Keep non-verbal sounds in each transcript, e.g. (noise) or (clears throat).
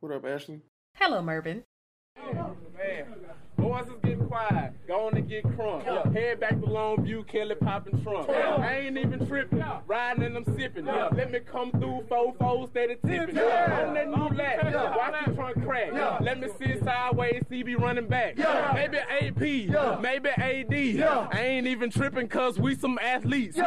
What up, Ashley? Hello, Mervin. Man, boys is getting quiet. Going to get crunk. Head back to Longview, Kelly popping trunk. I ain't even tripping. Riding and I'm sipping. Let me come through, four fours, steady tipping. On that new lap, watch the trunk crack. Let me sit sideways, CB running back. Maybe AP, maybe AD. I ain't even tripping cause we some athletes.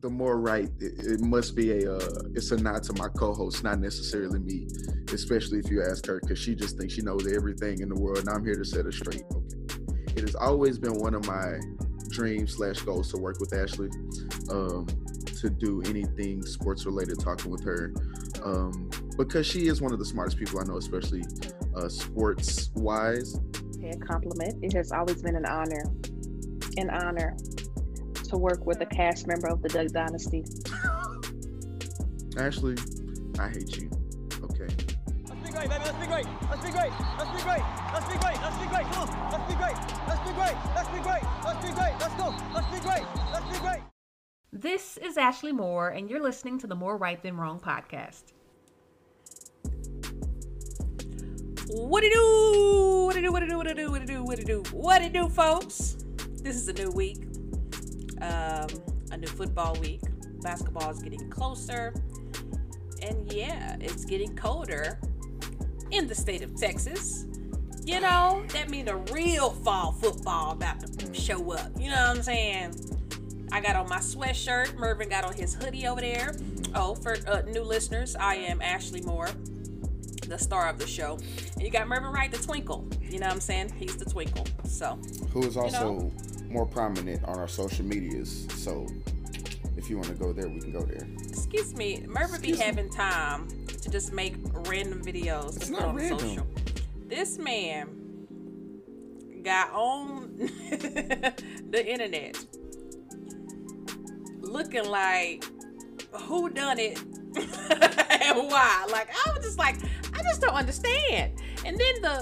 The more right, it, it must be a. Uh, it's a nod to my co-host, not necessarily me. Especially if you ask her, because she just thinks she knows everything in the world, and I'm here to set her straight. Okay. It has always been one of my dreams slash goals to work with Ashley, um, to do anything sports related, talking with her, um, because she is one of the smartest people I know, especially uh, sports wise. a compliment. It has always been an honor, an honor to work with a cast member of the Duck Dynasty. Ashley, I hate you. Okay. Let's be great, baby. Let's be great. Let's be great. Let's be great. Let's be great. Let's be great. Come on. Let's be great. Let's be great. Let's be great. Let's be great. Let's go. Let's be great. Let's be great. This is Ashley Moore, and you're listening to the More Right Than Wrong podcast. What it do? What it do? What it do? What it do? What it do? What it do? What it do, folks? This is a new week, um, a new football week. Basketball is getting closer, and yeah, it's getting colder in the state of Texas. You know, that means a real fall football about to show up. You know what I'm saying? I got on my sweatshirt. Mervin got on his hoodie over there. Oh, for uh, new listeners, I am Ashley Moore, the star of the show. And you got Mervin Wright, the twinkle. You know what I'm saying? He's the twinkle. So, Who is also know? More prominent on our social medias. So if you want to go there, we can go there. excuse me, Mervin be having time to just make random videos It's to put on random. social. This man got on (laughs) the internet looking like who done it (laughs) and why. Like I was just like, I just don't understand. And then the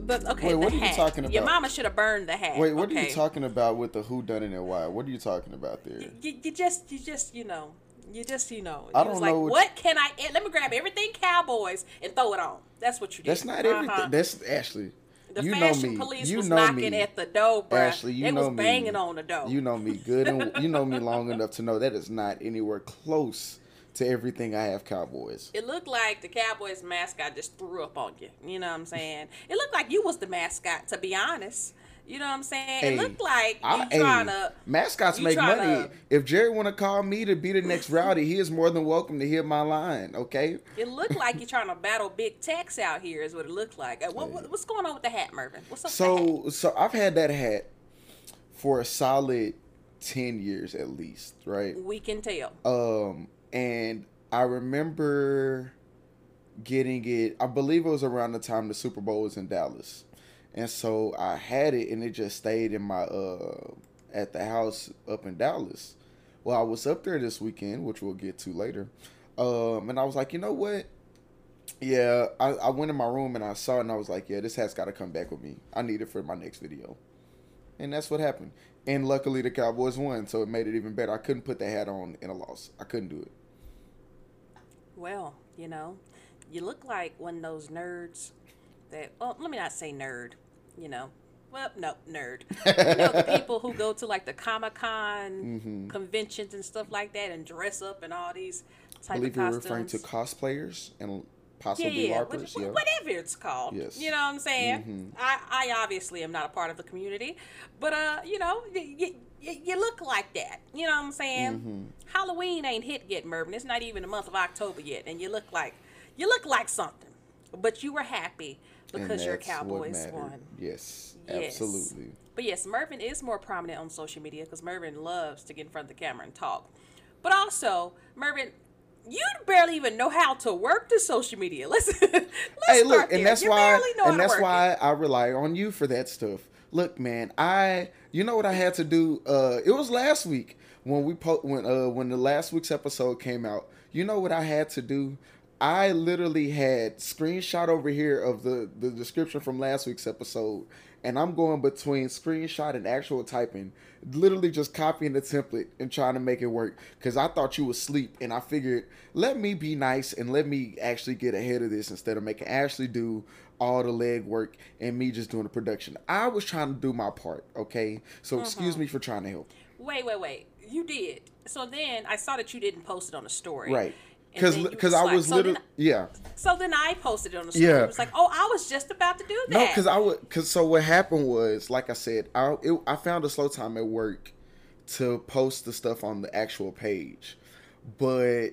the the okay, Wait, what are you hat. talking Your mama should have burned the hat. Wait, what are you talking about with the who done it and why? What are you talking about there? you, you just you just you know you just you know I was don't like know what- what can i eh, let me grab everything cowboys and throw it on that's what you did That's not Uh-huh. everything. That's Ashley. the you know fashion me. police you was know knocking me. at the door bruh. Ashley, you they know was me. banging on the door You know me good, and you know me long enough to know that is not anywhere close to everything I have Cowboys. it looked like the cowboys mascot just threw up on you you know what i'm saying it looked like you was the mascot to be honest you know what i'm saying Hey, it looked like you I- hey, trying to mascots make money. If Jerry want to call me to be the next rowdy, he is more than welcome to hear my line. Okay. it looked like you're trying to battle Big Tex out here is what it looked like Uh, what, what, what's going on with the hat mervin what's up with the hat? So so I've had that hat for a solid ten years at least, right? we can tell Um, and I remember getting it. I believe it was around the time the Super Bowl was in Dallas, and so I had it, and it just stayed in my uh at the house up in Dallas. Well, I was up there this weekend, which we'll get to later. Um, and I was like, you know what? Yeah, I, I went in my room and I saw it, and I was like, yeah, this hat's got to come back with me. I need it for my next video. And that's what happened. And luckily, the Cowboys won, so it made it even better. I couldn't put the hat on in a loss. I couldn't do it. Well, you know, you look like one of those nerds that, well, let me not say nerd, you know. Well, no, nerd. You know, the (laughs) people who go to like the Comic Con Mm-hmm. conventions and stuff like that and dress up and all these type I believe of you're referring to cosplayers and possibly yeah, LARPers. yeah. whatever it's called. Yes. You know what I'm saying? Mm-hmm. I, I obviously am not a part of the community, but uh, you know, you, you, you look like that. You know what I'm saying? Mm-hmm. Halloween ain't hit yet, Mervin. It's not even the month of October yet, and you look like you look like something. But you were happy because your Cowboys won. Yes, Yes. absolutely. But yes, Mervin is more prominent on social media because Mervin loves to get in front of the camera and talk. But also, Mervin, you barely even know how to work the social media. (laughs) Let's, let's Hey, look, there. and that's you why, and that's why it. I rely on you for that stuff. Look, man, I, you know what I had to do? Uh, it was last week when we po- when uh when the last week's episode came out. You know what I had to do? I literally had screenshot over here of the the description from last week's episode, and I'm going between screenshot and actual typing, literally just copying the template and trying to make it work. Cause I thought you was asleep, and I figured let me be nice and let me actually get ahead of this instead of making Ashley do all the leg work and me just doing the production. I was trying to do my part, okay? So excuse mm-hmm. me for trying to help. Wait, wait, wait. You did. So then I saw that you didn't post it on the story. Right. And Cause because I was literally yeah. So then I posted it on the story. Yeah. It was like, oh, I was just about to do that. No, because I would. Because so what happened was, like I said, I it, I found a slow time at work to post the stuff on the actual page, but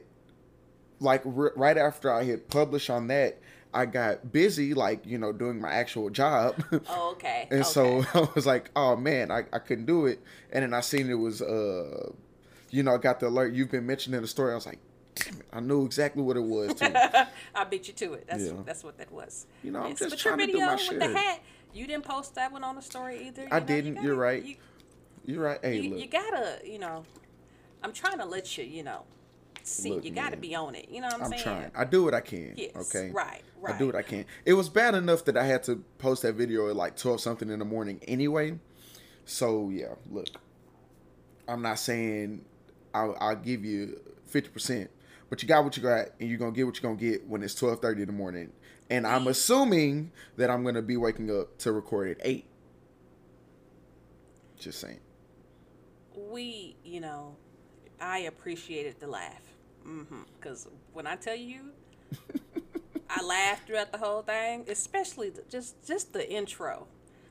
like r- right after I hit publish on that, I got busy, like you know, doing my actual job. (laughs) Oh, okay. And okay. so (laughs) I was like, oh man, I, I couldn't do it. And then I seen it was, uh, you know, I got the alert. You've been mentioning the story. I was like, I knew exactly what it was. Too. (laughs) I beat you to it. That's Yeah. that's what that was. You know, I'm Yes, just but trying to your do video my with shit. the hat, you didn't post that one on the story either. you I know, didn't. gotta- You're right. You, You're right. Hey, you, look. you gotta, you know, I'm trying to let you, you know, see. Look, you gotta man. be on it. You know what I'm, I'm saying? trying. I do what I can. Yes, Okay. right, Right. I do what I can. It was bad enough that I had to post that video at like twelve something in the morning anyway. So yeah, look. I'm not saying I'll, I'll give you fifty percent, but you got what you got, and you're gonna get what you're gonna get when it's twelve thirty in the morning. And I'm assuming that I'm gonna be waking up to record at eight. Just saying. we, you know, I appreciated the laugh. Mm-hmm. Because when I tell you, (laughs) I laughed throughout the whole thing, especially the, just just the intro.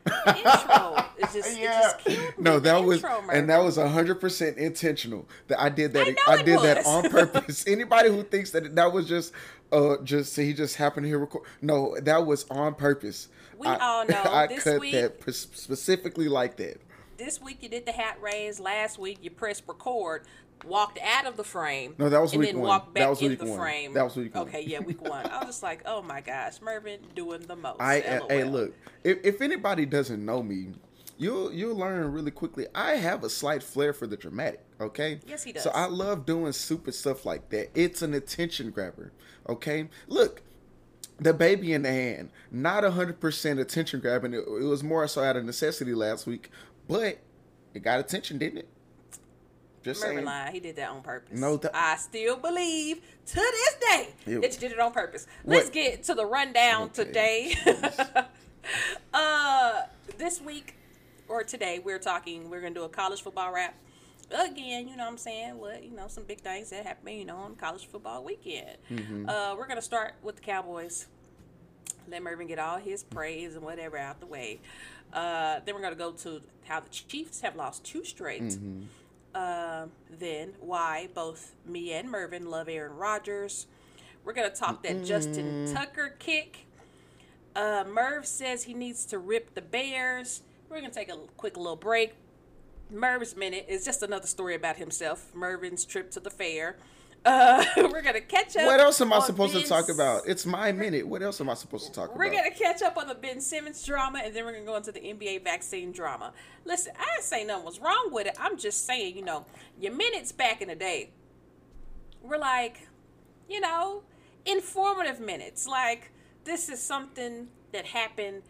The intro is just, it just killed. No, The that was intro, and that Mervin. was hundred percent intentional. That I did that. I know I, it did that on purpose. (laughs) Anybody who thinks that that was just uh just he just happened to hear record. No, that was on purpose. We I, all (laughs) know I this cut week- that specifically like that. This week you did the hat raise. Last week you pressed record, walked out of the frame. No, that was and week then one. walked That back was in week the one. frame. That was week one. Okay, yeah, week one. I was just like, oh my gosh, Mervin doing the most. I uh, hey look if, if anybody doesn't know me. You'll you'll learn really quickly. I have a slight flair for the dramatic. Okay. Yes, he does. So. I love doing stupid stuff like that. It's an attention grabber. Okay. Look, the baby in the hand, not hundred percent attention grabbing. It, it was more so out of necessity last week, but it got attention, didn't it? Just Mervin saying. He did that on purpose. No, that- I still believe to this day that you did it on purpose. Let's get to the rundown Okay, today. (laughs) uh, this week or today, we're talking. We're gonna do a college football wrap. Again, you know what I'm saying? What you know, some big things that happened, you know, on college football weekend. Mm-hmm. Uh, we're gonna start with the Cowboys. Let Mervin get all his praise and whatever out the way. Uh, then we're gonna go to how the Chiefs have lost two straight. Mm-hmm. Uh, then why both me and Mervin love Aaron Rodgers. We're gonna talk that Justin Tucker kick. Uh, Merv says he needs to rip the Bears. We're gonna take a quick little break. Merv's minute is just another story about himself. Mervin's trip to the fair. Uh, (laughs) we're gonna catch up. What else am I supposed to talk about? It's my minute. What else am I supposed to talk about? we're gonna catch up on the Ben Simmons drama, and then we're gonna go into the NBA vaccine drama. Listen, I didn't say nothing was wrong with it. I'm just saying, you know, your minutes back in the day were like, you know, informative minutes. Like this is something that happened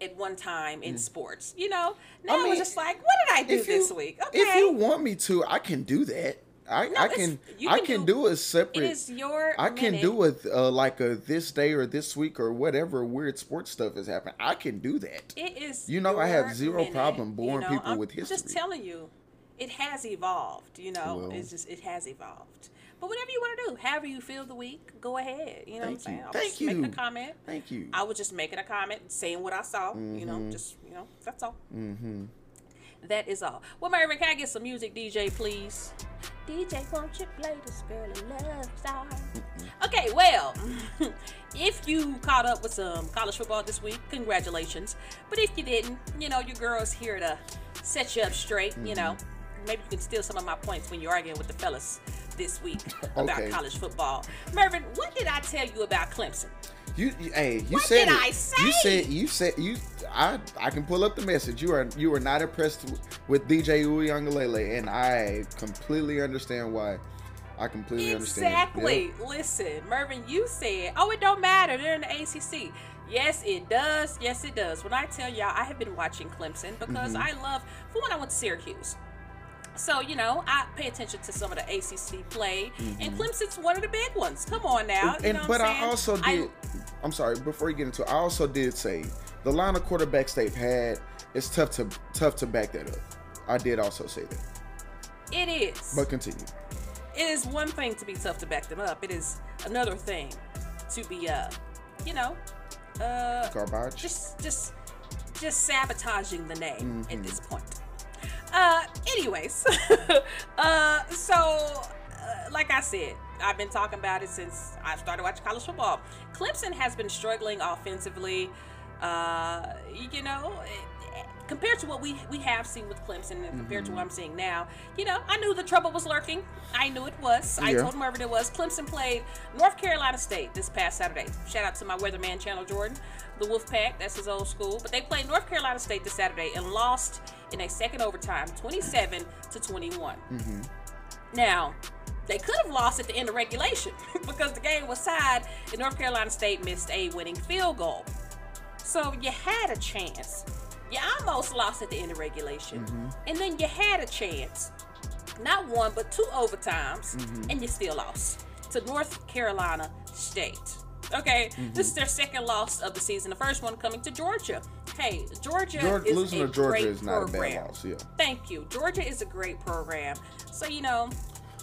at one time in sports. You know, now Mm. I mean, was just like, what did I do If you- this week? Okay, If you want me to, I can do that. I, No, I it's- can I can can do- do, a separate. it is your. I can minute. do it uh, like a this day or this week or whatever weird sports stuff has happened. I can do that. It is. You know, I have zero minute, problem boring you know, people I'm with Just telling you, it has evolved. You know, Well. it's just it has evolved. But whatever you want to do, however you feel the week, go ahead. You know Thank what I'm saying? you. I was Thank just making a comment. Thank you. I was just making a comment, saying what I saw. You know, just you know, that's all. Mm-hmm. That is all. Well, Marvin, can I get some music, DJ, please? DJ, won't you play this girl a love song? Okay, well, (laughs) if you caught up with some college football this week, congratulations. But if you didn't, you know, your girl's here to set you up straight. You know, Mm-hmm. maybe you can steal some of my points when you're arguing with the fellas this week (laughs) about Okay. college football. Mervin, what did I tell you about Clemson? You, you hey, you What said did it. I You said you said you. I I can pull up the message. You are you are not impressed with, DJ Uiagalelei, and I completely understand why. I completely understand. Exactly. Listen, Mervin, you said, "Oh, it don't matter. They're in the ACC." Yes, it does. Yes, it does. When I tell y'all, I have been watching Clemson because Mm-hmm. I love. For when I went to Syracuse, so you know I pay attention to some of the ACC play, and Clemson's one of the big ones. Come on now, you Mm-hmm. and but I also did. I, am sorry. Before you get into it, I also did say the line of quarterbacks they've had. It's tough to tough to back that up. I did also say that. it is. But continue. it is one thing to be tough to back them up. It is another thing to be, uh, you know, uh, Garbage. just just just sabotaging the name Mm-hmm. at this point. Uh, anyways, (laughs) uh, so uh, like I said, I've been talking about it since I started watching college football. Clemson has been struggling offensively. Uh, you know. Compared to what we we have seen with Clemson and compared to mm-hmm. what I'm seeing now, you know, I knew the trouble was lurking. I knew it was. I Yeah. told Mervin it was. Clemson played North Carolina State this past Saturday. Shout out to my weatherman Channel Jordan, the Wolfpack. That's his old school. But they played North Carolina State this Saturday and lost in a second overtime, 27 to 21. Mm-hmm. Now, they could have lost at the end of regulation (laughs) because the game was tied and North Carolina State missed a winning field goal. So you had a chance. You almost lost at the end of regulation. Mm-hmm. And then you had a chance. Not one, but two overtimes. Mm-hmm. And you still lost to North Carolina State. Okay, mm-hmm. this is their second loss of the season. The first one coming to Georgia. Hey, Georgia Georgia, is losing a to Georgia great is not a program. bad loss. Yeah. Thank you. Georgia is a great program. So you know,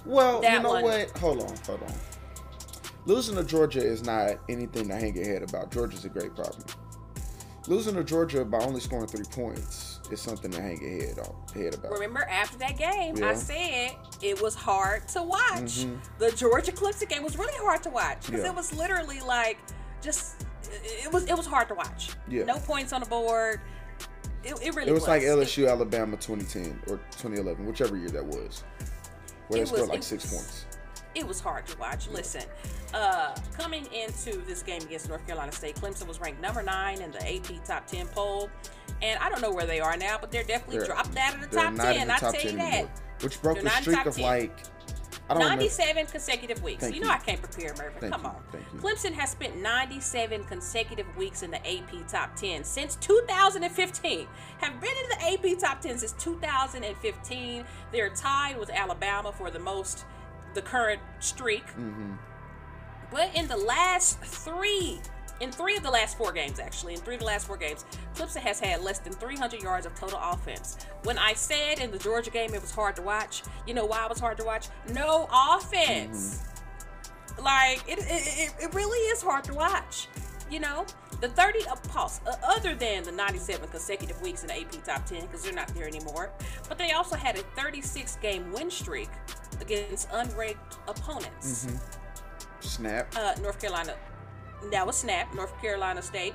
Well, you know one. what? Hold on, hold on. Losing to Georgia is not anything to hang your head about. Georgia's a great problem. Losing to Georgia by only scoring three points is something to hang your head on head about. remember after that game, I said it was hard to watch. The Georgia Clemson game was really hard to watch because Mm-hmm. Yeah. it was literally like just it was it was hard to watch. Yeah. No points on the board. It, it really It was like It- LSU, Alabama 2010 or 2011, whichever year that was, where It they scored was- like six was- points. It was hard to watch. Listen, uh, coming into this game against North Carolina State, Clemson was ranked number nine in the AP top 10 poll. And I don't know where they are now, but they're definitely They're- dropped out of the top 10. the I top tell you that. anymore, which broke They're the streak top of 10. like I don't remember. 97 consecutive weeks. Thank you you. know I can't prepare, Mervin. Thank Come you. on. You. Clemson has spent 97 consecutive weeks in the AP top 10 since 2015. Have been in the AP top 10 since 2015. They're tied with Alabama for the most, the current streak. Mm-hmm. But in the last three, in three of the last four games, actually, in three of the last four games, Clemson has had less than 300 yards of total offense. When I said in the Georgia game it was hard to watch, you know why it was hard to watch? No offense. Like it, it, it, it really is hard to watch. You know, the 30 of pulse, uh, other than the 97 consecutive weeks in the AP top 10, because they're not there anymore, but they also had a 36 game win streak against unranked opponents Snap. uh, North Carolina. That was snap. North Carolina State,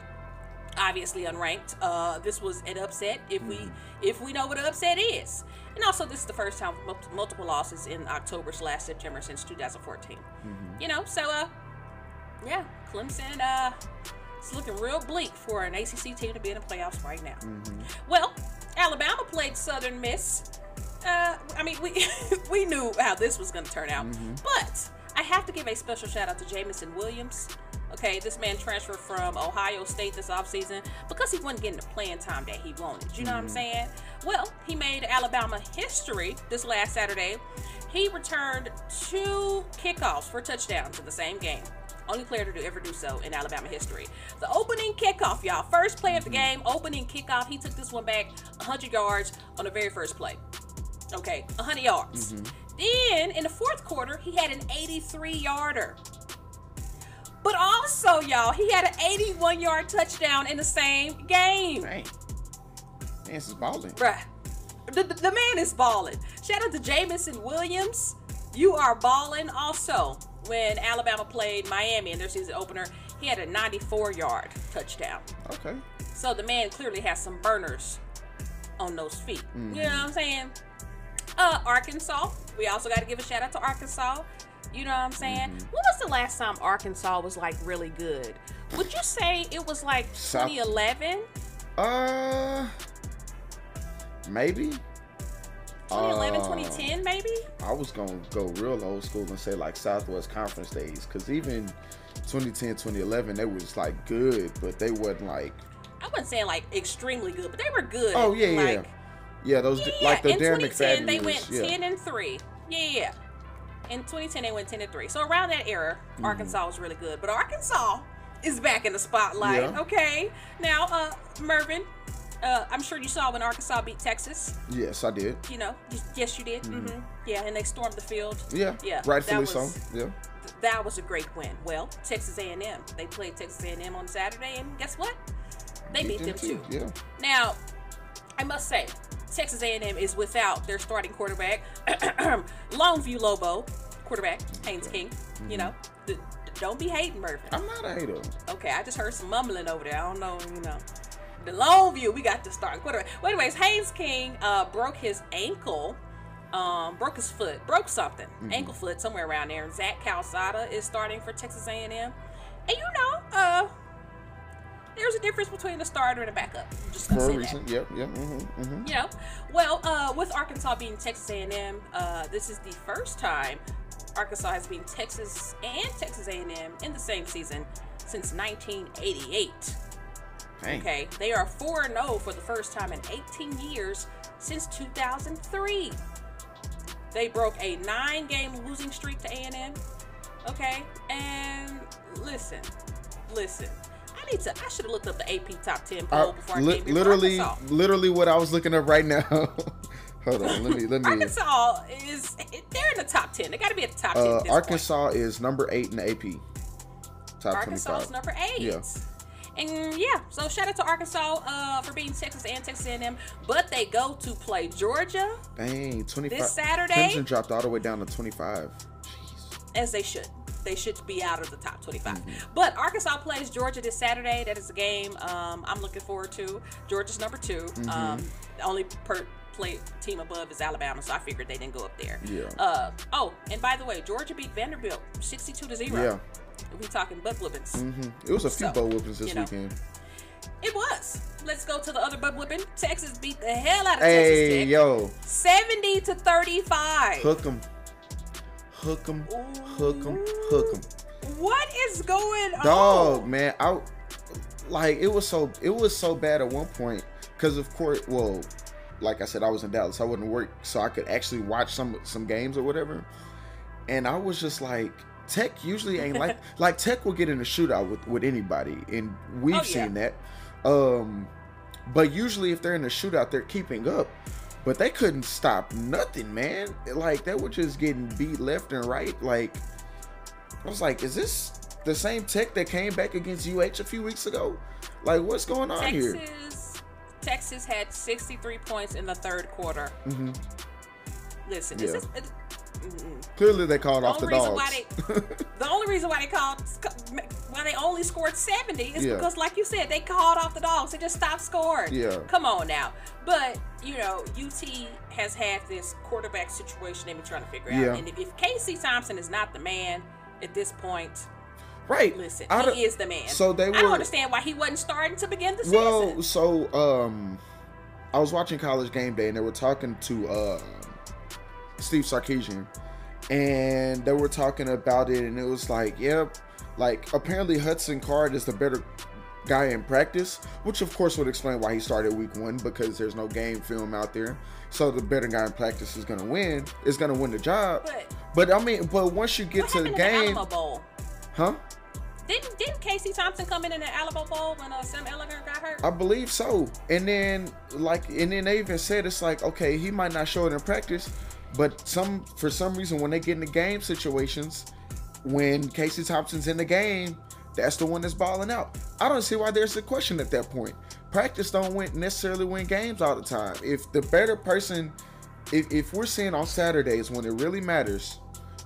obviously unranked. Uh, this was an upset. If we if we know what an upset is, and also this is the first time multiple losses in October slash September since 2014. You know, so uh, yeah, Clemson. Uh, it's looking real bleak for an ACC team to be in the playoffs right now. Well, Alabama played Southern Miss. Uh, I mean, we (laughs) we knew how this was going to turn out, but I have to give a special shout out to Jameson Williams. Okay, this man transferred from Ohio State this offseason because he wasn't getting the playing time that he wanted. You know what I'm saying? Well, he made Alabama history this last Saturday. He returned two kickoffs for touchdowns in the same game. Only player to ever do so in Alabama history. The opening kickoff, y'all. First play of the game, opening kickoff. He took this one back 100 yards on the very first play. Okay, 100 yards. Mm-hmm. Then in the fourth quarter, he had an 83 yarder. But also, y'all, he had an 81 yard touchdown in the same game. Dang. Man, this is balling. Bruh. The, the, the man is balling. Shout out to Jameson Williams. You are balling also. When Alabama played Miami in their season opener, he had a 94 yard touchdown. Okay. So the man clearly has some burners on those feet. You know what I'm saying? Uh, Arkansas. We also got to give a shout out to Arkansas. You know what I'm saying? When was the last time Arkansas was like really good? Would you say it was like South- 2011? Uh, maybe. 2011, Uh, 2010, maybe. I was gonna go real old school and say like Southwest Conference days, because even 2010, 2011, they was like good, but they wasn't like. I wasn't saying like extremely good, but they were good. Oh yeah, yeah, like, yeah. Those Yeah, like the in Darren 2010 McFadden they went yeah. 10 and 3. Yeah, yeah, yeah. In 2010 they went 10 and 3. So around that era, Mm-hmm. Arkansas was really good. But Arkansas is back in the spotlight, Yeah. okay? Now, uh Mervin, uh, I'm sure you saw when Arkansas beat Texas. Yes, I did. You know, yes, you did. hmm Yeah, and they stormed the field. Yeah, Yeah, rightfully was- so. Yeah, That was a great win. Well, Texas A&M, they played Texas A&M on Saturday, and guess what? They beat, them too. Yeah, Now, I must say, Texas A&M is without their starting quarterback, (clears throat) Longview Lobo, quarterback Haynes King. You know, d- don't be hating Murphy. I'm not a hater. Okay, I just heard some mumbling over there. I don't know, you know. The long view. we got to start quarterback. Well, anyways, Haynes King uh, broke his ankle. Um, broke his foot, broke something, ankle foot somewhere around there. And Zach Calzada is starting for Texas A&M, and you know, uh, there's a difference between a starter and a backup. I'm just For a reason. Yep, yep. Mm-hmm, mm-hmm. You know, well, uh, with Arkansas being Texas A&M, uh, this is the first time Arkansas has been Texas and Texas A&M in the same season since 1988. Dang. Okay, they are 4 0 for the first time in 18 years since 2003. They broke a nine game losing streak to A&M. Okay, and listen, listen. I need to. I should have looked up the AP top 10 poll Uh, before I li- came here. literally, Arkansas. literally what I was looking up right now. (laughs) Hold on, let me let me. Arkansas is they're in the top 10. They got to be at the top 10. Uh, this Arkansas is number eight in the AP. Top Point. Arkansas is 25. number eight. Yeah. And yeah, so shout out to Arkansas uh, for beating Texas and Texas A&M, but they go to play Georgia Dang, 25. This Saturday? Clemson dropped all the way down to 25. Jeez. as they should. They should be out of the top 25. Mm-hmm. But Arkansas plays Georgia this Saturday. That is a game um, I'm looking forward to. Georgia's number 2 Mm-hmm. Um, the only per play team above is Alabama, so I figured they didn't go up there. Yeah. Uh, oh, and by the way, Georgia beat Vanderbilt 62 to 0. Yeah. We talking butt whoopings. hmm It was a few So, bowl whoopings this you know. weekend. It was. Let's go to the other butt whooping. Texas beat the hell out of Hey, Texas Tech. yo. 70 to 35. Hook 'em. Hook 'em. Hook 'em. Hook 'em. What is going on? Dog, man. I like it was so it was so bad at one point because of course, well, like I said, I was in Dallas. I wouldn't work, so I could actually watch some some games or whatever. And I was just like, Tech usually ain't like (laughs) like Tech will get in a shootout with with anybody, and we've Oh, yeah. seen that. Um, but usually if they're in a shootout, they're keeping up. But they couldn't stop nothing, man. Like they were just getting beat left and right. Like I was like, is this the same Tech that came back against UH a few weeks ago? Like what's going on here? Texas, Texas had 63 points in the third quarter. hmm Listen, Yeah. is this, mm-mm. Clearly they called the off the dogs. they (laughs) the only reason why they called why they only scored 70 is Yeah. because like you said they called off the dogs they just stopped scoring Yeah. come on now but you know ut has had this quarterback situation they've been trying to figure out Yeah. and if, if casey thompson is not the man at this point right. listen I he is the man So they i don't understand why he wasn't starting to begin the Well, season Well, so um, I was watching College Game Day, and they were talking to uh, Steve Sarkisian, and they were talking about it, and it was like, yep, like apparently Hudson Card is the better guy in practice, which of course would explain why he started Week One because there's no game film out there. So the better guy in practice is gonna win. Is gonna win the job. But- But I mean, but once you get to the game, the huh? didn't, didn't casey thompson come in in the alamo bowl when uh, sam ehlinger got hurt I believe so. And then like and then they even said it's like, okay, he might not show it in practice, but some for some reason when they get in the game situations, when Casey Thompson's in the game, that's the one that's balling out. I don't see why there's a question at that point. Practice don't win necessarily win games all the time. If the better person if, if we're seeing on Saturdays when it really matters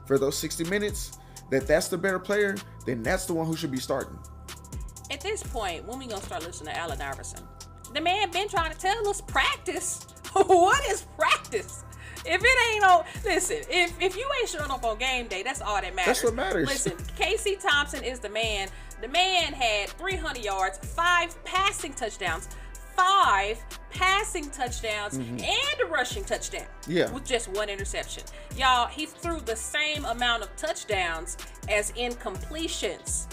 for those 60 minutes that that's the better player, then that's the one who should be starting. at this point, when we gonna start listening to Allen Iverson? The man been trying to tell us practice. (laughs) what is practice? If it ain't on, listen. If if you ain't showing up on game day, that's all that matters. That's what matters. Listen, Casey Thompson is the man. The man had 300 yards, five passing touchdowns, five passing touchdowns and a rushing touchdown. Mm-hmm. Yeah. With just one interception. Y'all, he threw the same amount of touchdowns as incompletions.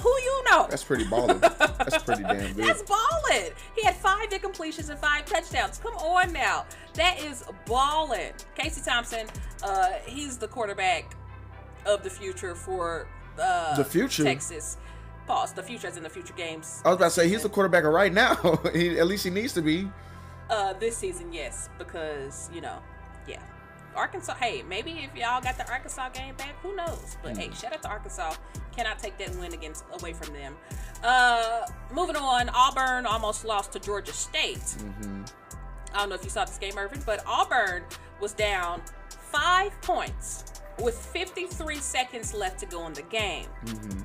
Who you know? That's pretty balling. That's pretty (laughs) damn good. That's balling. He had five incompletions and five touchdowns. Come on now. That is balling. Casey Thompson, uh, he's the quarterback of the future for uh, The future? Texas. Pause. The future as in the future games. I was about to say he's the quarterback of right now. (laughs) he, at least he needs to be. Uh, this season, yes, because you know, yeah, Arkansas. Hey, maybe if y'all got the Arkansas game back, who knows? But hey, mm. shout out to Arkansas. Cannot take that win against away from them. Uh, moving on, Auburn almost lost to Georgia State. Mm-hmm. I don't know if you saw this game, Irvin, but Auburn was down five points with 53 seconds left to go in the game. Mm-hmm.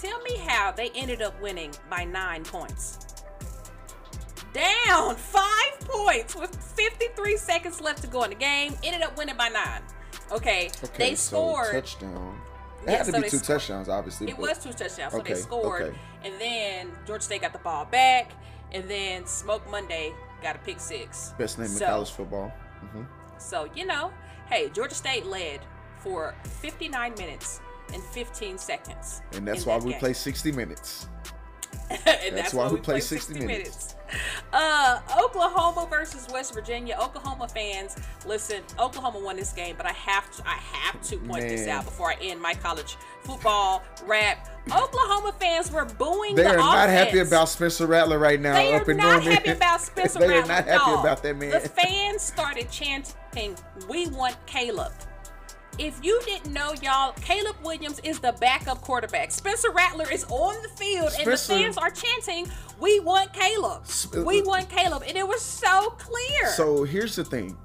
Tell me how they ended up winning by nine points. Down five points with 53 seconds left to go in the game. Ended up winning by nine. Okay, Okay, they so scored. touchdown. It Yeah, had to so be two scored- touchdowns, obviously. It but- was two touchdowns, so Okay, they scored. okay. And then Georgia State got the ball back, and then Smoke Monday got a pick six. Best name so, in college football. hmm So, you know, hey, Georgia State led for 59 minutes and 15 seconds. And that's why that we game. play 60 minutes. (laughs) and that's, why, we play 60, minutes. (laughs) Uh, Oklahoma versus West Virginia. Oklahoma fans, listen. Oklahoma won this game, but I have to, I have to point this out before I end my college football rap. Oklahoma fans were booing They the are not happy about Spencer Rattler right now They up are in not Norman. happy about Spencer (laughs) they Rattler. are not happy No. about that man. The (laughs) fans started chanting, "We want Caleb." If you didn't know, y'all, Caleb Williams is the backup quarterback. Spencer Rattler is on the field, and the fans are chanting, "We want Caleb. We want Caleb," and it was so clear. So here's the thing.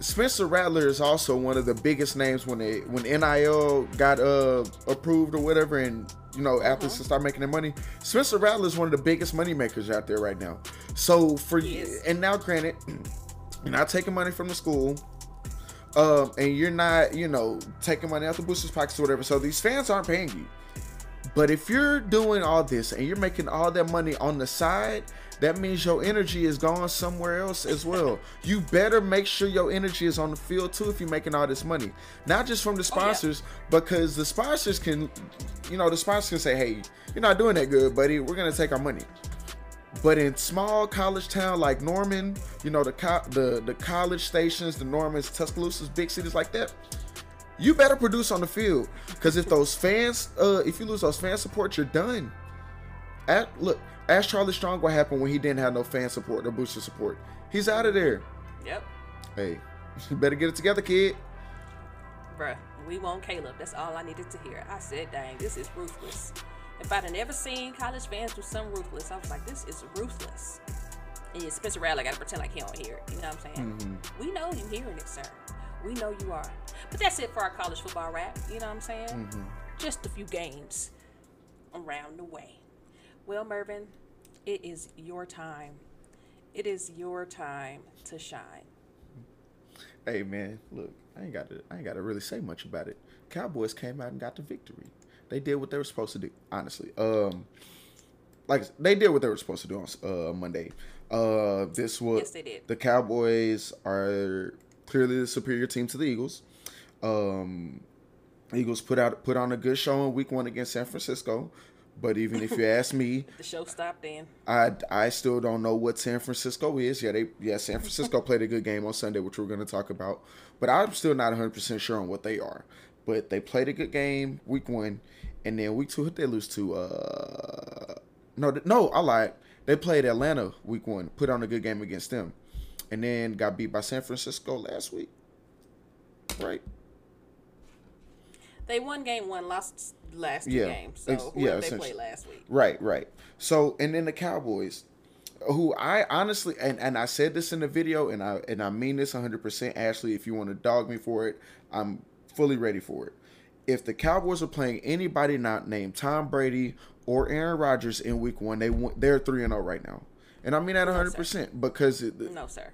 Spencer Rattler is also one of the biggest names when they when NIL got uh approved or whatever, and you know athletes to start making their money. Spencer Rattler is one of the biggest money makers out there right now. So for and now, granted, (clears throat) you're not taking money from the school, um, and you're not you know taking money out the boosters' pockets or whatever. So these fans aren't paying you. But if you're doing all this and you're making all that money on the side, that means your energy is gone somewhere else as well. (laughs) you better make sure your energy is on the field too if you're making all this money. Not just from the sponsors, because the sponsors can, you know, the sponsors can say, hey, you're not doing that good, buddy. We're going to take our money. But in small college town like Norman, you know, the, co- the, the college stations, the Normans, Tuscaloosa's, big cities like that, you better produce on the field because if those fans uh if you lose those fan support you're done at look ask charlie strong what happened when he didn't have no fan support or booster support he's out of there yep, hey (laughs) you better get it together kid bruh, we want Caleb. That's all I needed to hear. I said, "Dang, this is ruthless." If I'd have never seen college fans do something ruthless, I was like, "This is ruthless." And yeah, Spencer Rattler got to pretend like he don't hear it. You know what I'm saying? Mm-hmm. We know you hearing it, sir. We know you are. But that's it for our college football rap. You know what I'm saying? Mm-hmm. Just a few games around the way. Well, Mervin, it is your time. It is your time to shine. hey man look i ain't got to i ain't got to really say much about it cowboys came out and got the victory they did what they were supposed to do honestly um like they did what they were supposed to do on uh monday uh this was Yes, they did. the cowboys are clearly the superior team to the eagles um eagles put out put on a good show in week one against san francisco but even if you (laughs) ask me The show stopped then. I I still don't know what San Francisco is. Yeah, they yeah San Francisco (laughs) played a good game on Sunday, which we're going to talk about. But I'm still not 100 percent sure on what they are. But they played a good game week one, and then week two, who they lose to? Uh, no, no, I lied. They played Atlanta week one, put on a good game against them, and then got beat by San Francisco last week. Right? They won game one, lost last two Yeah, games. So yeah, they played last week? Right, right. So and then the Cowboys, who I honestly and, and I said this in the video and I and I mean this 100%. Ashley, if you want to dog me for it, I'm fully ready for it. If the Cowboys are playing anybody not named Tom Brady or Aaron Rodgers in Week One, they they're three and zero right now, and I mean that 100 percent because it, No, sir.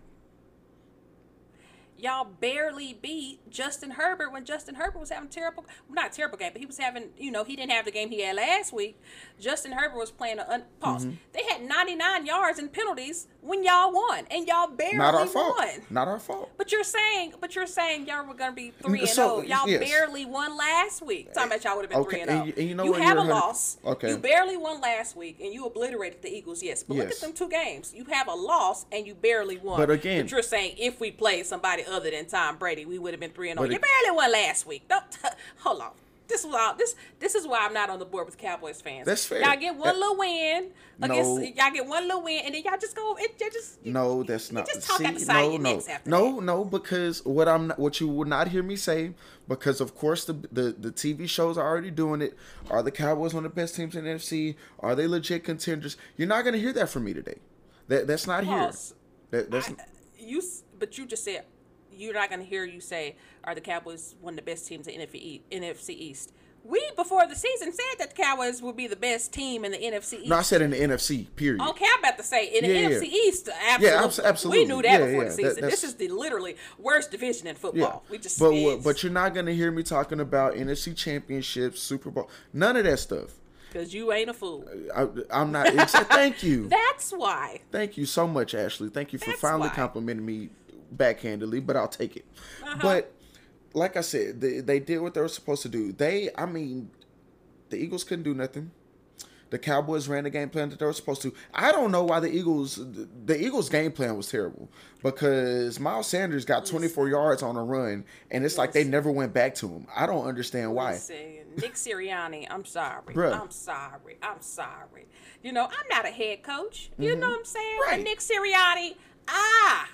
Y'all barely beat Justin Herbert when Justin Herbert was having terrible, not a terrible game, but he was having, you know, he didn't have the game he had last week. Justin Herbert was playing a un- pause. Mm-hmm. They had 99 yards and penalties when y'all won, and y'all barely Not our fault. won. Not our fault. But you're saying, but you're saying y'all were gonna be three and So, zero. Y'all yes. barely won last week. Talking about y'all would have been three and and zero. you- and you know you have a you're a hundred- loss. okay. You barely won last week, and you obliterated the Eagles. Yes, but look at them two games. You have a loss, and you barely won. But again- but you're saying if we played somebody other than Tom Brady, we would have been three and oh. zero. You barely won last week. Don't hold on. This is why this this is why I'm not on the board with Cowboys fans. That's fair. Y'all get one That- little win against No. y'all get one little win, and then y'all just go. It, you just No, that's not. just talk See, out the side of no, your no, necks after no, no. Because what I'm, what you would not hear me say, because of course the, the the TV shows are already doing it. Are the Cowboys one of the best teams in the NFC? Are they legit contenders? You're not gonna hear that from me today. That that's not here. That, that's I- you, but you just said you're not going to hear you say are the Cowboys one of the best teams in NFC, E- NFC East. We before the season said that the Cowboys would be the best team in the NFC East. no. I said in the NFC. Period. Okay, I'm about to say in the Yeah, yeah. NFC East, absolutely. abs- absolutely. We knew that Yeah, before yeah, the season. that's- this is the literally worst division in Yeah, football. We just but but you're not gonna hear me talking about NFC championships, Super Bowl, none of that stuff. because you ain't a fool. I, I'm not. Thank you. (laughs) That's why. Thank you so much, Ashley. Thank you for That's finally why. complimenting me backhandedly, but I'll take it. Uh-huh. But like I said, they, they did what they were supposed to do. They, I mean, the Eagles couldn't do nothing. The Cowboys ran the game plan that they were supposed to. I don't know why the Eagles, the Eagles' game plan was terrible because Miles Sanders got 24 yards on a run, and it's like they never went back to him. I don't understand why. Listen, Nick Sirianni, I'm sorry. Bruh. I'm sorry. I'm sorry. You know, I'm not a head coach. You know what I'm saying? Mm-hmm. Right. Nick Sirianni, ah,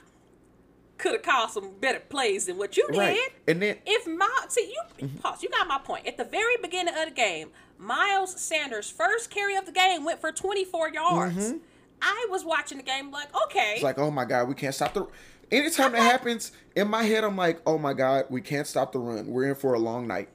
could have called some better plays than what you did. Right. And then If Miles, see you pause. You got my point. At the very beginning of the game, Miles Sanders' first carry of the game went for 24 yards. I was watching the game like, okay, Mm-hmm. It's like, oh my God, we can't stop the. Anytime that happens, in my head, I'm like, oh my God, we can't stop the run. We're in for a long night.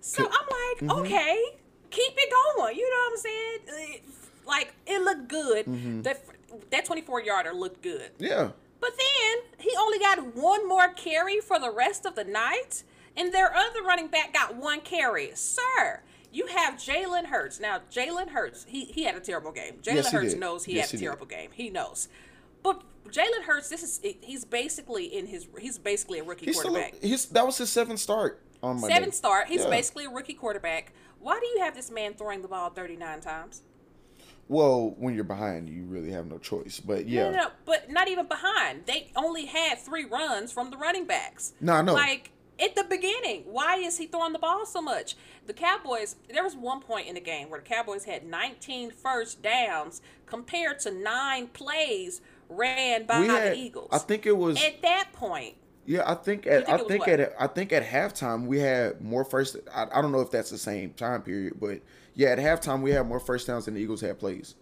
So I'm like, Mm-hmm. okay, keep it going. You know what I'm saying? It- like it looked good. Mm-hmm. That that 24 yarder looked good. Yeah. But then he only got one more carry for the rest of the night, and their other running back got one carry. Sir, you have Jalen Hurts. Now, Jalen Hurts, he, he had a terrible game. Jalen Yes, Hurts did. knows he Yes, had a he did. terrible game. He knows. But Jalen Hurts, this is he's basically in his he's basically a rookie He's quarterback. He's that was his seventh start on Monday. seventh start. He's Yeah. basically a rookie quarterback. Why do you have this man throwing the ball 39 times? Well, when you're behind, you really have no choice. But yeah, No, no, no, but not even behind. They only had three runs from the running backs. No, I know. Like at the beginning, why is he throwing the ball so much? The Cowboys, there was one point in the game where the Cowboys had 19 first downs compared to nine plays ran by had. the Eagles. I think it was. at that point, Yeah, I think at think I think what? at I think at halftime we had more first. I, I don't know if that's the same time period, but yeah, at halftime we had more first downs than the Eagles had plays.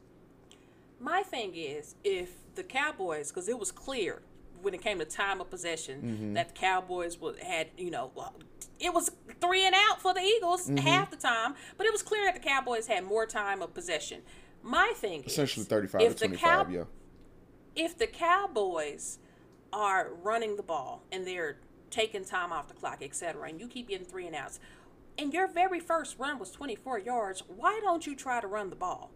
My thing is, if the Cowboys, because it was clear when it came to time of possession Mm-hmm. that the Cowboys would had, you know, it was three and out for the Eagles Mm-hmm. half the time, but it was clear that the Cowboys had more time of possession. My thing Essentially is, thirty-five if to twenty-five. Cow- yeah. if the Cowboys are running the ball and they're taking time off the clock, etc., and you keep getting three and outs, and your very first run was 24 yards, why don't you try to run the ball?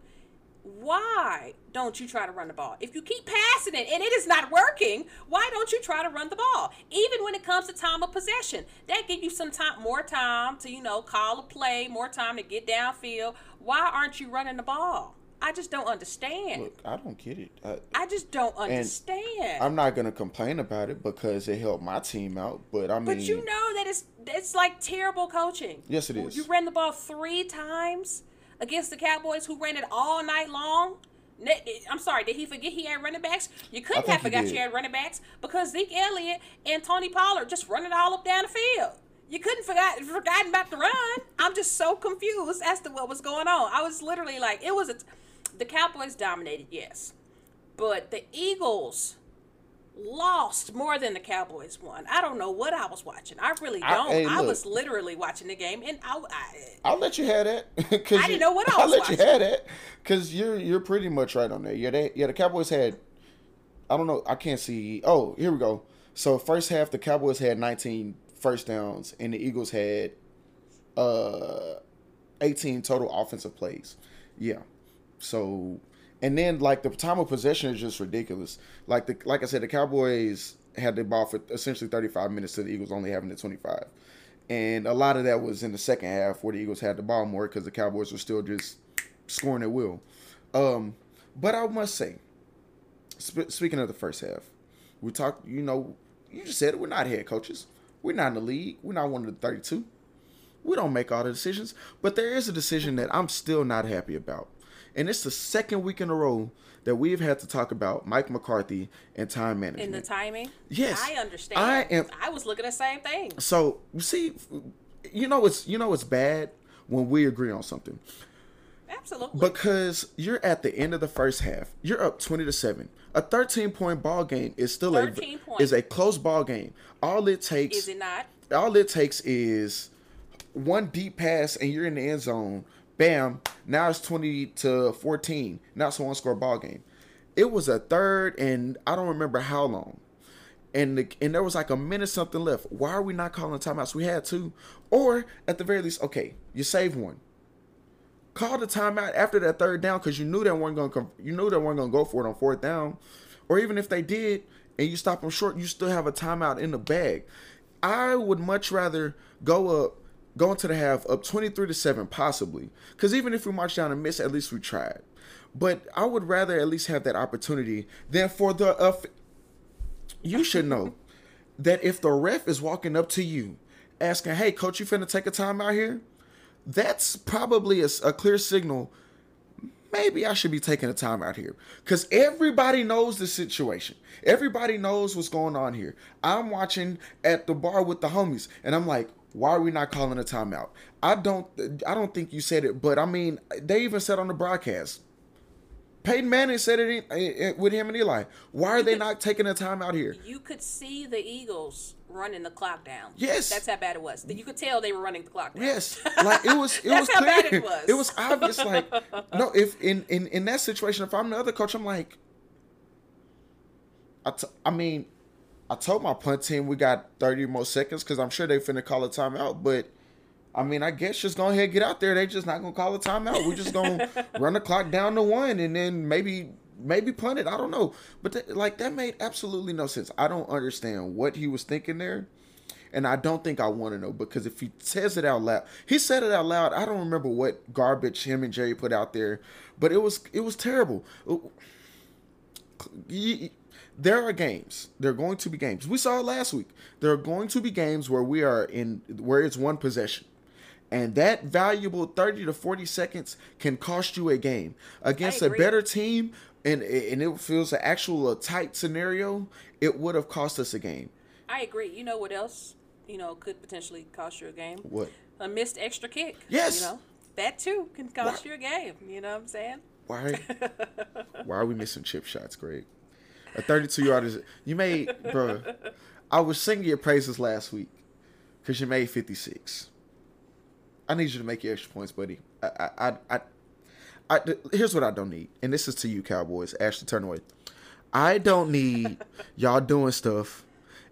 Why don't you try to run the ball? If you keep passing it and it is not working, why don't you try to run the ball? Even when it comes to time of possession, that give you some time, more time to you know call a play, more time to get downfield. Why aren't you running the ball? I just don't understand. Look, I don't get it. I, I just don't understand. I'm not gonna complain about it because it helped my team out. But I mean, but you know that it's it's like terrible coaching. Yes, it is. You ran the ball three times against the Cowboys, who ran it all night long. I'm sorry, did he forget he had running backs? You couldn't have forgot you had running backs because Zeke Elliott and Tony Pollard just running all up down the field. You couldn't forgot forgotten about the run. I'm just so confused as to what was going on. I was literally like, it was a, the Cowboys dominated, yes, but the Eagles lost more than the Cowboys won. I don't know what I was watching. I really don't. I, hey, look. was literally watching the game, and I, I I'll let you have that. (laughs) Cause I didn't you- know what I (laughs) was. I'll let you have that because you're you're pretty much right on there. Yeah, they, yeah. The Cowboys had. I don't know. I can't see. Oh, here we go. So first half, the Cowboys had 19 first downs, and the Eagles had uh 18 total offensive plays. Yeah. So, and then like the time of possession is just ridiculous. Like the like I said, the Cowboys had the ball for essentially 35 minutes to the Eagles only having it 25. And a lot of that was in the second half where the Eagles had the ball more because the Cowboys were still just scoring at will. Um, but I must say, sp- speaking of the first half, we talked, you know, you just said it, we're not head coaches. We're not in the league. We're not one of the 32. We don't make all the decisions. But there is a decision that I'm still not happy about. And it's the second week in a row that we've had to talk about Mike McCarthy and time management. In the timing? Yes. I understand. I am- I was looking at the same thing. So you see, you know it's you know it's bad when we agree on something Absolutely. because you're at the end of the first half. You're up twenty to seven. A thirteen point ball game is still a is a close ball game. All it takes is it not? all it takes is one deep pass and you're in the end zone. Bam! Now it's twenty to fourteen. Now it's a one score ball game. It was a third and I don't remember how long. And the, and there was like a minute something left. Why are we not calling timeouts? We had two, or at the very least, okay, you save one. Call the timeout after that third down because you knew that weren't gonna come. You knew they weren't gonna go for it on fourth down, or even if they did and you stop them short, you still have a timeout in the bag. I would much rather go up, go into the half up twenty three to seven possibly, because even if we march down and miss, at least we tried. But I would rather at least have that opportunity than for the. Uh, you should know (laughs) that if the ref is walking up to you asking, "Hey, coach, you finna take a time out here?" That's probably a clear signal. Maybe I should be taking a time out here because everybody knows the situation. Everybody knows what's going on here. I'm watching at the bar with the homies, and I'm like, "Why are we not calling a timeout?" I don't. I don't think you said it, but I mean, they even said on the broadcast. Peyton Manning said it in- eh, with him and Eli. Why are they not taking a time out here? You could see the Eagles running the clock down. Yes. That's how bad it was. You could tell they were running the clock down. Yes, like it was. (laughs) It That's was how clear. bad it was. It was obvious. Like no, (laughs) if in in in that situation, if I'm the other coach, I'm like, I, t- I mean, I told my punt team we got 30 more seconds because I'm sure they finna call a timeout. But I mean, I guess just go ahead and get out there. They just not gonna call a timeout. We just gonna (laughs) run the clock down to one and then maybe maybe punt it. I don't know. But th- like that made absolutely no sense. I don't understand what he was thinking there. And I don't think I want to know because if he says it out loud, he said it out loud. I don't remember what garbage him and Jerry put out there, but it was it was terrible. Y- There are games. There are going to be games. We saw it last week. There are going to be games where we are in where it's one possession. And that valuable 30 to 40 seconds can cost you a game. Against a better team and and it feels an actual a tight scenario, it would have cost us a game. I agree. You know what else? You know, could potentially cost you a game. What? A missed extra kick. Yes. You know, that too can cost Why- you a game. You know what I'm saying? Why? (laughs) why are we missing chip shots, Greg? A 32 yard you made, bro. I was singing your praises last week because you made 56. I need you to make your extra points, buddy. I, I, I, I, here's what I don't need, and this is to you, Cowboys. Ashley, turn away. I don't need y'all doing stuff,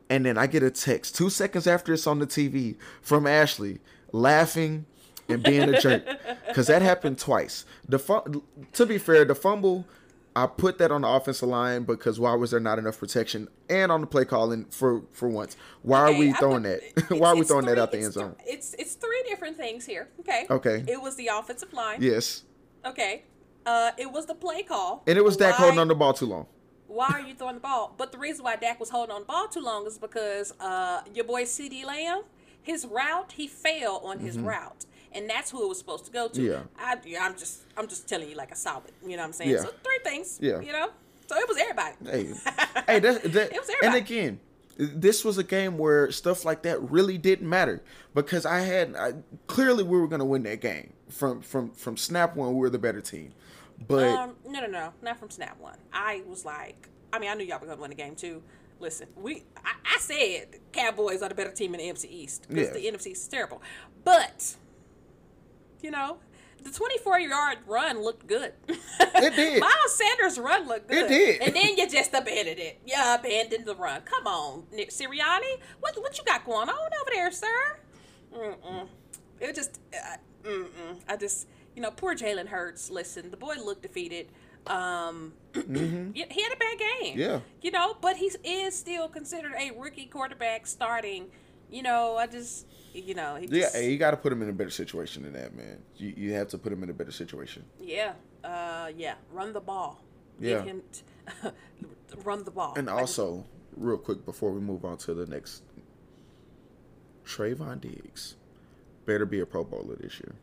and then I get a text two seconds after it's on the TV from Ashley laughing and being a jerk because that happened twice. The to be fair, the fumble. I put that on the offensive line because why was there not enough protection and on the play calling for for once? Why are we throwing put- that? (laughs) why are we throwing that out the end zone? th- It's it's three different things here. Okay. Okay. It was the offensive line. Yes, Okay. Uh, it was the play call. and it was Dak holding on the ball too long. why are (laughs) you throwing the ball? But the reason why Dak was holding on the ball too long is because uh, your boy CeeDee Lamb, his route, he failed on his route, and that's who it was supposed to go to. Yeah. I, yeah, I'm just, I'm just telling you like a solid. You know what I'm saying? Yeah. So three things. Yeah. You know, so it was everybody. Hey, hey, that, (laughs) that, It was everybody. and again, this was a game where stuff like that really didn't matter because I had I, clearly we were going to win that game from from from snap one. We were the better team, but Um, no, no, no, not from snap one. I was like, I mean, I knew y'all were gonna win the game too. Listen, we, I, I said Cowboys are the better team in the NFC East because Yeah. the NFC East is terrible. But, you know, the 24 yard run looked good. (laughs) It did. Miles Sanders' run looked good. It did. And then you just abandoned it. You abandoned the run. Come on, Nick Sirianni. What what you got going on over there, sir? Mm-mm. It just, uh, mm-mm. I just, you know, poor Jalen Hurts. Listen, the boy looked defeated. Um, (clears throat) yeah, he had a bad game. Mm-hmm. Yeah. You know, but he is still considered a rookie quarterback starting. You know, I just, you know, he Yeah, just, hey, you got to put him in a better situation than that, man. You, you have to put him in a better situation. Yeah, uh, yeah. Run the ball. Yeah. Him t- (laughs) run the ball. And I just- also, real quick before we move on to the next, Trevon Diggs better be a Pro Bowler this year.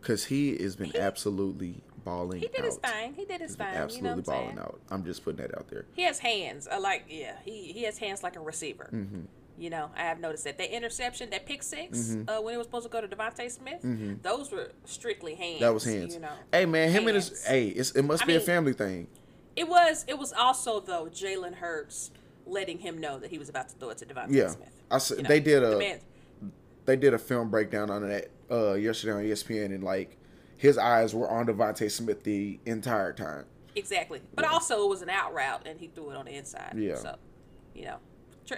Because he has been absolutely balling he did out. his thing. He did his He's thing. absolutely you know what I'm balling saying? out. I'm just putting that out there. He has hands. I like. Yeah, he he has hands like a receiver. Mm-hmm. You know, I have noticed that that interception, that pick 6 Mm-hmm. uh, when it was supposed to go to DeVonta Smith, those were strictly hands. That was hands. You know, Hey man, him and his hey, it's, it must I be a family thing. it was. It was also though Jalen Hurts letting him know that he was about to throw it to DeVonta Yeah, Smith. I said You know, they did a man- they did a film breakdown on that uh, yesterday on ESPN, and like his eyes were on DeVonta Smith the entire time. Exactly. But also it was an out route and he threw it on the inside. Yeah. So, you know,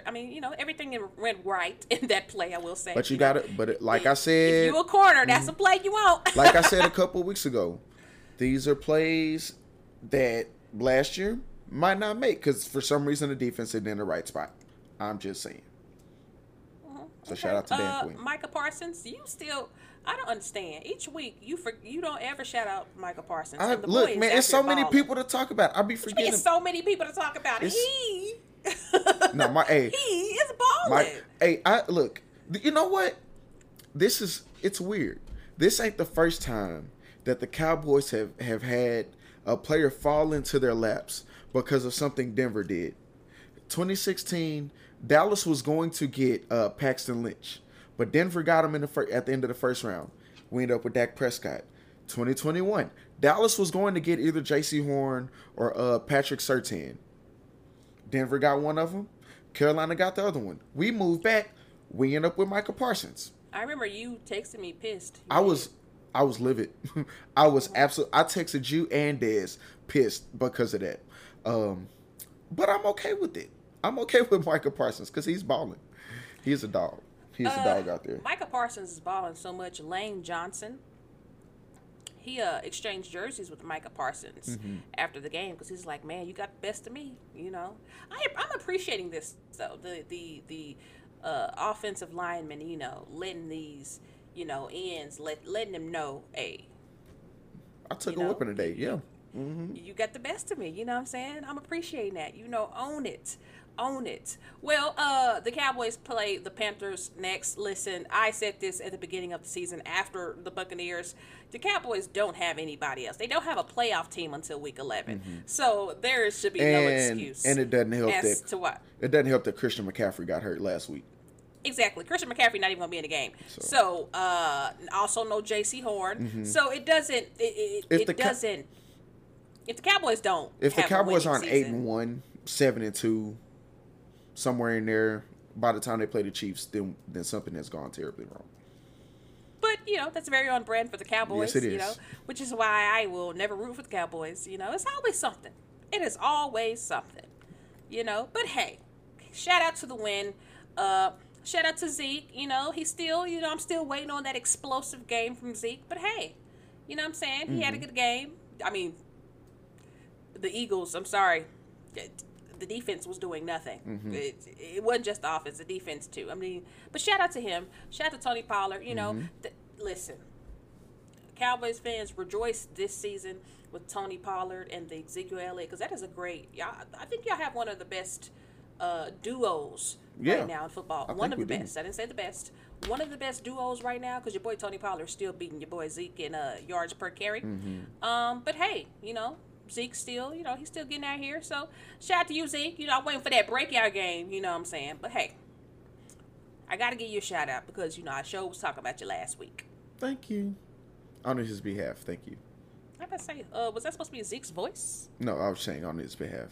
I mean, you know, everything went right (laughs) in that play, I will say. But you got it. But it, like I If said, you a corner, that's a play you want. (laughs) like I said a couple of weeks ago, these are plays that last year might not make because for some reason the defense isn't in the right spot. I'm just saying. So shout out to Dan uh, Quinn. Micah Parsons, you still I don't understand. Each week you for, you don't ever shout out Micah Parsons. I, the look, man, it's so many people to talk about. I'll be forgetting. it's so many people to talk about. It's- he (laughs) No, my- hey. he is balling. My, hey, I look. You know what? This is it's weird. This ain't the first time that the Cowboys have have had a player fall into their laps because of something Denver did. 2016, Dallas was going to get uh, Paxton Lynch, but Denver got him in the fir- at the end of the first round. We ended up with Dak Prescott. 2021, Dallas was going to get either Jaycee Horn or uh, Patrick Surtain. Denver got one of them. Carolina got the other one. We moved back. We end up with Michael Parsons. I remember you texting me pissed. I was, I was livid. (laughs) I was absolutely. I texted you and Dez pissed because of that. Um, but I'm okay with it. I'm okay (laughs) with Michael Parsons because he's balling. He's a dog. He's a dog out there. Michael Parsons is balling so much. Lane Johnson, he uh, exchanged jerseys with Micah Parsons Mm-hmm. after the game because he's like, "Man, you got the best of me." You know, I, I'm appreciating this though. The the the uh, offensive linemen, you know, letting these you know ends let letting them know, hey, I took a know, whipping today. Yeah. You got the best of me. You know what I'm saying? I'm appreciating that. You know, own it. Own it. Well, uh, the Cowboys play the Panthers next. Listen, I said this at the beginning of the season after the Buccaneers. The Cowboys don't have anybody else. They don't have a playoff team until week 11. So there should be no Mm-hmm. Excuse. and it doesn't help as that to what. it doesn't help that Christian McCaffrey got hurt last week. Exactly. Christian McCaffrey not even gonna be in the game. So, uh, also no Jaycee Horn. So it doesn't. It, it, Mm-hmm. It doesn't. If the Cowboys don't, If the Cowboys aren't eight and one, seven and two, somewhere in there, by the time they play the Chiefs, then then something has gone terribly wrong. But you know that's very on brand for the Cowboys. Yes, it You know, which is why I will never root for the Cowboys. You know, it's always something. It is always something. You know, but hey, shout out to the win. Uh, shout out to Zeke. You know, he's still. You know, I'm still waiting on that explosive game from Zeke. But hey, you know what I'm saying? He Mm-hmm. had a good game. I mean, the Eagles. I'm sorry. The defense was doing nothing. Mm-hmm. It, it wasn't just the offense, the defense too. I mean, but shout out to him. Shout out to Tony Pollard. You know, Mm-hmm. th- listen, Cowboys fans rejoice this season with Tony Pollard and the Ezekiel Elliott because that is a great. Y'all, I think y'all have one of the best uh, duos Yeah, right now in football. I one of the we do. best. I didn't say the best. One of the best duos right now because your boy Tony Pollard is still beating your boy Zeke in uh, yards per carry. Mm-hmm. Um, but hey, you know. Zeke still, you know, he's still getting out here. So shout out to you, Zeke. You know, I'm waiting for that breakout game, you know what I'm saying? But hey, I gotta give you a shout out because, you know, I show was talking about you last week. Thank you. On his behalf, thank you. I gotta say, uh, was that supposed to be Zeke's voice? No, I was saying on his behalf.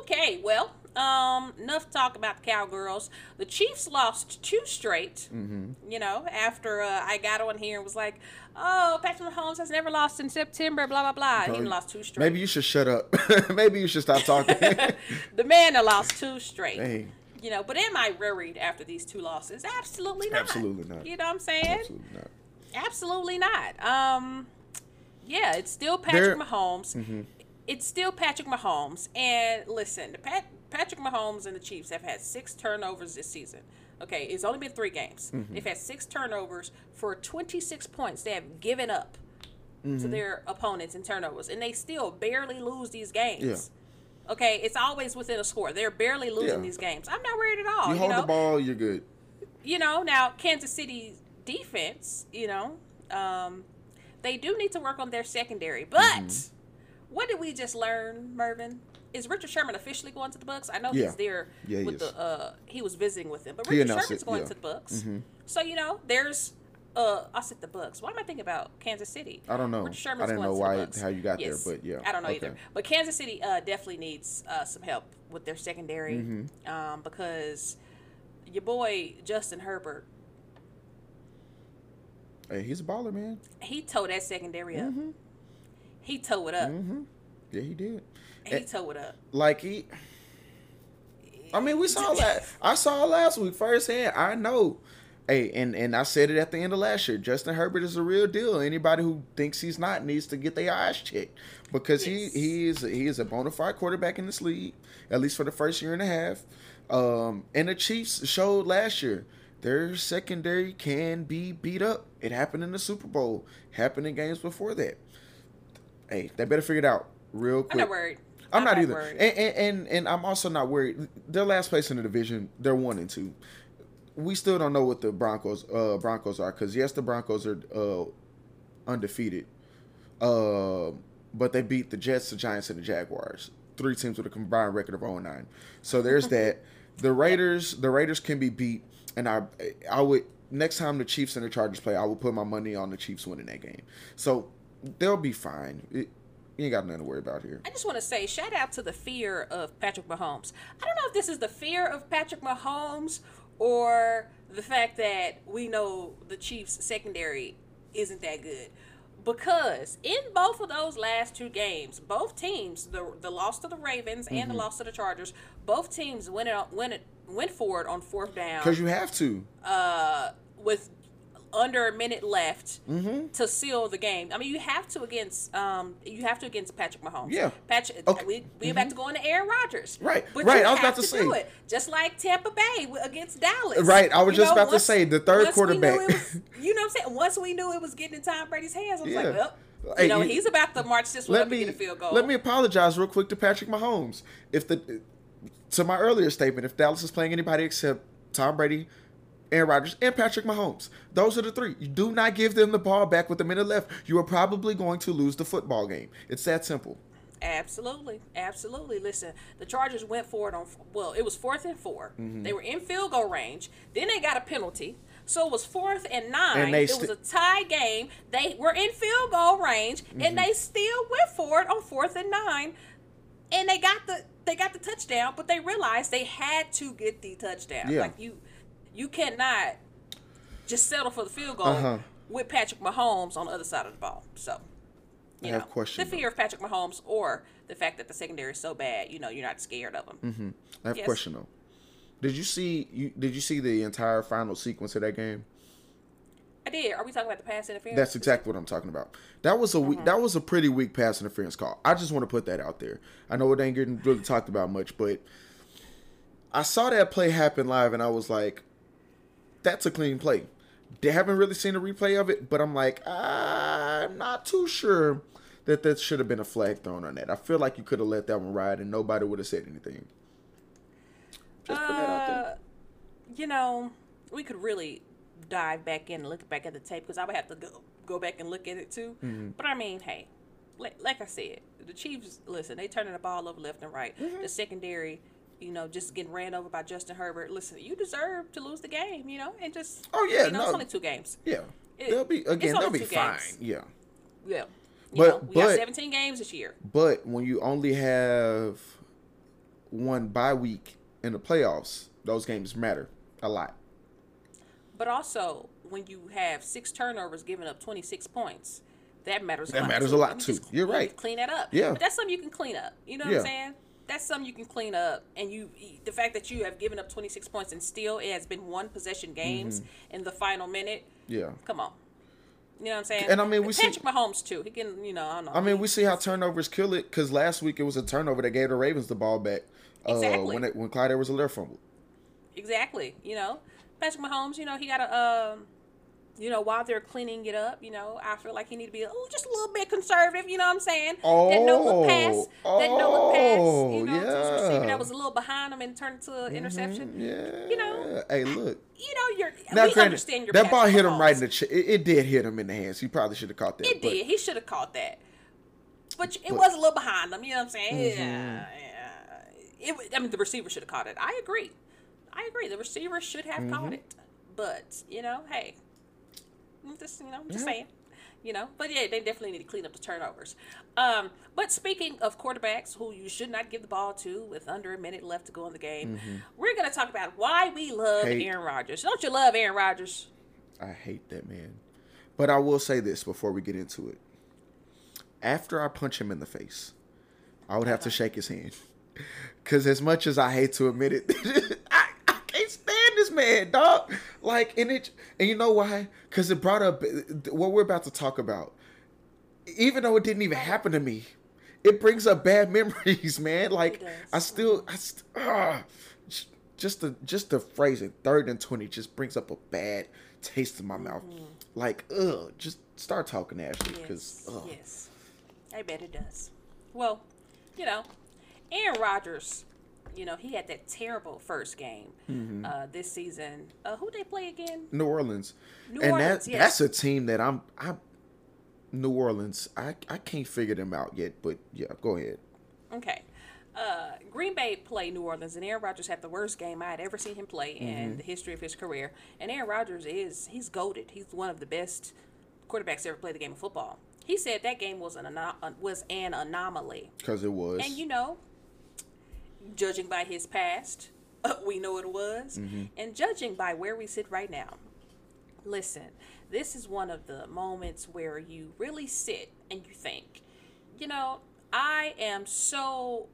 Okay, well, um, enough talk about the Cowgirls. The Chiefs lost two straight. Mm-hmm. You know, after uh, I got on here and was like, "Oh, Patrick Mahomes has never lost in September." Blah blah blah. He lost two straight. Maybe you should shut up. (laughs) Maybe you should stop talking. (laughs) the man that lost two straight. hey, You know, but am I worried after these two losses? Absolutely not. Absolutely not. You know what I'm saying? absolutely not. Absolutely not. Um, yeah, it's still Patrick There- Mahomes. It's still Patrick Mahomes. And listen, Pat, Patrick Mahomes and the Chiefs have had six turnovers this season. Okay, it's only been three games. They've had six turnovers for 26 points. They have given up to their opponents in turnovers, and they still barely lose these games. Okay, it's always within a score. They're barely losing Yeah. these games. I'm not worried at all. You You, hold know? the ball, you're good. you know, now Kansas City's defense, you know, um, they do need to work on their secondary. But Mm-hmm. what did we just learn, Mervin? Is Richard Sherman officially going to the Bucks? I know Yeah. he's there Yeah, he with is. the uh he was visiting with him, but Richard Sherman's it, going yeah. to the Bucks. Mhm. So you know, there's uh I said the books. Why am I thinking about Kansas City? I don't know. Richard I Sherman's didn't going know to why how you got Yes. there, but yeah. I don't know okay. either. But Kansas City uh, definitely needs uh, some help with their secondary Mm-hmm. um, because your boy Justin Herbert Hey, he's a baller, man. he tore that secondary up. Mm-hmm. He tore it up. Yeah, he did. He it up. Like he, I mean, we saw that. (laughs) I saw it last week firsthand. I know. Hey, and and I said it at the end of last year. Justin Herbert is a real deal. Anybody who thinks he's not needs to get their eyes checked because Yes. he he is he is a bona fide quarterback in this league, at least for the first year and a half. Um, and the Chiefs showed last year their secondary can be beat up. It happened in the Super Bowl. Happened in games before that. Hey, they better figure it out real quick. Not worried. I'm, not, either, and, and and and I'm also not worried. They're last place in the division. They're one and two. We still don't know what the Broncos uh, Broncos are because yes, the Broncos are uh, undefeated, uh, but they beat the Jets, the Giants, and the Jaguars. Three teams with a combined record of 0-9. So there's that. (laughs) The Raiders, the Raiders can be beat, and I I would next time the Chiefs and the Chargers play, I will put my money on the Chiefs winning that game. So they'll be fine. It, you ain't got nothing to worry about here. I just want to say shout out to the fear of Patrick Mahomes. I don't know if this is the fear of Patrick Mahomes or the fact that we know the Chiefs secondary isn't that good. Because in both of those last two games, both teams, the the loss to the Ravens and the Mm-hmm. loss to the Chargers, both teams went it, went it, went for it on fourth down. Because you have to. uh, with under a minute left Mm-hmm. to seal the game. I mean, you have to against um, you have to against Patrick Mahomes. Yeah. Patrick. Okay. We we about to go into Aaron Rodgers. Right, But right, I was about to do say. it just like Tampa Bay against Dallas. Right, I was You just about to say, the third once quarterback. was- (laughs) you know what I'm saying? Once we knew it was getting in Tom Brady's hands, I was Yeah. like, well, Hey, you know, you- he's about to march this one up me and get a field goal. let me apologize real quick to Patrick Mahomes. If the to my earlier statement, if Dallas is playing anybody except Tom Brady, Aaron Rodgers, and Patrick Mahomes, those are the three. You do not give them the ball back with a minute left. You are probably going to lose the football game. It's that simple. Absolutely, absolutely. Listen, the Chargers went for it on. Well, it was fourth and 4 Mm-hmm. They were in field goal range. Then they got a penalty, so it was fourth and nine. And it was a tie game. They were in field goal range, Mm-hmm. and they still went for it on fourth and nine. And they got the they got the touchdown, but they realized they had to get the touchdown. Yeah. Like you, you cannot just settle for the field goal Uh-huh. with Patrick Mahomes on the other side of the ball. So. You I have know, a question, The though. fear of Patrick Mahomes or the fact that the secondary is so bad, you know, you're not scared of him. Mm-hmm. I have Yes. a question though. Did you see you did you see the entire final sequence of that game? I did. Are we talking about the pass interference? That's exactly what I'm talking about. That was a weak, that was a pretty weak pass interference call. I just want to put that out there. I know it ain't getting really talked about much, but I saw that play happen live, and I was like, "That's a clean play." They haven't really seen a replay of it, but I'm like, I'm not too sure that that should have been a flag thrown on that. I feel like you could have let that one ride, and nobody would have said anything. Just put that out there. Uh, you know, we could really dive back in and look back at the tape because I would have to go go back and look at it too. Mm-hmm. But I mean, hey, like, like I said, the Chiefs. Listen, they turning the ball over left and right. Mm-hmm. The secondary. You know, just getting ran over by Justin Herbert. Listen, you deserve to lose the game. You know, and just Oh, yeah, you know, it's no. only two games. Yeah, It- they'll be it's again. They'll be fine. games. Yeah. Yeah, you But- know, we got 17 games this year. But when you only have one bye week in the playoffs, those games matter a lot. But also, when you have six turnovers giving up 26 points, that matters. That a lot matters a lot, too. just- You're you right. Clean that up. Yeah. But that's something you can clean up. You know what Yeah. I'm saying? That's something you can clean up, and you the fact that you have given up 26 points and still it has been one possession games Mm-hmm. in the final minute. Yeah. Come on. You know what I'm saying? And I mean, we see- Patrick Mahomes too. He can, you know, I don't know. I mean, we see how turnovers kill it because last week it was a turnover that gave the Ravens the ball back. Uh, Exactly. when it, when Clyde Edwards Helaire fumbled. Exactly. You know, Patrick Mahomes. You know, he got a. um, you know, while they're cleaning it up, you know, I feel like he need to be little, just a little bit conservative. You know what I'm saying? that no look pass. Oh, that no look pass. oh, You know, to his receiver that was a little behind him and turned to an interception. Yeah. You know- Hey, look. You know, you're. Now, we granted, understand your that ball hit him right in the. Ch- it, it did hit him in the hands. He probably should have caught that. It but, did. He should have caught that. But it But- Mm-hmm. was a little behind him. You know what I'm saying? Yeah. yeah. It, I mean, the receiver should have caught it. I agree. I agree. The receiver should have Mm-hmm. caught it. But you know, hey, I'm just you know, I'm just Yeah. saying. You know, but yeah, they definitely need to clean up the turnovers. Um, but speaking of quarterbacks who you should not give the ball to with under a minute left to go in the game, we're going to talk about why we love Mm-hmm. Hate. Aaron Rodgers. Don't you love Aaron Rodgers? I hate that man. But I will say this before we get into it. After I punch him in the face, I would have to shake his hand. (laughs) Cause as much as I hate to admit it, (laughs) I, I can't stand this man, dog. Like, and it, and you know why? Cause it brought up what we're about to talk about. Even though it didn't even happen to me, it brings up bad (laughs) memories, man. Like. I still, I, st- ah, j- just the just the phrasing third and twenty just brings up a bad taste in my mouth. Mm-hmm. Like, ugh, just start talking, Ashley, because Yes, yes. I bet it does. Well, you know, Aaron Rodgers, you know, he had that terrible first game Mm-hmm. uh, this season. Uh, who they play again? New Orleans, New and Orleans, that yeah. that's a team that I'm I. New Orleans, I I can't figure them out yet, but yeah, go ahead. Okay. Uh, Green Bay played New Orleans, and Aaron Rodgers had the worst game I had ever seen him play Mm-hmm. in the history of his career. And Aaron Rodgers is he's GOATed. He's one of the best quarterbacks to ever play the game of football. He said that game was an was an anomaly. Because it was. And you know, judging by his past, (laughs) we know it was. Mm-hmm. And judging by where we sit right now, listen, this is one of the moments where you really sit and you think, you know, I am so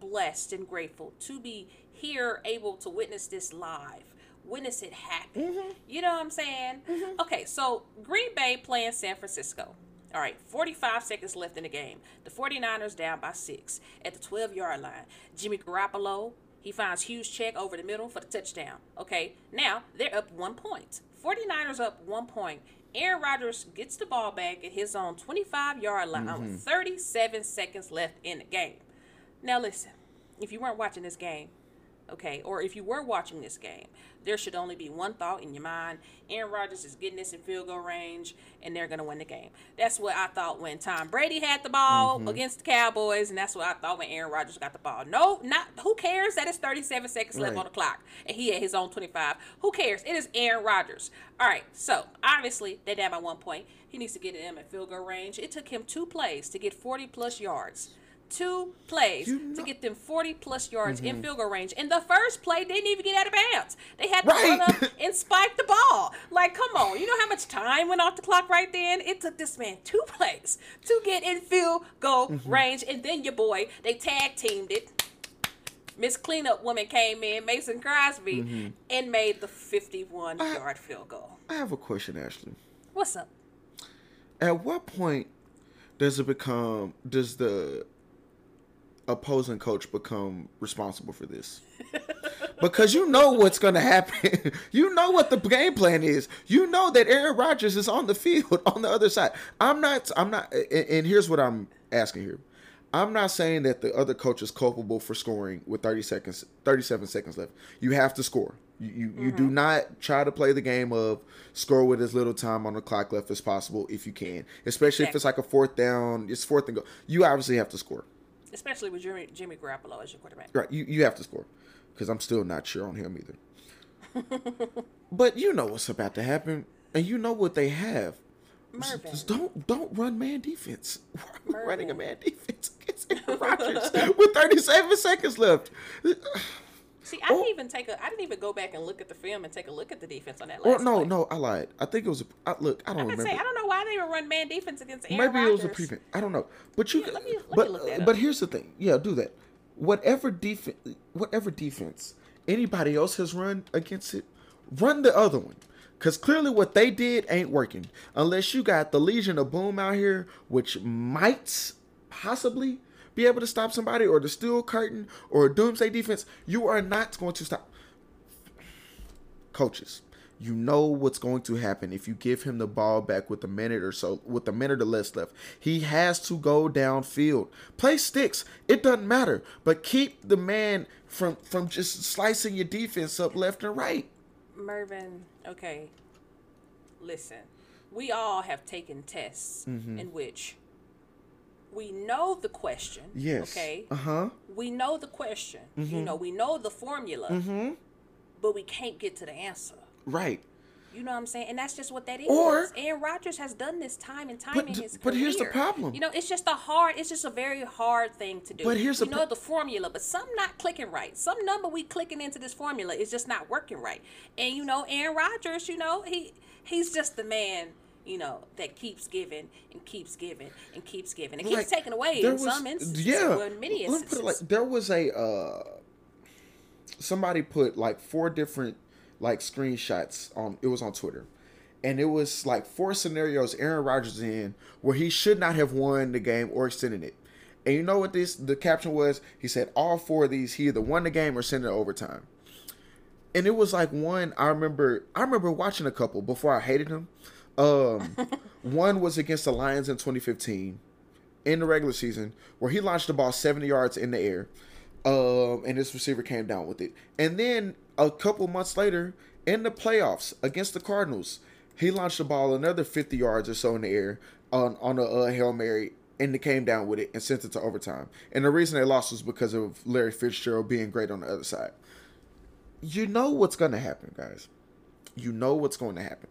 blessed and grateful to be here able to witness this live. Witness it happen. Mm-hmm. You know what I'm saying? Mm-hmm. Okay, so Green Bay playing San Francisco. All right, 45 seconds left in the game. The 49ers down by six at the 12 yard line. Jimmy Garoppolo, he finds Juszczyk over the middle for the touchdown. Okay, now they're up one point. 49ers up one point. Aaron Rodgers gets the ball back at his own 25 yard line with mm-hmm. 37 seconds left in the game. Now, listen, if you weren't watching this game, okay, or if you were watching this game, there should only be one thought in your mind. Aaron Rodgers is getting this in field goal range, and they're going to win the game. That's what I thought when Tom Brady had the ball mm-hmm. against the Cowboys, and that's what I thought when Aaron Rodgers got the ball. No, not who cares that it's 37 seconds left Right. on the clock, and he had his own 25. Who cares? It is Aaron Rodgers. All right, so obviously they're down by one point. He needs to get them at field goal range. It took him two plays to get 40 plus yards. Two plays You to know- Mm-hmm. get them 40 plus yards in field goal range. And the first play, they didn't even get out of bounds. They had to run up and spike the ball. Like, come on. You know how much time went off the clock right then? It took this man two (laughs) plays to get in field goal Mm-hmm. range. And then your boy, they tag teamed it. Miss Cleanup Woman came in, Mason Crosby, Mm-hmm. and made the 51 yard field goal. I have a question, Ashley. What's up? At what point does it become does the opposing coach become responsible for this? (laughs) because you know what's going to happen. (laughs) you know what the game plan is. You know that Aaron Rodgers is on the field (laughs) on the other side. I'm not I'm not and, here's what I'm asking here. I'm not saying that the other coach is culpable for scoring with 30 seconds 37 seconds left. You have to score. You you, you do mm-hmm. not try to play the game of score with as little time on the clock left as possible if you can. Especially if it's like a fourth down, it's fourth and go. You obviously have to score. Especially with Jimmy, Jimmy Garoppolo as your quarterback. Right, you, you have to score because I'm still not sure on him either. (laughs) but you know what's about to happen, and you know what they have. Mervin. Just don't don't run man defense. (laughs) Running a man defense against Aaron Rodgers with 37 seconds left. See, I didn't even take a. I didn't even go back and look at the film and take a look at the defense on that Or last. no, play. no, I lied. I think it was. A, I, look, I don't I remember. say I don't know why they even run man defense against Aaron Maybe it was a prevent. I don't know. But you. Yeah, let me- let me but look that uh, but here's the thing. Yeah, do that. Whatever defense, whatever defense anybody else has run against it, run the other one. Cause clearly what they did ain't working. Unless you got the Legion of Boom out here, which might possibly be able to stop somebody, or the Steel Curtain, or a Doomsday defense, you are not going to stop coaches. You know what's going to happen if you give him the ball back with a minute or so with a minute or less left. He has to go downfield. Play sticks. It doesn't matter. But keep the man from from just slicing your defense up left and right. Mervin, okay. Listen, we all have taken tests mm-hmm. in which we know the question. yes Okay. uh-huh We know the question. You know, we know the formula. mm-hmm. But we can't get to the answer. right You know what I'm saying? And that's just what that is. Or- Aaron Rodgers has done this time and time But in his career. but here's the problem. You know, it's just a hard, it's just a very hard thing to do. But here's you the know pro- the formula, but some not clicking right. Some number we clicking into this formula is just not working right. And you know, Aaron Rodgers, you know, he he's just the man. You know that keeps giving and keeps giving and keeps giving. And keeps taking away in was- some instances. yeah well, in many let me put it like there was a uh somebody put like four different like screenshots on it was on twitter. And it was like four scenarios aaron rodgers in where he should not have won the game or extended it. And you know what this the caption was? He said all four of these he either won the game or sent it overtime. And it was like one I remember I remember watching a couple before I hated him. Um (laughs) one was against the Lions in 2015 in the regular season where he launched the ball 70 yards in the air. Um and his receiver came down with it. And then a couple months later in the playoffs against the Cardinals, he launched the ball another 50 yards or so in the air on on a uh, Hail Mary and they came down with it and sent it to overtime. And the reason they lost was because of Larry Fitzgerald being great on the other side you know what's going to happen, guys. You know what's going to happen.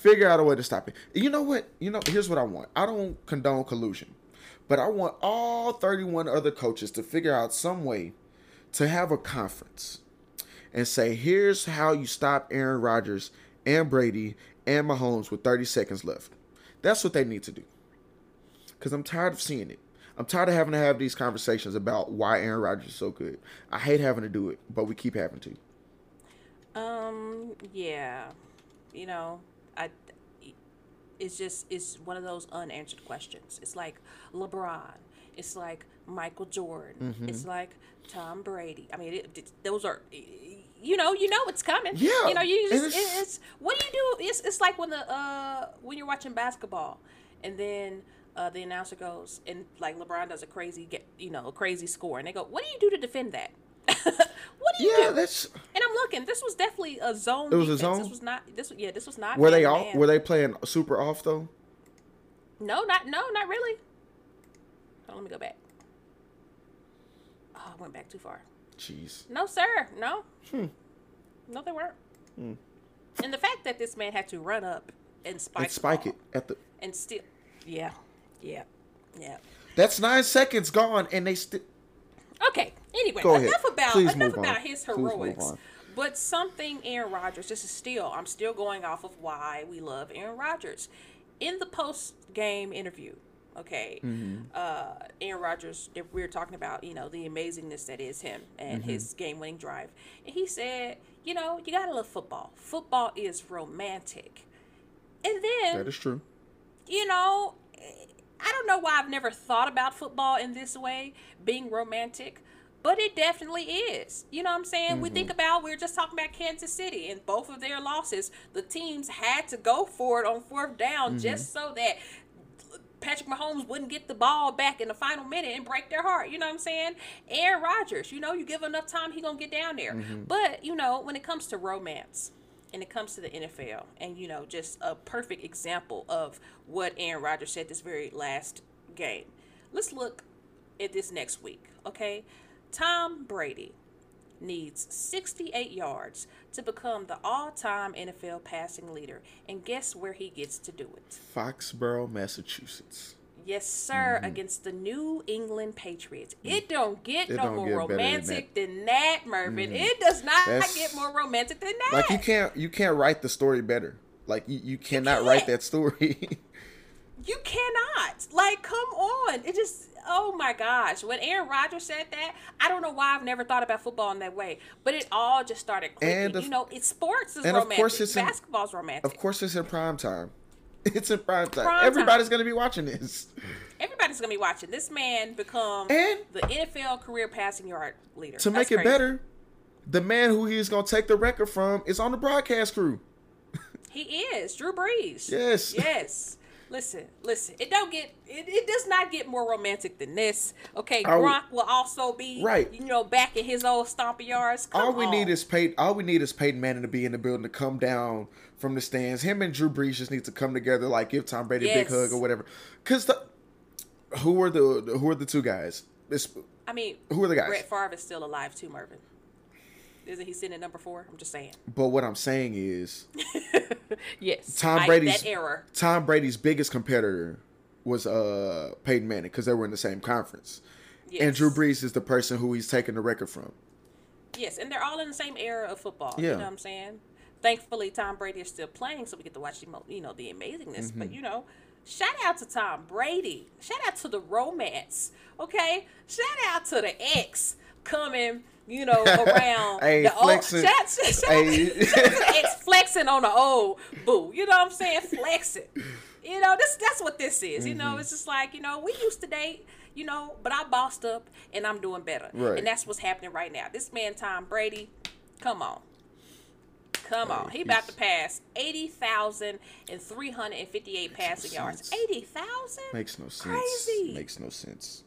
Figure out a way to stop it. You know what? You know, here's what I want. I don't condone collusion, but I want all 31 other coaches to figure out some way to have a conference and say, here's how you stop Aaron Rodgers and Brady and Mahomes with 30 seconds left. That's what they need to do. Because I'm tired of seeing it. I'm tired of having to have these conversations about why Aaron Rodgers is so good. I hate having to do it, but we keep having to. Um, yeah. You know, I it's just it's one of those unanswered questions. It's like LeBron. It's like Michael Jordan. Mm-hmm. It's like Tom Brady. I mean, it, it- those are you know, you know it's coming. Yeah, You know, you just it's- it's, what do you do? It's it's like when the uh when you're watching basketball and then uh, the announcer goes and like LeBron does a crazy get you know a crazy score and they go, what do you do to defend that? (laughs) what do you Yeah, do? that's And I'm looking. This was definitely a zone. It was a zone? This was not. This yeah. This was not. were they all man. were they playing super off though? No, not no, not really. Oh, let me go back. Oh, I went back too far. Jeez. No, sir. No. Hmm. No, they weren't. Hmm. And the fact that this man had to run up and spike, And spike it at the and still, yeah, yeah, yeah. That's 9 seconds gone and they still Okay. Anyway, Go ahead. enough about Please enough move on. about his heroics. But something Aaron Rodgers. This is still. I'm still going off of why we love Aaron Rodgers. In the post game interview, okay, Mm-hmm. uh, Aaron Rodgers. We were talking about you know the amazingness that is him and Mm-hmm. his game winning drive, and he said, you know, you gotta love football. Football is romantic. And then That is true. you know, I don't know why I've never thought about football in this way, being romantic, but it definitely is. You know what I'm saying? We think mm-hmm. about, we are just talking about Kansas City and both of their losses. The teams had to go for it on fourth down mm-hmm. just so that Patrick Mahomes wouldn't get the ball back in the final minute and break their heart. You know what I'm saying? Aaron Rodgers, you know, you give enough time, he gonna get down there. Mm-hmm. But you know, when it comes to romance, and it comes to the NFL, and you know, just a perfect example of what Aaron Rodgers said this very last game. Let's look at this next week, okay? Tom Brady needs 68 yards to become the all-time NFL passing leader, and guess where he gets to do it? Foxborough, Massachusetts. Yes, sir, against the New England Patriots. It don't get Mm-hmm. It no don't more get better than romantic than that, Mervin. It does not That's- get more romantic than that. Like you can't you can't write the story better. Like you, you cannot write that story. (laughs) You cannot. Like, come on. It just oh my gosh. When Aaron Rodgers said that, I don't know why I've never thought about football in that way. But it all just started clicking. And of- you know, it's sports is and of course it's in- Basketball's romantic. of course it's in prime time. (laughs) It's in prime time. Prime Everybody's time. gonna be watching this. Everybody's gonna be watching. This man become And- the NFL career passing yard leader. To That's make it crazy. better, the man who he's gonna take the record from is on the broadcast crew. He is Drew Brees. Yes. Yes. Listen, listen. It don't get. It, it does not get more romantic than this. Okay, would- Gronk will also be Right. You know, back in his old stomping yards. Come all we on. need is Peyton. All we need is Peyton Manning to be in the building to come down from the stands. Him and Drew Brees just need to come together, like give Tom Brady a big hug or whatever. Cause the who are the who are the two guys? This I mean, Who are the guys? Brett Favre is still alive too, Mervin. Isn't he sitting at number four? I'm just saying. but what I'm saying is (laughs) Yes. Tom Brady's that error. Tom Brady's biggest competitor was uh Peyton Manning because they were in the same conference. Yes. And Drew Brees is the person who he's taking the record from. Yes, and they're all in the same era of football. You Yeah. know what I'm saying? Thankfully, Tom Brady is still playing, so we get to watch the, you know, the amazingness. Mm-hmm. But you know, shout out to Tom Brady. Shout out to the romance. Okay, shout out to the ex coming. You know, around (laughs) Hey, the flexing. old shout, shout, Hey. shout out to the ex (laughs) flexing on the old boo. You know what I'm saying? Flexing. You know, this that's what this is. You Mm-hmm. know, it's just like you know we used to date. You know, but I bossed up and I'm doing better. Right. And that's what's happening right now. This man, Tom Brady, come on. Come on. He about to pass 80,358 passing yards. sense. 80,000? Makes no sense. Crazy. Makes no sense.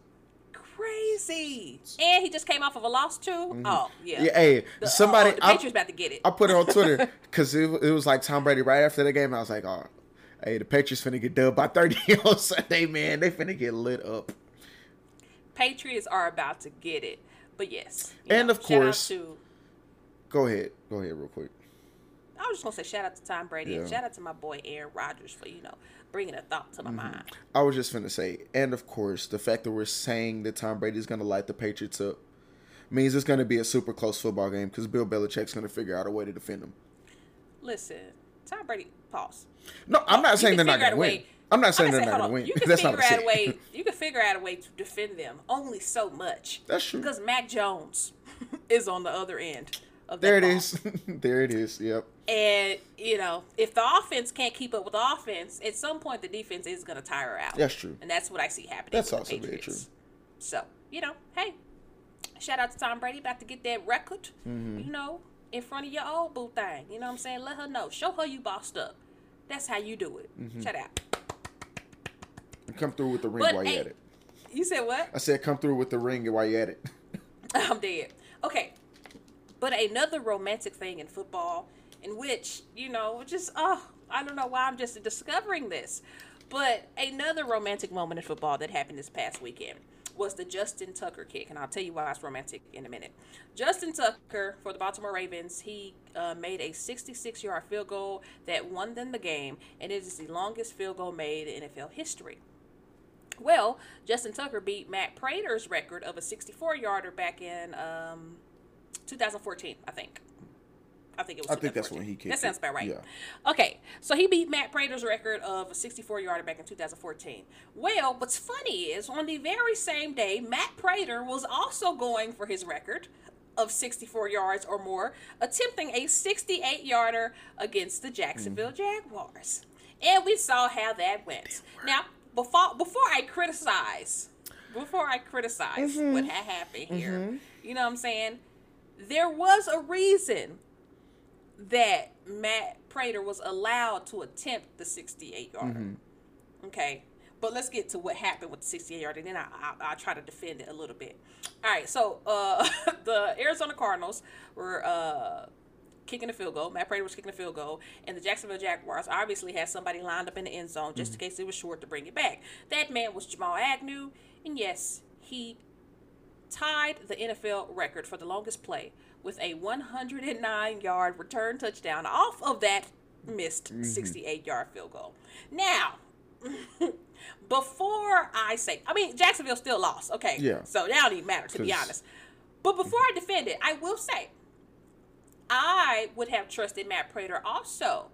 Crazy. And he just came off of a loss, too. Oh, yeah. Mm-hmm. Yeah, hey, The, somebody uh, the I- Patriots about to get it. I put it on Twitter (laughs) because it, it was like Tom Brady right after the game. I was like, oh, hey, the Patriots finna get dubbed by 30 (laughs) on Sunday, man. They finna get lit up. Patriots are about to get it. But yes. And know, of course- to- Go ahead. Go ahead, real quick. I was just going to say shout out to Tom Brady and shout out to my boy Aaron Rodgers for, you know, bringing a thought to my Mm-hmm. mind. I was just finna say, and of course, the fact that we're saying that Tom Brady's gonna light the Patriots up means it's gonna be a super close football game because Bill Belichick's gonna figure out a way to defend him. Listen, Tom Brady, pause. No, I'm not You saying they're not gonna win. way- I'm not saying I'm they're gonna not gonna on. win. You can (laughs) That's figure not out a way. You can figure out a way to defend them only so much. That's true. Because Mac Jones (laughs) is on the other end of There it ball. is. (laughs) there it is. Yep. And you know, if the offense can't keep up with the offense, at some point the defense is going to tire her out. That's true. And that's what I see happening. That's also very Patriots. So you know, hey, shout out to Tom Brady about to get that record. Mm-hmm. You know, in front of your old boo thing. You know what I'm saying? Let her know. Show her you bossed up. That's how you do it. Mm-hmm. Shout out. And come through with the ring But, while you hey- at it. You said what? I said come through with the ring while you at it. (laughs) I'm dead. Okay. But another romantic thing in football, in which, you know, just, oh, I don't know why I'm just discovering this. But another romantic moment in football that happened this past weekend was the Justin Tucker kick. And I'll tell you why it's romantic in a minute. Justin Tucker for the Baltimore Ravens, he uh, made a 66 yard field goal that won them the game. And it is the longest field goal made in NFL history. Well, Justin Tucker beat Matt Prater's record of a 64 yarder back in um, 2014, I think. I think it was. I think that's when he kicked That sounds it. about right. Yeah. Okay, so he beat Matt Prater's record of a 64 yarder back in 2014. Well, what's funny is on the very same day, Matt Prater was also going for his record of 64 yards or more, attempting a 68 yarder against the Jacksonville Mm-hmm. Jaguars. And we saw how that went. Now, before before I criticize, before I criticize Mm-hmm. what had happened here, you know what I'm saying? There was a reason that Matt Prater was allowed to attempt the 68 yarder. Mm-hmm. Okay. But let's get to what happened with the 68 yarder, and then I, I, I'll try to defend it a little bit. All right. So uh, (laughs) the Arizona Cardinals were uh, kicking a field goal. Matt Prater was kicking a field goal, and the Jacksonville Jaguars obviously had somebody lined up in the end zone just in case it was short to bring it back. That man was Jamal Agnew, and yes, he tied the NFL record for the longest play with a 109 yard return touchdown off of that missed mm-hmm. 68 yard field goal. Now, (laughs) before I say, I mean, Jacksonville still lost. Okay. Yeah. So that don't even matter, to be honest. But before I defend it, I will say, I would have trusted Matt Prater also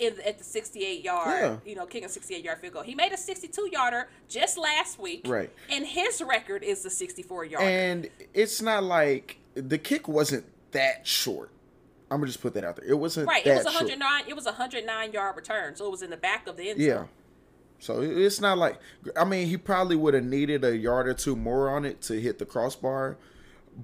in the, at the 68 yard, Yeah. you know, kicking a 68 yard field goal. He made a 62 yarder just last week. Right. And his record is the 64 yard. And it's not like the kick wasn't that short. I'm gonna just put that out there. It wasn't right. that It was a short. 109. It was a 109 yard return, so it was in the back of the end zone. Yeah. So it's not like I mean he probably would have needed a yard or two more on it to hit the crossbar,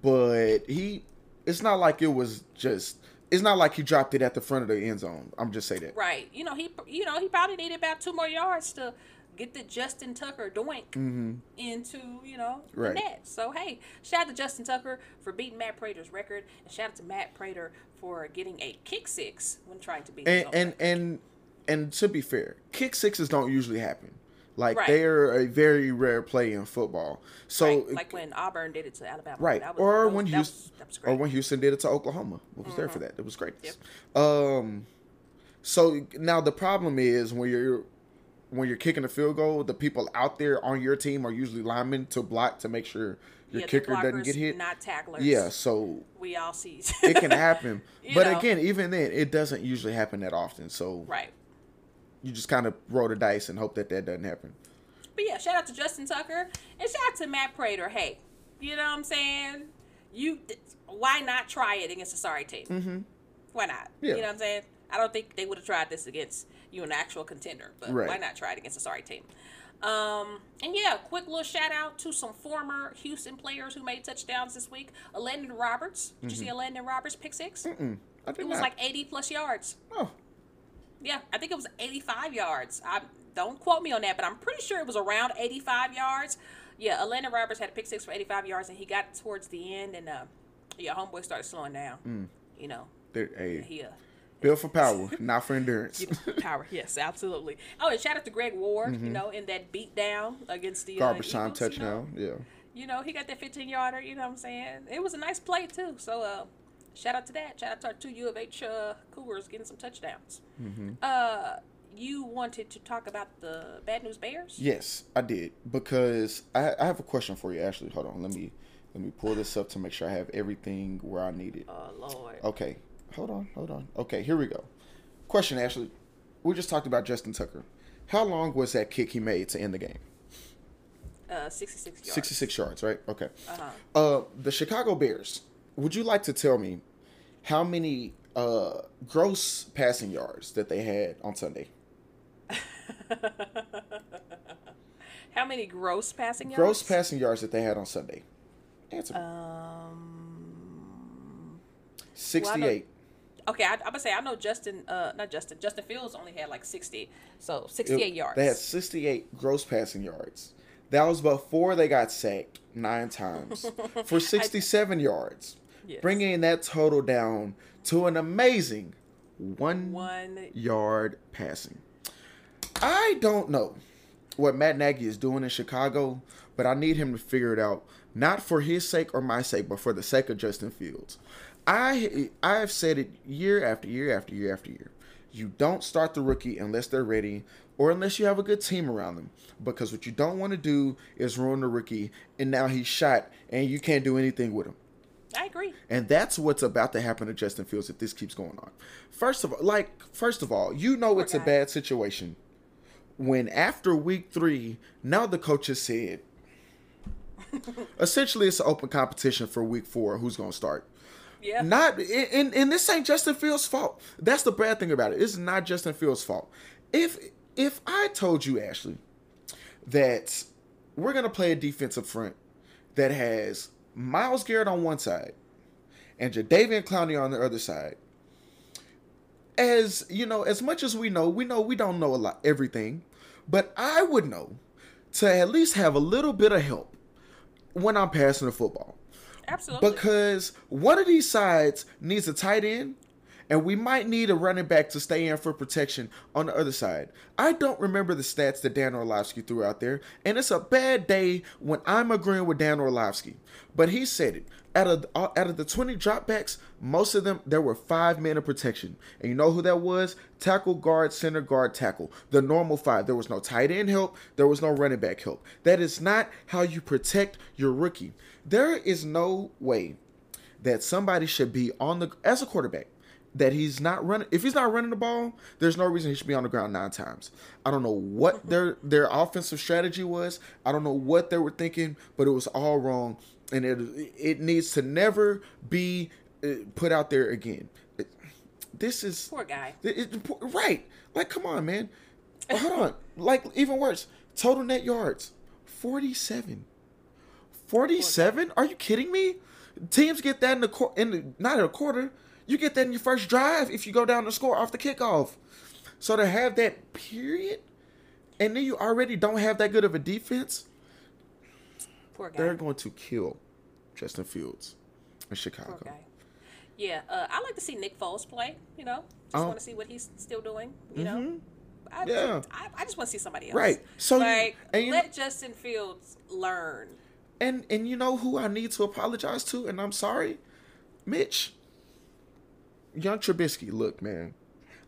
but he it's not like it was just it's not like he dropped it at the front of the end zone. I'm just say that. Right. You know he. You know he probably needed about two more yards to get the Justin Tucker doink into you know the Mm-hmm. Net. So hey, shout out to Justin Tucker for beating Matt Prater's record, and shout out to Matt Prater for getting a kick six when trying to beat. And and and and to be fair, kick sixes don't usually happen. Like Right. they're a very rare play in football. So Right, like when Auburn did it to Alabama. Right. That was, or when that Houston was, was or. Mm-hmm. when Houston did it to Oklahoma. I was there for that. It was great. Um so now the problem is when you're when you're kicking a field goal, the people out there on your team are usually linemen to block to make sure your yeah, kicker doesn't get hit. Not tacklers. Yeah, so We all see. it can happen. (laughs) But know. again, even then, it doesn't usually happen that often. So right. You just kind of roll the dice and hope that that doesn't happen. But yeah, shout out to Justin Tucker and shout out to Matt Prater. Hey, you know what I'm saying? You why not try it against a sorry team? Mm-hmm. Why not? Yeah. You know what I'm saying? I don't think they would have tried this against you, an actual contender, but Right. why not try it against a sorry team? Um, and yeah, quick little shout out to some former Houston players who made touchdowns this week. Elandon Roberts. Did you see Elandon Roberts pick six? Mm, I did It was not. like 80 plus yards. oh, Yeah, I think it was 85 yards. I don't quote me on that, but I'm pretty sure it was around 85 yards. Yeah, Elandon Roberts had a pick six for 85 yards, and he got towards the end, and uh, yeah, homeboy started slowing down. You know, there, hey, he uh, built for power, not for endurance. (laughs) power. (laughs) Yes, absolutely. Oh, and shout out to Greg Ward. You know, in that beat down against the Mm-hmm. Garbage uh, time Eagles, you know. touchdown. Yeah. You know, he got that 15 yarder. You know what I'm saying? It was a nice play too. So, uh, shout out to that. Shout out to our two U of H uh, Cougars getting some touchdowns. Mm-hmm. Uh, you wanted to talk about the Bad News Bears? Yes, I did because I, I have a question for you. Ashley, hold on. Let me let me pull this up to make sure I have everything where I need it. Oh Lord. Okay, hold on, hold on. Okay, here we go. Question, Ashley. We just talked about Justin Tucker. How long was that kick he made to end the game? Uh, 66 yards. 66 yards, right? Okay. Uh-huh. Uh, the Chicago Bears. Would you like to tell me how many uh, gross passing yards that they had on Sunday? (laughs) How many gross passing yards? Gross passing yards that they had on Sunday. Answer. Um. 68. Okay, I, I'm gonna say I know Justin. Uh, not Justin. Justin Fields only had like 60, so 68 It- yards. They had 68 gross passing yards. That was before they got sacked nine times (laughs) for 67 yards, Yes. bringing that total down to an amazing one, One. yard passing. I don't know what Matt Nagy is doing in Chicago, but I need him to figure it out, not for his sake or my sake, but for the sake of Justin Fields. I I have said it year after year after year after year. You don't start the rookie unless they're ready or unless you have a good team around them. Because what you don't want to do is ruin the rookie and now he's shot and you can't do anything with him. I agree. And that's what's about to happen to Justin Fields if this keeps going on. First of all, like first of all, you know it's a bad situation when after week three, now the coach has said (laughs) essentially it's an open competition for week four who's gonna start. Yeah. Not and, and, and this ain't Justin Fields' fault. That's the bad thing about it. It's not Justin Fields' fault. If if I told you, Ashley, that we're gonna play a defensive front that has Myles Garrett on one side and Jadeveon Clowney on the other side. As you know, as much as we know, we know we don't know a lot everything, but I would know to at least have a little bit of help when I'm passing the football Absolutely. because one of these sides needs a tight end And we might need a running back to stay in for protection on the other side. I don't remember the stats that Dan Orlovsky threw out there, and it's a bad day when I'm agreeing with Dan Orlovsky. But he said it. Out of uh, out of the 20 dropbacks, most of them there were five men of protection. And you know who that was? Tackle, guard, center, guard, tackle. The normal five. There was no tight end help. There was no running back help. That is not how you protect your rookie. There is no way that somebody should be on the as a quarterback that he's not running if he's not running the ball there's no reason he should be on the ground nine times. I don't know what their their offensive strategy was. I don't know what they were thinking but it was all wrong. And it it needs to never be uh, put out there again. This is Poor guy. it- it- right. Like come on man. Hold on. Like even worse total net yards 47 47 are you kidding me? Teams get that in the quar- in the not in a quarter you get that in your first drive if you go down the score off the kickoff so to have that period and then you already don't have that good of a defense Poor guy. they're going to kill Justin Fields in Chicago. Poor guy. Yeah, uh, I like to see Nick Foles play. You know, just Oh. want to see what he's still doing. You know, I, Yeah. I, I just want to see somebody else. Right. So like, you let know- Justin Fields learn. And and you know who I need to apologize to, and I'm sorry, Mitch. Young Trubisky, look, man,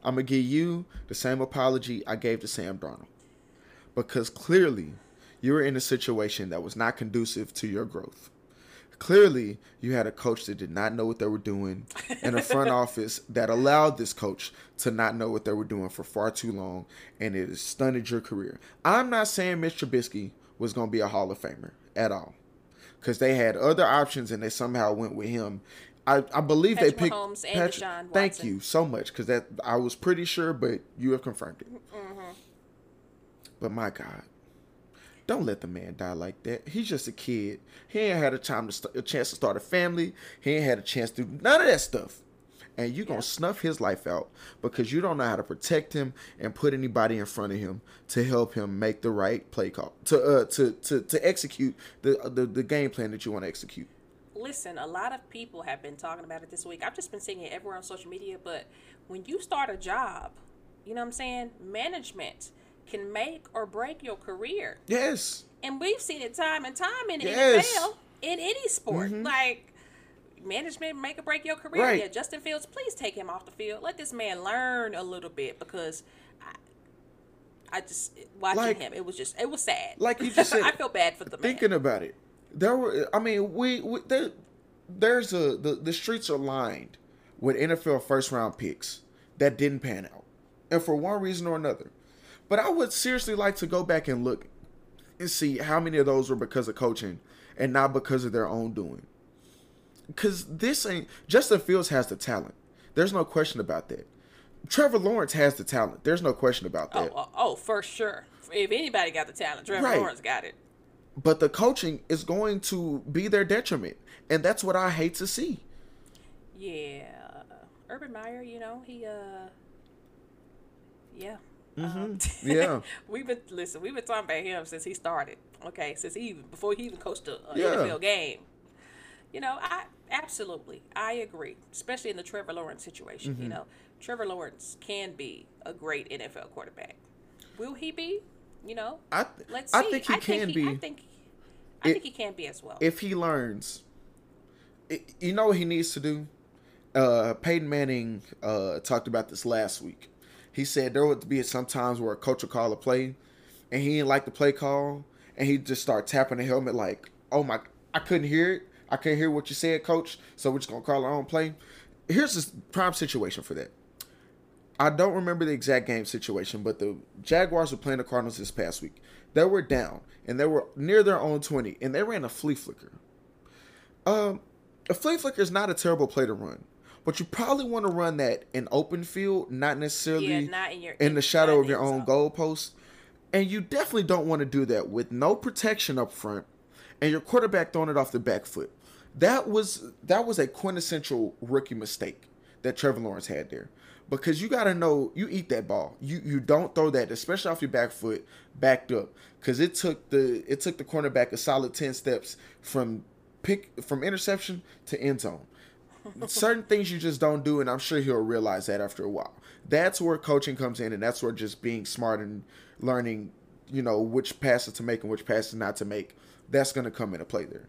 I'm gonna give you the same apology I gave to Sam Darnold, because clearly you were in a situation that was not conducive to your growth. Clearly, you had a coach that did not know what they were doing, (laughs) and a front office that allowed this coach to not know what they were doing for far too long, and it has stunted your career. I'm not saying Mitch Trubisky was going to be a Hall of Famer at all, because they had other options and they somehow went with him. I, I believe Patrick they picked. Mahomes and Patrick- Deshaun Thank you so much, because that I was pretty sure, but you have confirmed it. Mm-hmm. But my God, don't let the man die like that. He's just a kid. He ain't had a time to st- a chance to start a family. He ain't had a chance to do none of that stuff. And you're gonna snuff his life out because you don't know how to protect him and put anybody in front of him to help him make the right play call to uh to to, to execute the, the the game plan that you want to execute. Listen, a lot of people have been talking about it this week. I've just been seeing it everywhere on social media. But when you start a job, you know what I'm saying? Management can make or break your career. Yes. And we've seen it time and time in the Yes. Mm-hmm. NFL, in any sport. Like, management make or break your career. Right. Yeah, Justin Fields, please take him off the field. Let this man learn a little bit because I, I just, watching Like- him, it was just, it was sad. Like you just (laughs) said, I feel bad for the man. thinking about it there were i mean we, we there there's a the, the streets are lined with nfl first round picks that didn't pan out and for one reason or another but i would seriously like to go back and look and see how many of those were because of coaching and not because of their own doing because this ain't justin fields has the talent there's no question about that trevor lawrence has the talent there's no question about Oh, that oh, oh, for sure. If anybody got the talent, Trevor Right. Lawrence got it. But the coaching is going to be their detriment and that's what i hate to see Yeah. Urban Meyer, you know, he uh yeah. Mm-hmm. Um, (laughs) Yeah. we've been listen, we've been talking about him since he started. Okay, since he even before he even coached a, a Yeah. NFL game. You know, I absolutely I agree, especially in the Trevor Lawrence situation. Mm-hmm. You know, Trevor Lawrence can be a great NFL quarterback. Will he be? You know, i, th- let's see. I think he can be I think I It- think he can be as well. if he learns. I- you know what he needs to do? Uh peyton manning uh talked about this last week. He said there would be some times where a coach would call a play and he didn't like the play call and he'd just start tapping the helmet like oh my i couldn't hear it. I couldn't hear what you said coach so we're just gonna call our own play. Here's this prime situation for that I don't remember the exact game situation, but the Jaguars were playing the Cardinals this past week. They were down and they were near their own 20 and they ran a flea flicker. Um, a flea flicker is not a terrible play to run, but you probably want to run that in open field, not necessarily Yeah, not in your- in the shadow of your own zone. goalpost. And you definitely don't want to do that with no protection up front and your quarterback throwing it off the back foot. That was that was a quintessential rookie mistake that Trevor Lawrence had there. Because you gotta know you eat that ball. You you don't throw that, especially off your back foot, backed up. Cause it took the it took the cornerback a solid ten steps from pick from interception to end zone. (laughs) certain things you just don't do, and I'm sure he'll realize that after a while. That's where coaching comes in, and that's where just being smart and learning, you know, which passes to make and which passes not to make. That's going to come into play there.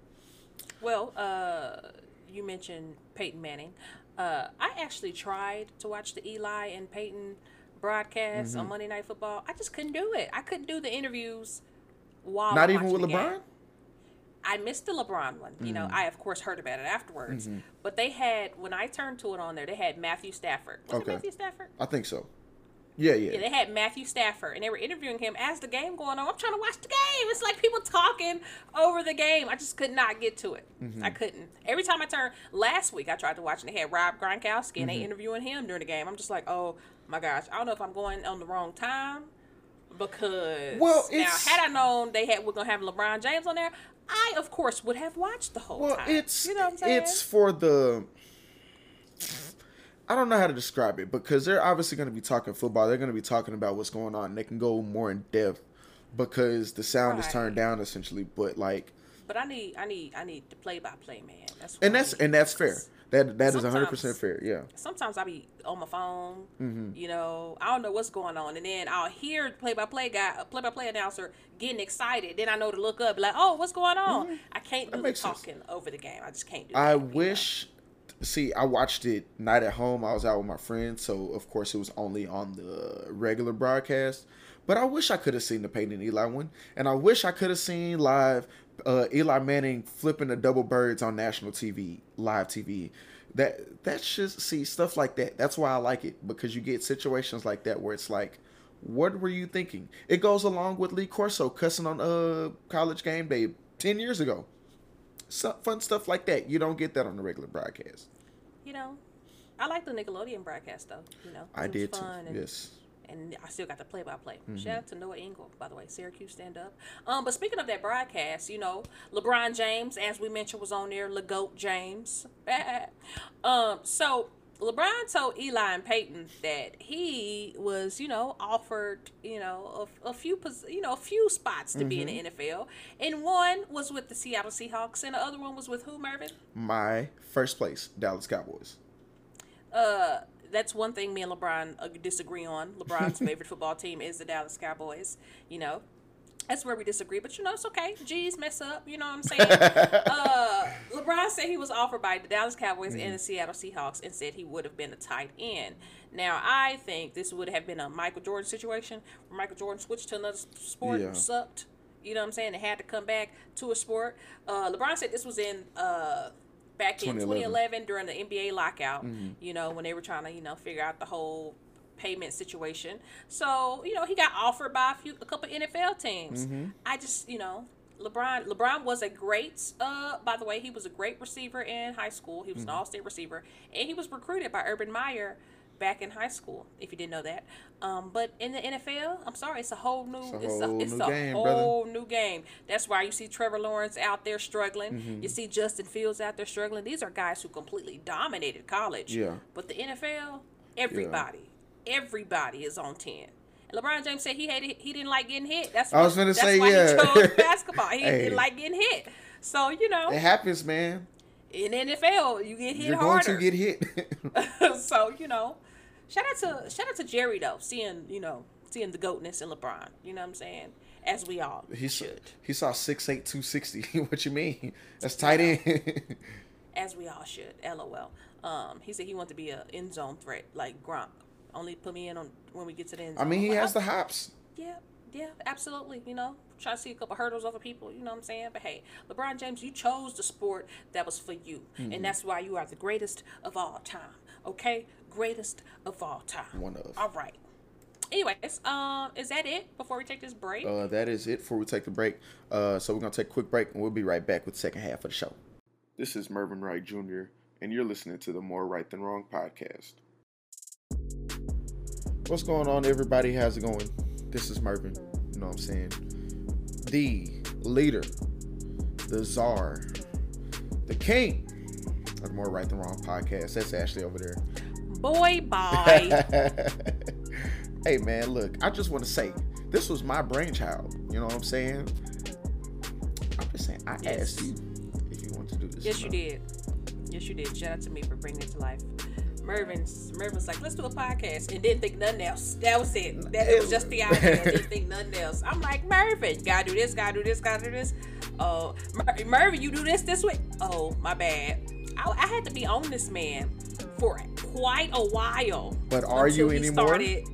Well, uh, you mentioned Peyton Manning. Uh, I actually tried to watch the Eli and Peyton broadcast Mm-hmm. on Monday Night Football. I just couldn't do it. I couldn't do the interviews while Not even with LeBron. I missed the LeBron one. You Mm-hmm. know, I of course heard about it afterwards. But they had when I turned to it on there, they had Matthew Stafford. Was Okay. it Matthew Stafford? I think so. Yeah, yeah. Yeah, they had Matthew Stafford, and they were interviewing him as the game going on. I'm trying to watch the game. It's like people talking over the game. I just could not get to it. Mm-hmm. I couldn't. Every time I turned, last week I tried to watch, and they had Rob Gronkowski, and Mm-hmm. they interviewing him during the game. I'm just like, oh my gosh, I don't know if I'm going on the wrong time because Well, now had I known they had we're gonna have LeBron James on there, I of course would have watched the whole Well, time. it's you know what I'm saying? it's for the. I don't know how to describe it because they're obviously going to be talking football. They're going to be talking about what's going on. They can go more in depth because the sound is turned down essentially. But like, but I need, I need, I need the play-by-play man. That's what and that's and that's fair. That that is hundred percent fair. Yeah. sometimes I'll be on my phone, Mm-hmm. you know, I don't know what's going on, and then I'll hear play-by-play guy, play-by-play announcer getting excited. Then I know to look up, like, oh, what's going on? I can't do the Mm-hmm. sense. talking over the game. I just can't do. I that, wish. See, I watched it night at home. I was out with my friends, so of course it was only on the regular broadcast. But I wish I could have seen the Peyton Eli one, and I wish I could have seen live uh, Eli Manning flipping the double birds on national TV, live TV. That that's just see stuff like that. That's why I like it because you get situations like that where it's like, what were you thinking? It goes along with Lee Corso cussing on uh college game day ten years ago fun stuff like that. You don't get that on the regular broadcast. you know, I like the Nickelodeon broadcast though. You know, I did too. fun and- Yes. and I still got the play by play. Mm-hmm. Shout out to Noah Eagle, by the way, Syracuse stand up. Um, but speaking of that broadcast, you know, LeBron James, as we mentioned, was on there. LeGoat James. (laughs) um, so LeBron told Eli and Peyton that he was, you know, offered, you know, a, a few, pos- you know, a few spots to be in Mm-hmm. the NFL, and one was with the Seattle Seahawks, and the other one was with who, Mervin? My first place, Dallas Cowboys. uh, that's one thing me and LeBron uh, disagree on. LeBron's (laughs) favorite football team is the Dallas Cowboys. You know, that's where we disagree. But you know, it's okay. G's mess up. You know what I'm saying? (laughs) uh, LeBron said he was offered by the Dallas Cowboys and the Seattle Seahawks, and said he would have been a tight end. Now, I think this would have been a Michael Jordan situation where Michael Jordan switched to another sport, Yeah. sucked. You know what I'm saying? They had to come back to a sport. Uh, LeBron said this was in uh, back in 2011. 2011 during the NBA lockout, you know, when they were trying to, you know, figure out the whole payment situation. So, you know, he got offered by a few a couple NFL teams. I just, you know, LeBron LeBron was a great uh by the way, he was a great receiver in high school. He was an all-state receiver and he was recruited by Urban Meyer back in high school, if you didn't know that. Um, but in the NFL, I'm sorry, it's a whole new a it's a, whole it's new a game, whole new game. That's why you see Trevor Lawrence out there struggling. Mm-hmm. You see Justin Fields out there struggling. These are guys who completely dominated college. Yeah. But the NFL, everybody, everybody is on ten. And LeBron James said he hated, he didn't like getting hit. That's I was why- gonna say, why yeah. he chose (laughs) basketball. He Hey. didn't like getting hit. So you know, It happens, man. in NFL, you get hit You're harder. going to get hit. (laughs) so you know, shout out to shout out to Jerry though, seeing you know seeing the goatness in LeBron. You know what I'm saying? As we all he saw, should, he saw six eight two sixty. (laughs) what you mean? That's tight end. as we all should. LOL. Um, he said he wanted to be an end zone threat like Gronk. Only put me in on when we get to the end I mean, he Well, has I- the hops. Yeah, yeah, absolutely. You know, try to see a couple hurdles over people. You know what I'm saying? But hey, LeBron James, you chose the sport that was for you, Mm-hmm. and that's why you are the greatest of all time. Okay, greatest of all time. One of. All right. Anyways, um, is that it before we take this break? Uh, that is it before we take the break. Uh, so we're gonna take a quick break, and we'll be right back with the second half of the show. This is Mervin Wright Jr., and you're listening to the More Right Than Wrong podcast. What's going on, everybody? How's it going? This is Mervin. You know what I'm saying? The leader, the czar, the king of More Right Than Wrong podcast. That's Ashley over there. Boy, bye. (laughs) hey man, look, I just want to say this was my brainchild. You know what I'm saying? I'm just saying I Yes. asked you if you want to do this. yes, you did. Yes, you did. Shout out to me for bringing it to life. Mervin, Mervin was like, let's do a podcast, and didn't think nothing else. That was it. That it was just the idea. didn't (laughs) think nothing else. I'm like, Mervin, gotta do this, gotta do this, gotta do this. Oh, Mer- Mervin, you do this this week. Oh, my bad. I, I had to be on this man for quite a while. But are you anymore? started-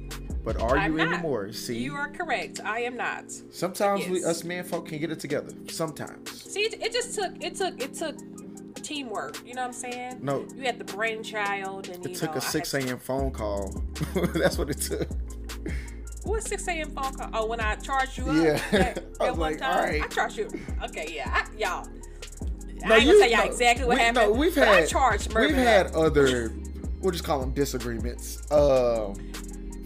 But are I'm you not. anymore? See, You are correct. I am not. sometimes we us man folk can get it together. Sometimes. See, it, it just took it took it took teamwork. You know what I'm saying? No. You had the brainchild, and It took know, a I six a.m. phone call. (laughs) That's what it took. What six a.m. phone call? Oh, when I charged you up. Yeah. That, (laughs) I was one like, time. alright. I charged you. Okay, yeah, I, y'all. No, I ain't you- gonna tell y'all no, exactly what we, happened. No, we've had I charged Mervin. we've had up. other we'll just call them disagreements. Um,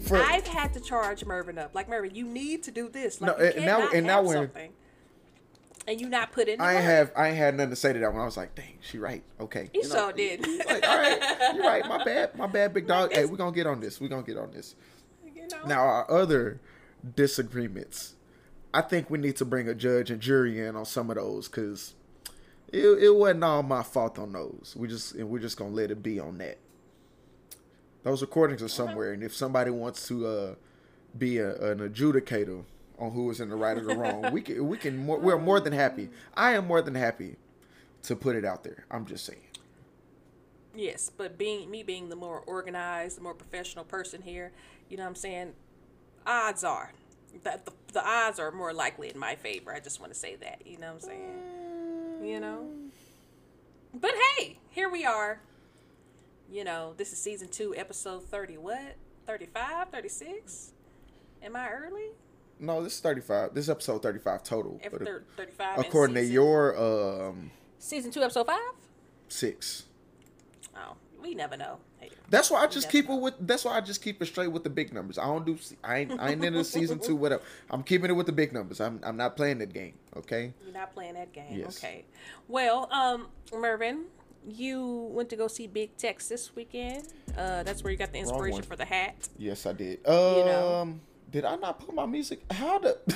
for I've had to charge Mervin up. Like Mervin, you need to do this. Like, No, and now- and now something, and you not put in. I ain't work. have I ain't had nothing to say to that one. I was like, dang, she right. Okay. You sure did. Like, all right, you're right. My bad. My bad, big dog. (laughs) Hey, we're gonna get on this. We're gonna get on this. You know? Now our other disagreements. I think we need to bring a judge and jury in on some of those because it, it wasn't all my fault on those. We just and we're just gonna let it be on that. Those recordings are somewhere, and if somebody wants to uh, be a, an adjudicator on who is in the right or the wrong, we can we can more, we're more than happy. I am more than happy to put it out there. I'm just saying. Yes, but being me being the more organized, the more professional person here, you know what I'm saying? Odds are that the, the odds are more likely in my favor. I just want to say that, you know what I'm saying? You know? But hey, here we are. You know, this is season 2, episode 30 what? 35, 36? Am I early? No, this is 35. This is episode 35 total. After But thir- 35 and according to your um season 2 episode 5? six. Oh, we never know. That's why I just keep it with. That's why I just keep it straight with the big numbers. I don't do. I ain't. I ain't into season two. Whatever. I'm keeping it with the big numbers. I'm. I'm not playing that game. Okay. You're not playing that game. Yes. Okay. Well, um, Mervin, you went to go see Big Tex this weekend. Uh, that's where you got the inspiration for the hat. Yes, I did. Um. know. Did I not put my music? How the? (laughs)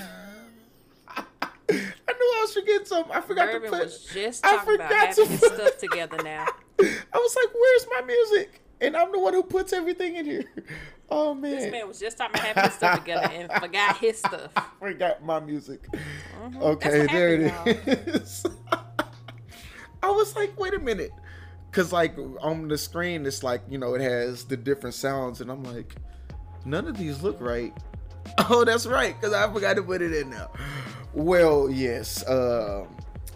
I knew I was forgetting something. I forgot to put. was just I talking about forgot to put- stuff together now. (laughs) I was like, "Where's my music?" And I'm the one who puts everything in here. (laughs) Oh man. This man was just talking about having his stuff together and forgot his stuff. forgot my music. Mm-hmm. Okay, there it happened, is. I was like, wait a minute. Cause like on the screen it's like, you know, it has the different sounds and I'm like, none of these look right. (laughs) Oh, that's right, because I forgot to put it in now. Well, yes. Um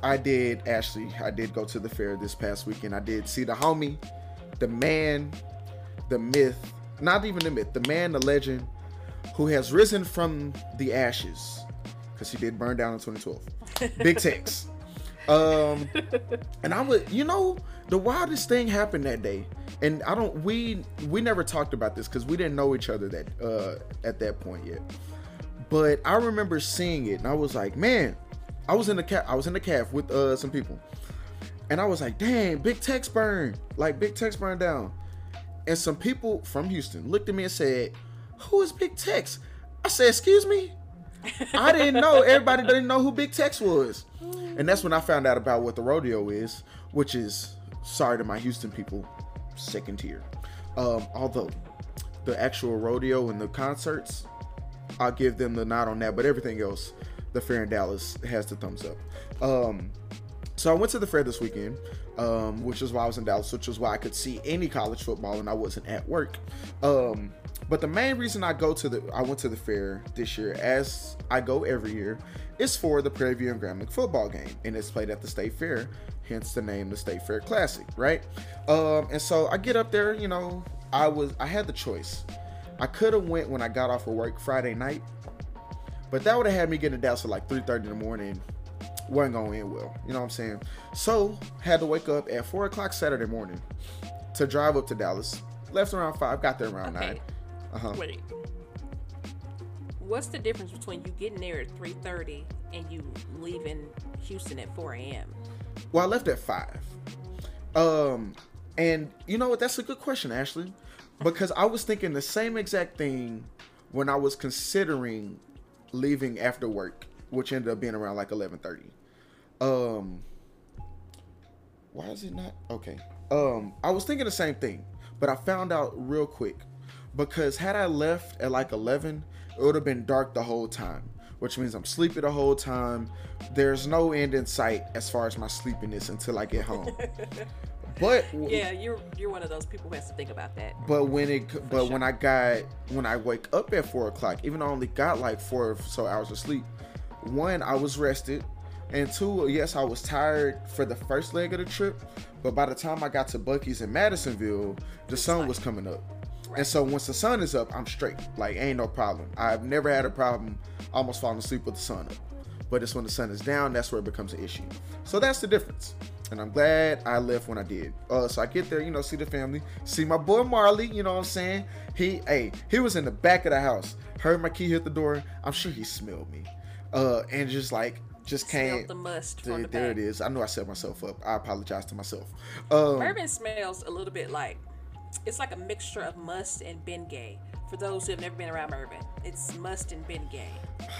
I did actually I did go to the fair this past weekend. I did see the homie, the man, the myth, not even the myth, the man, the legend, who has risen from the ashes because he did burn down in 2012. Big (laughs) Tex. Um, and I would, you know, the wildest thing happened that day, and I don't, we we never talked about this because we didn't know each other that uh at that point yet. But I remember seeing it, and I was like, man, I was in the cat, I was in the calf with uh some people, and I was like, dang, Big Tex burn, like Big Tex burn down, and some people from Houston looked at me and said, who is Big Tex? I said, excuse me. I didn't know. Everybody didn't know who Big Tex was. And that's when I found out about what the rodeo is, which is, sorry to my Houston people, second tier. Um, although the actual rodeo and the concerts, I'll give them the nod on that. But everything else, the fair in Dallas has the thumbs up. Um, so I went to the fair this weekend, um, which is why I was in Dallas, which is why I could see any college football and I wasn't at work. Um, but the main reason I go to the I went to the fair this year, as I go every year, is for the Prairie View and Lake football game, and it's played at the State Fair, hence the name the State Fair Classic, right? Um, and so I get up there, you know, I was I had the choice. I could have went when I got off of work Friday night, but that would have had me getting to Dallas at like 3:30 in the morning. Wasn't going in well, you know what I'm saying? So had to wake up at four o'clock Saturday morning to drive up to Dallas. Left around five, got there around Okay. nine. Uh-huh. Wait. What's the difference between you getting there at 3:30 and you leaving Houston at 4 a.m.? Well, I left at five. Um, and you know what? That's a good question, Ashley, because I was thinking the same exact thing when I was considering leaving after work, which ended up being around like eleven thirty. Um, Why is it not okay? Um, I was thinking the same thing, but I found out real quick because had I left at like 11, it would have been dark the whole time, which means I'm sleepy the whole time. There's no end in sight as far as my sleepiness until I get home. (laughs) but Yeah, you're you're one of those people who has to think about that. but when it but sure. when I got when I wake up at four o'clock, even though I only got like four or so hours of sleep, one I was rested, and two yes I was tired for the first leg of the trip, but by the time I got to Buc-ee's in Madisonville, the sun was coming up. Right. And so once the sun is up, I'm straight. Like ain't no problem. I've never had a problem almost falling asleep with the sun up. But it's when the sun is down that's where it becomes an issue. So that's the difference. And I'm glad I left when I did. Uh, so I get there, you know, see the family, see my boy Marley. You know what I'm saying? He, hey, he was in the back of the house. Heard my key hit the door. I'm sure he smelled me. Uh, and just like just came. The must the there back. it is. I know I set myself up. I apologize to myself. Um, Bourbon smells a little bit like it's like a mixture of must and Bengay. For those who have never been around bourbon, it's must and Bengay,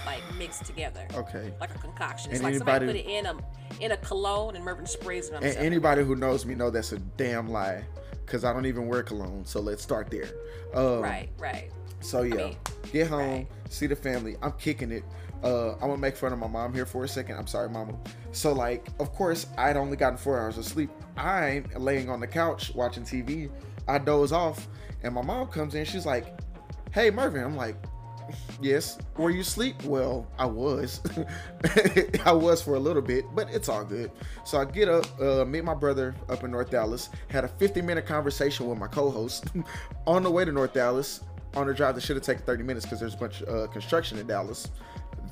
like mixed together. Okay. Like a concoction. It's And like somebody put it in a in a cologne and Mervin sprays it on And anybody who knows me know that's a damn lie, cause I don't even wear cologne. So let's start there. Um, right, right. So yeah, mean, get home, right. see the family. I'm kicking it. Uh, I'm gonna make fun of my mom here for a second. I'm sorry, mama. So like, of course, I'd only gotten four hours of sleep. I'm laying on the couch watching TV. I doze off, and my mom comes in. She's like, "Hey, Mervin." I'm like, "Yes." Were you asleep? Well, I was. (laughs) I was for a little bit, but it's all good. So I get up, uh, meet my brother up in North Dallas. Had a 50 minute conversation with my co-host (laughs) on the way to North Dallas on a drive that should have taken 30 minutes because there's a bunch of uh, construction in Dallas.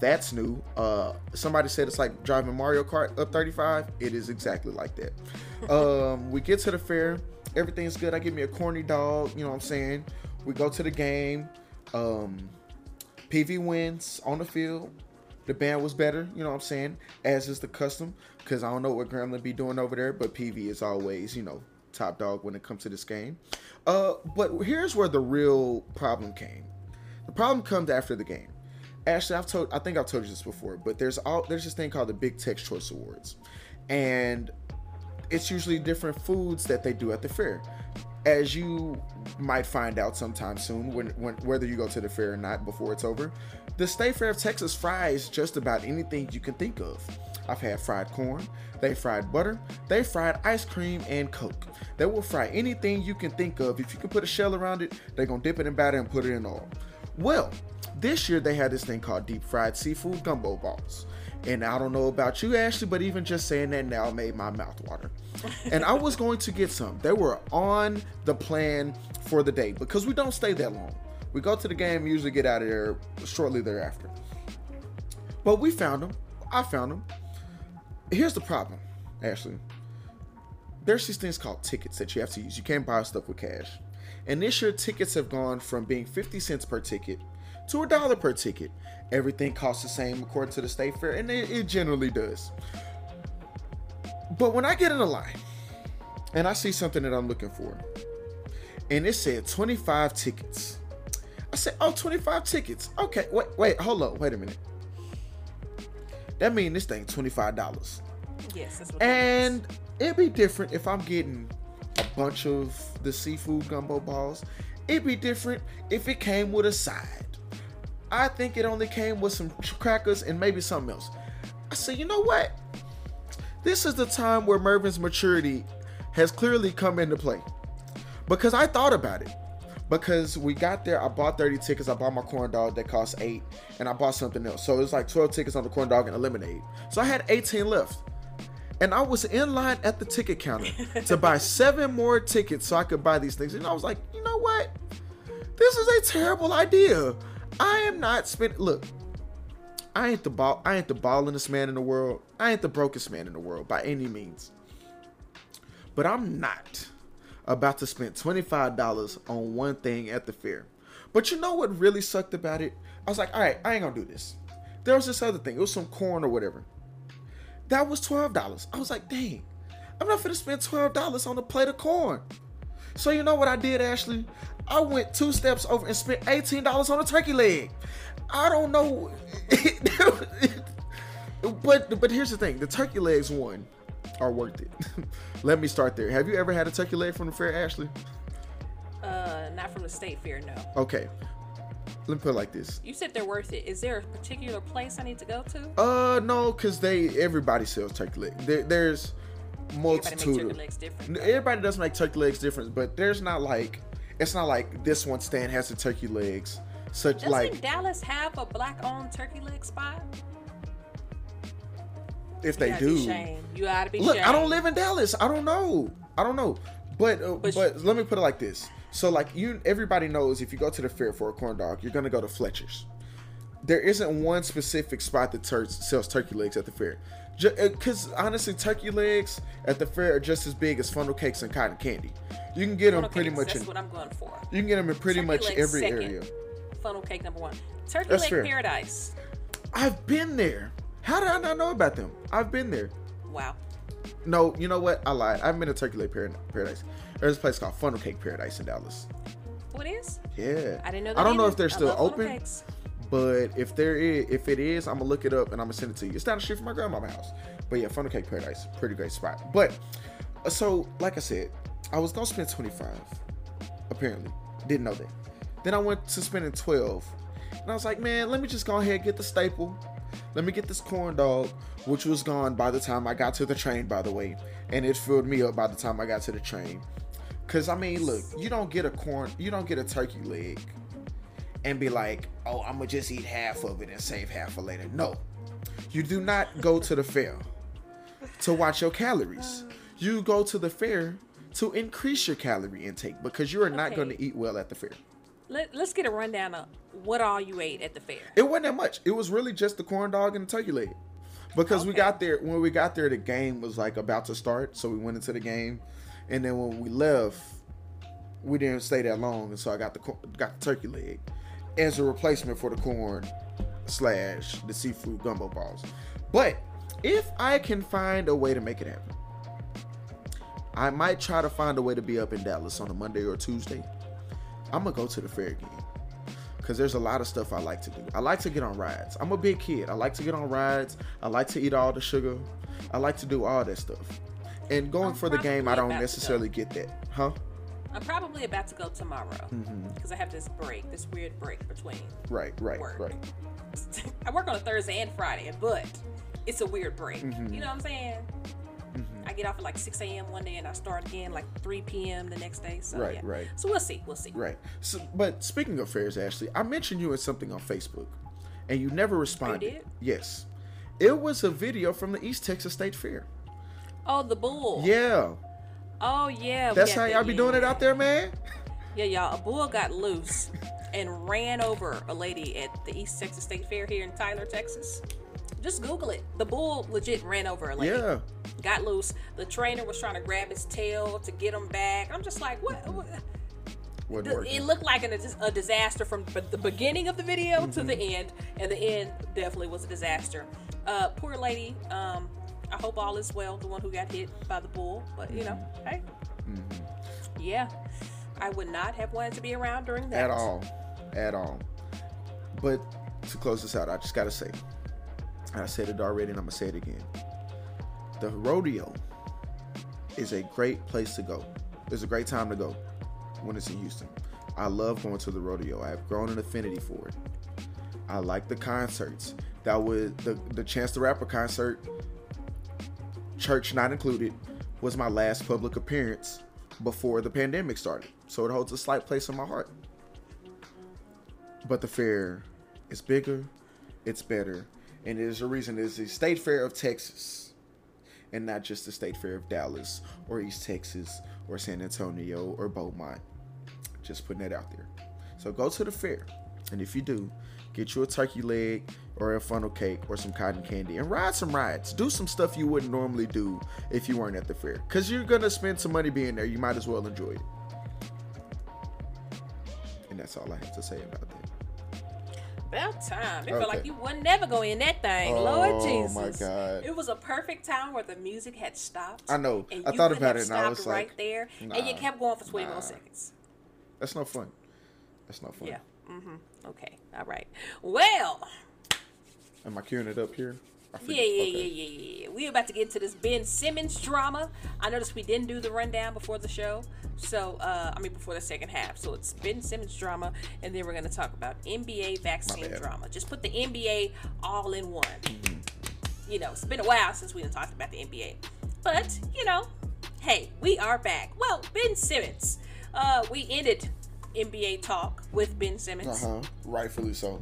That's new. Uh, somebody said it's like driving Mario Kart up 35. It is exactly like that. (laughs) Um, we get to the fair. Everything's good. I give me a corny dog. You know what I'm saying? We go to the game. Um, PV wins on the field. The band was better, you know what I'm saying? As is the custom, because I don't know what Grambling be doing over there, but PV is always, you know, top dog when it comes to this game. Uh, but here's where the real problem came. The problem comes after the game. Actually, I've told, I think I've told you this before, but there's all there's this thing called the Big Tex Choice Awards, and it's usually different foods that they do at the fair. As you might find out sometime soon, when, when whether you go to the fair or not before it's over, the State Fair of Texas fries just about anything you can think of. I've had fried corn, they fried butter, they fried ice cream and Coke. They will fry anything you can think of. If you can put a shell around it, they're gonna dip it in batter and put it in oil. Well, this year they had this thing called deep fried seafood gumbo balls. And I don't know about you, Ashley, but even just saying that now made my mouth water. (laughs) and I was going to get some. They were on the plan for the day because we don't stay that long. We go to the game, usually get out of there shortly thereafter. But we found them. I found them. Here's the problem, Ashley. There's these things called tickets that you have to use. You can't buy stuff with cash. And this year, tickets have gone from being 50 cents per ticket to a dollar per ticket. Everything costs the same according to the state fair, and it, it generally does. But when I get in a line and I see something that I'm looking for, and it said 25 tickets, I said, "Oh, 25 tickets. Okay, wait, wait, hold up, wait a minute. That means this thing $25. Yes, that's what And it'd be different if I'm getting a bunch of the seafood gumbo balls. It'd be different if it came with a side. I think it only came with some crackers and maybe something else. I said, you know what? This is the time where Mervin's maturity has clearly come into play. Because I thought about it. Because we got there, I bought 30 tickets. I bought my corn dog that cost eight, and I bought something else. So it was like 12 tickets on the corn dog and a lemonade. So I had 18 left. And I was in line at the ticket counter to (laughs) buy seven more tickets so I could buy these things. And I was like, you know what? This is a terrible idea. I am not spending. Look, I ain't the ball. I ain't the ballingest man in the world. I ain't the brokest man in the world by any means. But I'm not about to spend $25 on one thing at the fair. But you know what really sucked about it? I was like, all right, I ain't gonna do this. There was this other thing. It was some corn or whatever. That was $12. I was like, dang, I'm not gonna spend $12 on a plate of corn. So you know what I did, Ashley? I went two steps over and spent $18 on a turkey leg. I don't know. (laughs) but but here's the thing, the turkey legs one are worth it. (laughs) Let me start there. Have you ever had a turkey leg from the fair, Ashley? Uh, not from the state fair, no. Okay. Let me put it like this. You said they're worth it. Is there a particular place I need to go to? Uh, no, cause they everybody sells turkey leg. There, there's multitude. turkey legs different. Everybody does make turkey legs different, but there's not like it's not like this one stand has the turkey legs. Such Doesn't like Dallas have a black-owned turkey leg spot? if they do. You gotta be Look, I don't live in Dallas. I don't know. I don't know. But uh, But but, let me put it like this. So like you, everybody knows if you go to the fair for a corn dog, you're gonna go to Fletcher's. There isn't one specific spot that tur- sells turkey legs at the fair. Because uh, honestly, turkey legs at the fair are just as big as funnel cakes and cotton candy. You can get them pretty cakes, much That's in. what I'm going for. You can get them in pretty Turkey much every second. area. Funnel cake number one. Turkey That's leg fair. paradise. I've been there. How did I not know about them? I've been there. Wow. No, you know what? I lied. I've been to Turkey Leg Paradise. There's a place called Funnel Cake Paradise in Dallas. What is? Yeah. I didn't know that I don't know if they're still open, cakes. But if there is, if it is, I'm gonna look it up and I'm gonna send it to you. It's down the street from my grandma's house. But yeah, Funnel Cake Paradise, pretty great spot. But uh, so, like I said, I was gonna spend 25. Apparently, didn't know that. Then I went to spending 12, and I was like, man, let me just go ahead and get the staple. Let me get this corn dog, which was gone by the time I got to the train, by the way, and it filled me up by the time I got to the train. Cause I mean, look, you don't get a corn, you don't get a turkey leg, and be like, oh, I'm gonna just eat half of it and save half for later. No, you do not go to the fair to watch your calories. You go to the fair to increase your calorie intake because you are not Okay. going to eat well at the fair. Let, let's get a rundown of what all you ate at the fair. It wasn't that much. It was really just the corn dog and the turkey leg. Because we got there when we got there, the game was like about to start, so we went into the game, and then when we left, we didn't stay that long, and so I got the got the turkey leg as a replacement for the corn slash the seafood gumbo balls. But if I can find a way to make it happen, I might try to find a way to be up in Dallas on a Monday or Tuesday. I'm gonna go to the fair again because there's a lot of stuff I like to do. I like to get on rides. I'm a big kid. I like to get on rides. I like to eat all the sugar. I like to do all that stuff. And going I'm for the game, I don't necessarily get that, huh? I'm probably about to go tomorrow Mm-hmm. because I have this break, this weird break between. Right, right, Work. right. (laughs) I work on a Thursday and Friday, but it's a weird break. Mm-hmm. You know what I'm saying? I get off at like 6 a.m. one day and I start again like 3 p.m. the next day. So Right, yeah. right. So we'll see. We'll see. Right. So, but speaking of fairs, Ashley, I mentioned you in something on Facebook, and you never responded. did? Yes. It was a video from the East Texas State Fair. Oh, the bull. Yeah. Oh yeah. That's how y'all be doing it out there, man? Yeah, y'all. A bull got loose and ran over a lady at the East Texas State Fair here in Tyler, Texas. Just Google it. The bull legit ran over a lady. Yeah. Got loose. The trainer was trying to grab his tail to get him back. I'm just like, what? what? It looked like an, a disaster from the beginning of the video to Mm-hmm. the end, and the end definitely was a disaster. Uh, poor lady. Um, I hope all is well. The one who got hit by the bull, but you know, Mm-hmm. hey, yeah, I would not have wanted to be around during that. At all. At all. But to close this out i just gotta say i said it already and i'm gonna say it again. The rodeo is a great place to go. It's a great time to go when it's in houston. I love going to the rodeo. I've grown an affinity for it. I like the concerts. That was the the chance the rapper concert church not included was my last public appearance before the pandemic started so it holds a slight place in my heart but the fair is bigger, it's better, and there's a reason it's the State Fair of Texas, and not just the State Fair of Dallas or East Texas or San Antonio or Beaumont. Just putting that out there. So go to the fair, and if you do, get you a turkey leg or a funnel cake or some cotton candy and ride some rides. Do some stuff you wouldn't normally do if you weren't at the fair. Because you're going to spend some money being there. You might as well enjoy it. And that's all I have to say about that. About time. It Okay. felt like you would never go in that thing. Lord Oh, Jesus. my God. It was a perfect time where the music had stopped. I know. I thought about it and I was right like, there. And you kept going for 20 nah. more seconds. That's no fun. That's no fun. Yeah. Mm-hmm. Okay. All right. Well, Am I queuing it up here? Yeah, yeah, Okay. yeah, yeah, yeah. We're about to get into this Ben Simmons drama. I noticed we didn't do the rundown before the show. So, uh, I mean, before the second half. So it's Ben Simmons drama, and then we're going to talk about NBA vaccine drama. Just put the NBA all in one. You know, it's been a while since we done talked about the NBA. But, you know, hey, we are back. Well, Ben Simmons. Uh, we ended NBA talk with Ben Simmons Uh huh. Rightfully so.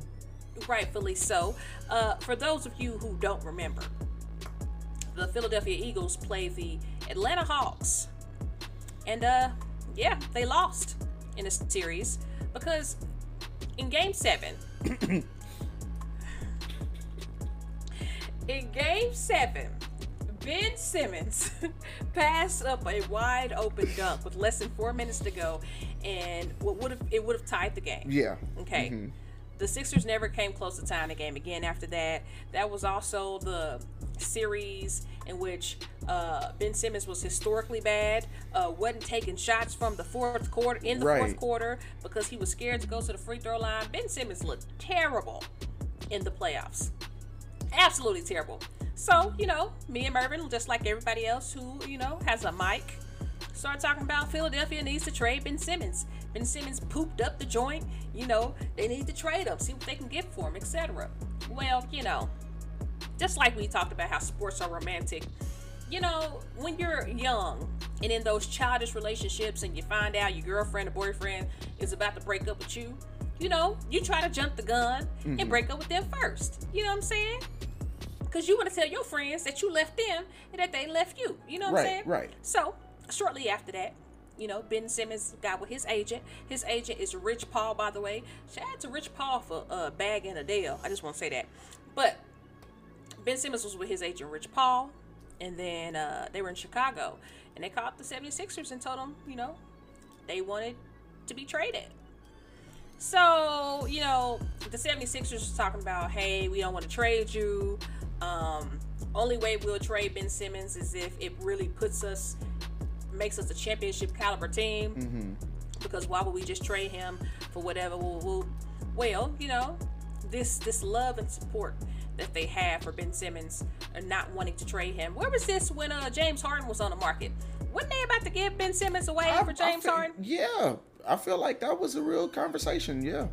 Rightfully so. Uh, for those of you who don't remember, the Philadelphia Eagles played the Atlanta Hawks, and uh, yeah, they lost in a series because in Game Seven, (coughs) in Game Seven. Ben Simmons (laughs) passed up a wide open dunk with less than four minutes to go, and what would have it would have tied the game. Yeah. Okay. Mm-hmm. The Sixers never came close to tying the game again after that. That was also the series in which uh, Ben Simmons was historically bad, uh, wasn't taking shots from the fourth quarter in the fourth quarter because he was scared to go to the free throw line. Ben Simmons looked terrible in the playoffs. Absolutely terrible. So, you know, me and Mervin, just like everybody else who, you know, has a mic, start talking about Philadelphia needs to trade Ben Simmons. Ben Simmons pooped up the joint. You know, they need to trade him, see what they can get for him, etc. Well, you know, just like we talked about how sports are romantic. You know, when you're young and in those childish relationships and you find out your girlfriend or boyfriend is about to break up with you, you know, you try to jump the gun and mm-hmm. break up with them first. You know what I'm saying? Because you want to tell your friends that you left them and that they left you. You know what I'm Right, saying? right. So, shortly after that, you know, Ben Simmons got with his agent. His agent is Rich Paul, by the way. Shout out to Rich Paul for uh, bagging Adele. I just want to say that. But Ben Simmons was with his agent, Rich Paul. And then uh, they were in Chicago. And they called the 76ers and told them, you know, they wanted to be traded. So, you know, the 76ers was talking about, hey, we don't want to trade you. Um, only way we'll trade Ben Simmons is if it really puts us, makes us a championship caliber team. Because why would we just trade him for whatever? We'll, we'll, well, you know, this this love and support that they have for Ben Simmons and not wanting to trade him. Where was this when uh, James Harden was on the market? Wasn't they about to give Ben Simmons away I- for James feel- Harden? Yeah. I feel like that was a real conversation. Yeah.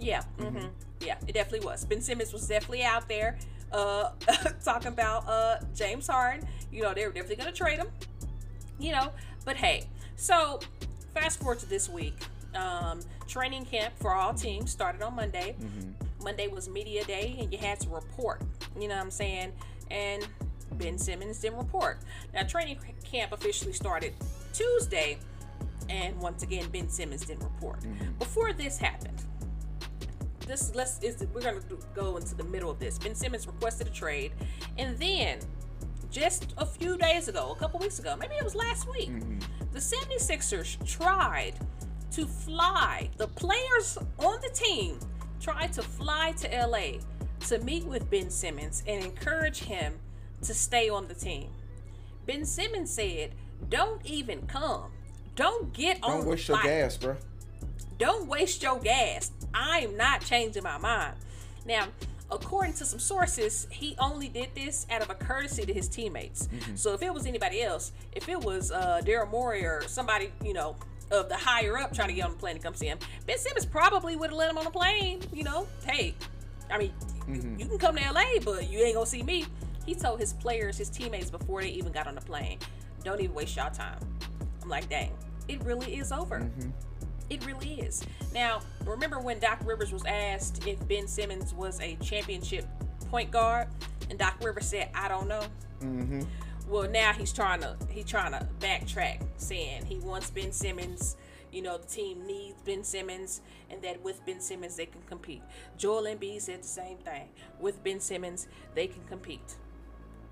Yeah, hmm yeah, it definitely was. Ben Simmons was definitely out there uh, (laughs) talking about uh, James Harden. You know, they were definitely going to trade him. You know, but hey, so fast forward to this week. Um, training camp for all teams started on Monday. Monday was media day, and you had to report. You know what I'm saying? And Ben Simmons didn't report. Now, training camp officially started Tuesday, and once again, Ben Simmons didn't report. Before this happened, this let's is we're gonna go into the middle of this. Ben Simmons requested a trade, and then just a few days ago, a couple weeks ago, maybe it was last week, the 76ers tried to fly. The players on the team tried to fly to LA to meet with Ben Simmons and encourage him to stay on the team. Ben Simmons said, "Don't even come. Don't get on Don't waste your gas, bro. don't waste your gas. I'm not changing my mind. Now, according to some sources, he only did this out of a courtesy to his teammates. Mm-hmm. So if it was anybody else, if it was uh, Daryl Morey or somebody, you know, of the higher up trying to get on the plane to come see him, Ben Simmons probably would have let him on the plane. You know, hey, I mean, you, mm-hmm. you can come to LA, but you ain't gonna see me. He told his players, his teammates, before they even got on the plane, don't even waste y'all time. I'm like, dang, it really is over. Mm-hmm. It really is. Now, remember when Doc Rivers was asked if Ben Simmons was a championship point guard, and Doc Rivers said, "I don't know." Mm-hmm. Well, now he's trying to he's trying to backtrack, saying he wants Ben Simmons. You know, the team needs Ben Simmons, and that with Ben Simmons they can compete. Joel Embiid said the same thing. With Ben Simmons, they can compete.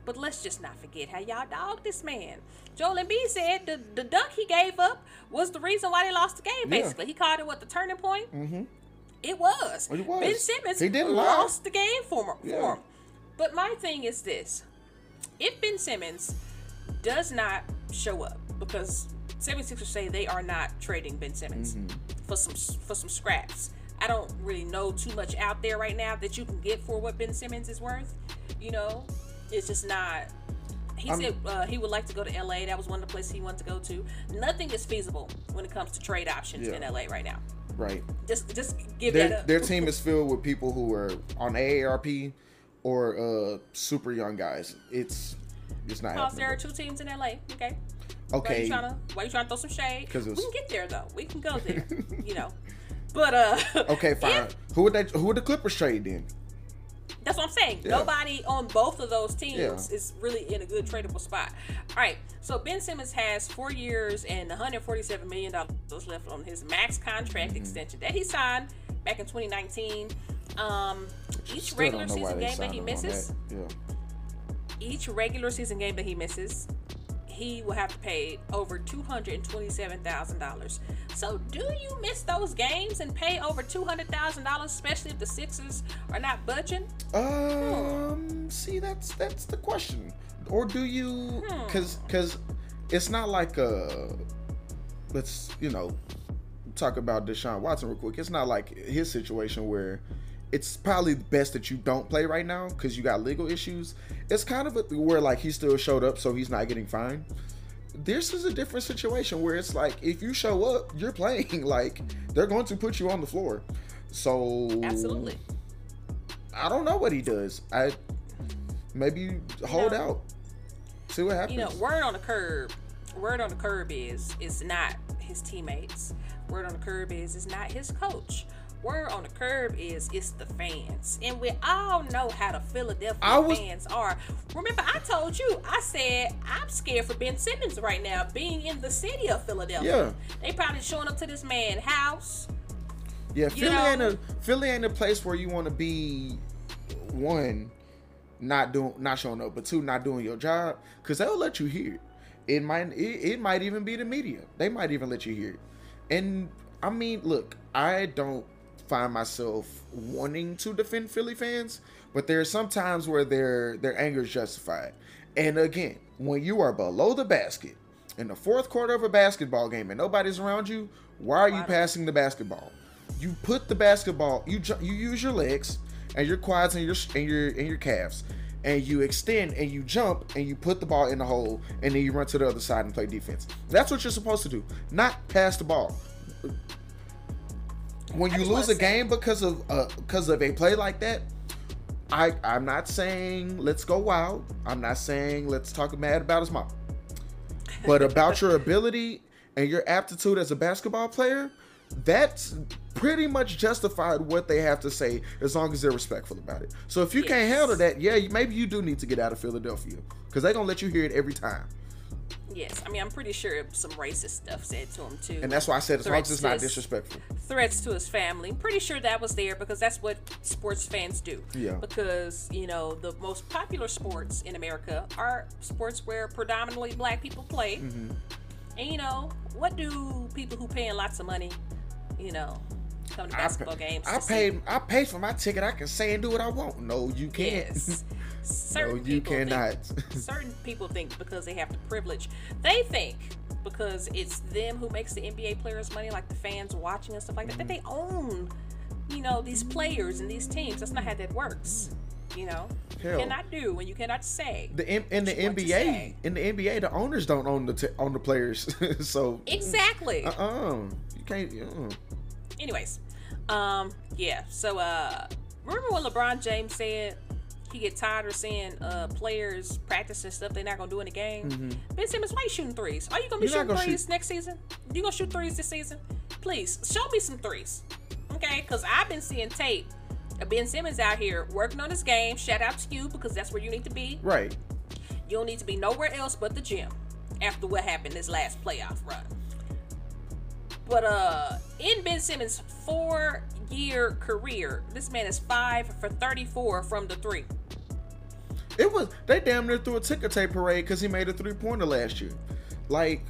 But let's just not forget how y'all dogged this man. Joel Embiid said the, the dunk he gave up was the reason why they lost the game. Yeah. Basically, he called it what the turning point. Mm-hmm. It was. It was. Ben Simmons He didn't lie. lost the game for him. Yeah. For him. But my thing is this: if Ben Simmons does not show up, because 76ers say they are not trading Ben Simmons Mm-hmm. for some for some scraps. I don't really know too much out there right now that you can get for what Ben Simmons is worth. You know, it's just not. He I'm- said uh, he would like to go to LA. That was one of the places he wanted to go to. Nothing is feasible when it comes to trade options Yeah. in LA right now. Right. Just just give that Their up. their (laughs) team is filled with people who are on AARP or uh super young guys. It's it's not Because there are two teams in LA. Okay. Why Okay. you trying to Why you trying to throw some shade? 'Cause we can get there though. We can go there. (laughs) you know. But uh. Okay, (laughs) fine. if- Who would they who would the Clippers trade then? That's what I'm saying. Yeah. Nobody on both of those teams Yeah. is really in a good tradable spot. All right. So Ben Simmons has four years and 147 million dollars left on his max contract Mm-hmm. extension that he signed back in 2019. Um, each Still regular don't know why season game that he misses. Yeah. each regular season game that he misses, he will have to pay over two hundred and twenty-seven thousand dollars. So, do you miss those games and pay over two hundred thousand dollars, especially if the Sixers are not budging? Um, see, that's that's the question. Or do you? Hmm. Because because it's not like uh, let's you know talk about Deshaun Watson real quick. It's not like his situation where it's probably best that you don't play right now because you got legal issues. It's kind of a, where like he still showed up, so he's not getting fined. This is a different situation where it's like if you show up, you're playing. (laughs) Like they're going to put you on the floor. So Absolutely. I don't know what he does. I maybe hold know- out, see what happens. you know, word on the curb, word on the curb is it's not his teammates. Word on the curb is it's not his coach. Word on the curb is it's the fans, and we all know how the Philadelphia I was- fans are. Remember, I told you, I said I'm scared for Ben Simmons right now, being in the city of Philadelphia. Yeah. They probably showing up to this man house. yeah, Philly know- ain't a Philly ain't a place where you want to be. One, not doing, not showing up, but two, not doing your job, because they'll let you hear it. It might, it, it might even be the media. They might even let you hear it. And I mean, look, I don't find myself wanting to defend Philly fans, but there are some times where their their anger is justified. And again, when you are below the basket in the fourth quarter of a basketball game and nobody's around you, why are you passing the basketball? You put the basketball, you you use your legs and your quads and your and your and your calves, and you extend and you jump and you put the ball in the hole and then you run to the other side and play defense. That's what you're supposed to do, not pass the ball. When you lose a game because of uh, because of a play like that, I I'm not saying let's go wild. I'm not saying let's talk mad about his mom. But about your (laughs) ability and your aptitude as a basketball player, that's pretty much justified what they have to say as long as they're respectful about it. So if you can't handle that, yeah, maybe you do need to get out of Philadelphia because they're gonna let you hear it every time. Yes, I mean I'm pretty sure some racist stuff said to him too. And that's why I said as long as it's not disrespectful. Threats to his family. I'm pretty sure that was there because that's what sports fans do. Yeah. Because, you know, the most popular sports in America are sports where predominantly black people play. Mm-hmm. And, you know, what do people who paying lots of money, you know, come to I, basketball games? I see? paid I paid for my ticket. I can say and do what I want. No, you can't. Yes. (laughs) no, Certain you people think- cannot. certain (laughs) people think because they have the privilege, they think because it's them who makes the NBA players money, like the fans watching and stuff like that, that they own, you know, these players and these teams. That's not how that works. You know, Hell. you cannot do and you cannot say. The in, in the what you want to NBA, in the NBA, the owners don't own the t- own the players. (laughs) so Exactly. uh uh you can't. Uh-uh. Anyways, um, yeah. So, uh, remember when LeBron James said he get tired of seeing uh players practicing stuff they're not gonna do in the game? Ben Simmons, why you shooting threes? Are you gonna be You're shooting gonna threes shoot- next season? You gonna shoot threes this season? Please show me some threes, okay? Because I've been seeing tape. of Ben Simmons out here working on his game. Shout out to you because that's where you need to be. Right. You don't need to be nowhere else but the gym after what happened this last playoff run. But uh in Ben Simmons' four year career, this man is five for 34 from the three. It was they damn near threw a ticker tape parade because he made a three pointer last year. Like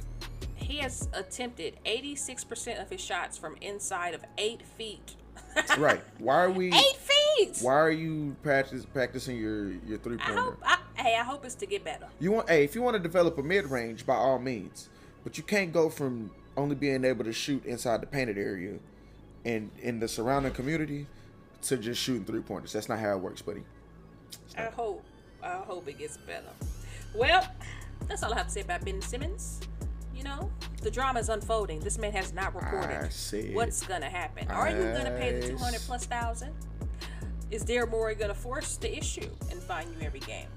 He has attempted 86% of his shots from inside of eight feet. (laughs) right. Why are we? Eight feet! Why are you practice practicing your your three pointer? hey, I hope it's to get better. You want hey, if you want to develop a mid range, by all means, but you can't go from only being able to shoot inside the painted area and in the surrounding community to just shooting three pointers. That's not how it works, buddy. I hope I hope it gets better. Well, that's all I have to say about Ben Simmons. You know, the drama is unfolding. This man has not reported what's gonna happen. Are you gonna pay the two hundred plus thousand? Is Daryl Morey gonna force the issue and fine you every game?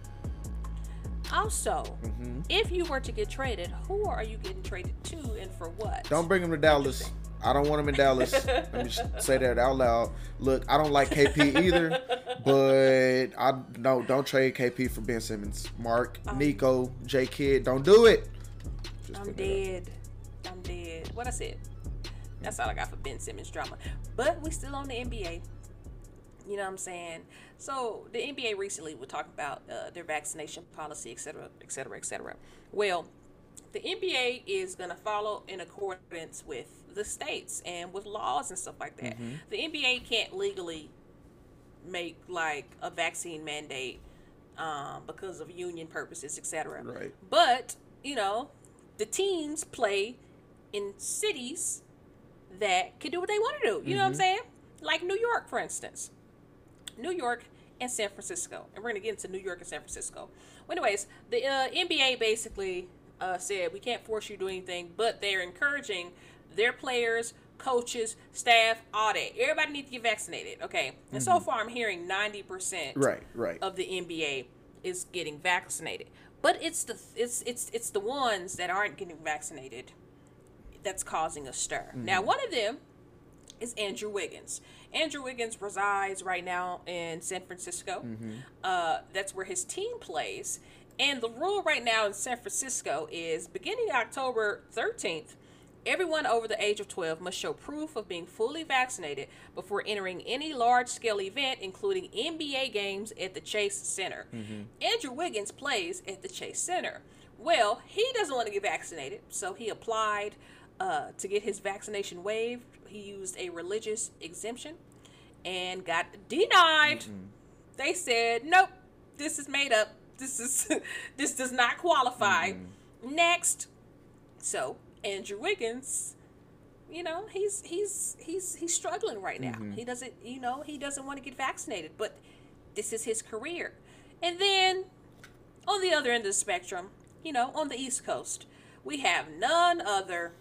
Also, Mm-hmm. if you were to get traded, who are you getting traded to and for what? Don't bring him to Dallas. I don't want him in Dallas. Let me just say that out loud. Look, I don't like KP either, but I no don't trade KP for Ben Simmons. Mark, Nico, J Kidd, don't do it. Just I'm put that out. dead. I'm dead. What I said. That's all I got for Ben Simmons drama. But we still on the NBA. You know what I'm saying? So the NBA recently would talk about uh, their vaccination policy, et cetera, et cetera, et cetera. Well, the NBA is going to follow in accordance with the states and with laws and stuff like that. The NBA can't legally make like a vaccine mandate um, because of union purposes, etc. Right. But you know, the teams play in cities that can do what they want to do. You know what I'm saying? Like New York, for instance. New York and San Francisco. And we're going to get into New York and San Francisco. Well, anyways, the uh, NBA basically uh, said we can't force you to do anything, but they're encouraging their players, coaches, staff, all that. Everybody needs to get vaccinated, okay? And so far, I'm hearing 90% Right, right. of the NBA is getting vaccinated. But it's the it's it's it's the ones that aren't getting vaccinated that's causing a stir. Now, one of them is Andrew Wiggins. Andrew Wiggins resides right now in San Francisco. Uh, that's where his team plays. And the rule right now in San Francisco is beginning October 13th, everyone over the age of 12 must show proof of being fully vaccinated before entering any large scale event, including NBA games at the Chase Center. Andrew Wiggins plays at the Chase Center. Well, he doesn't want to get vaccinated, so he applied uh, to get his vaccination waived. He used a religious exemption and got denied. They said, "Nope, this is made up. This is (laughs) this does not qualify." Mm-hmm. Next, so Andrew Wiggins, you know, he's he's he's he's struggling right now. Mm-hmm. He doesn't, you know, he doesn't want to get vaccinated, but this is his career. And then on the other end of the spectrum, you know, on the East Coast, we have none other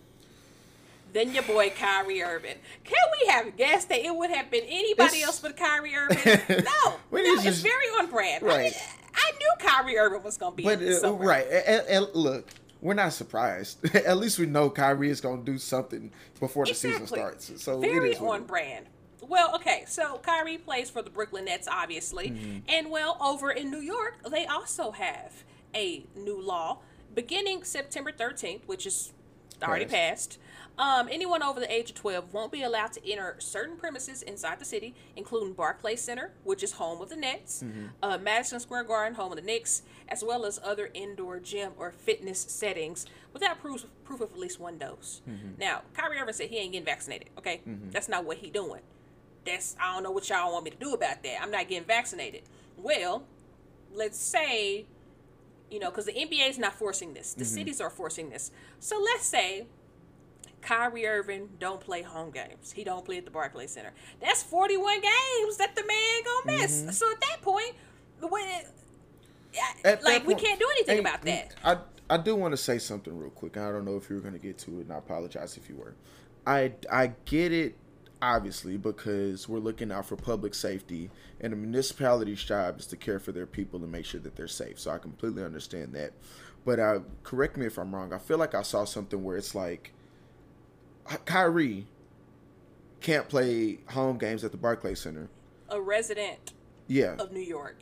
than your boy Kyrie Irving. Can we have guessed that it would have been anybody It's- else but Kyrie Irving? (laughs) No, no it's just- very on brand. I, Right. I knew Kyrie Irving was going to be But uh, right, and, and look, we're not surprised. (laughs) At least we know Kyrie is going to do something before the season starts. So very it is on brand. Well, okay, so Kyrie plays for the Brooklyn Nets, obviously, Mm-hmm. and well, over in New York, they also have a new law beginning September 13th, which is already passed. Um, anyone over the age of 12 won't be allowed to enter certain premises inside the city, including Barclays Center, which is home of the Nets, Mm-hmm. uh, Madison Square Garden, home of the Knicks, as well as other indoor gym or fitness settings without proof, proof of at least one dose. Mm-hmm. Now, Kyrie Irving said he ain't getting vaccinated. Okay, that's not what he doing. That's I don't know what y'all want me to do about that. I'm not getting vaccinated. Well, let's say, you know, because the NBA is not forcing this. The cities are forcing this. So let's say Kyrie Irving don't play home games. He don't play at the Barclays Center. That's 41 games that the man gonna miss. So at that point, when At that like we can't do anything about that. I I do want to say something real quick. I don't know if you were going to get to it, and I apologize if you were. I I get it obviously because we're looking out for public safety, and the municipality's job is to care for their people and make sure that they're safe. So I completely understand that. But uh, correct me if I'm wrong. I feel like I saw something where it's like Kyrie can't play home games at the Barclays Center. A resident Yeah, of New York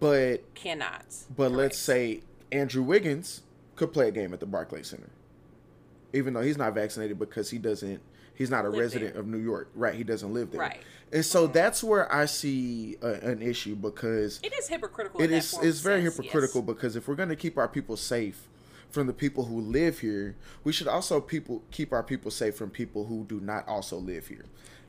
but cannot. But let's say Andrew Wiggins could play a game at the Barclays Center, even though he's not vaccinated because he doesn't. He's not a Live resident there. of New York, right? He doesn't live there, Right. And so that's where I see a, an issue because it is hypocritical. it is it's very sense, hypocritical yes. because if we're going to keep our people safe from the people who live here, we should also people keep our people safe from people who do not also live here.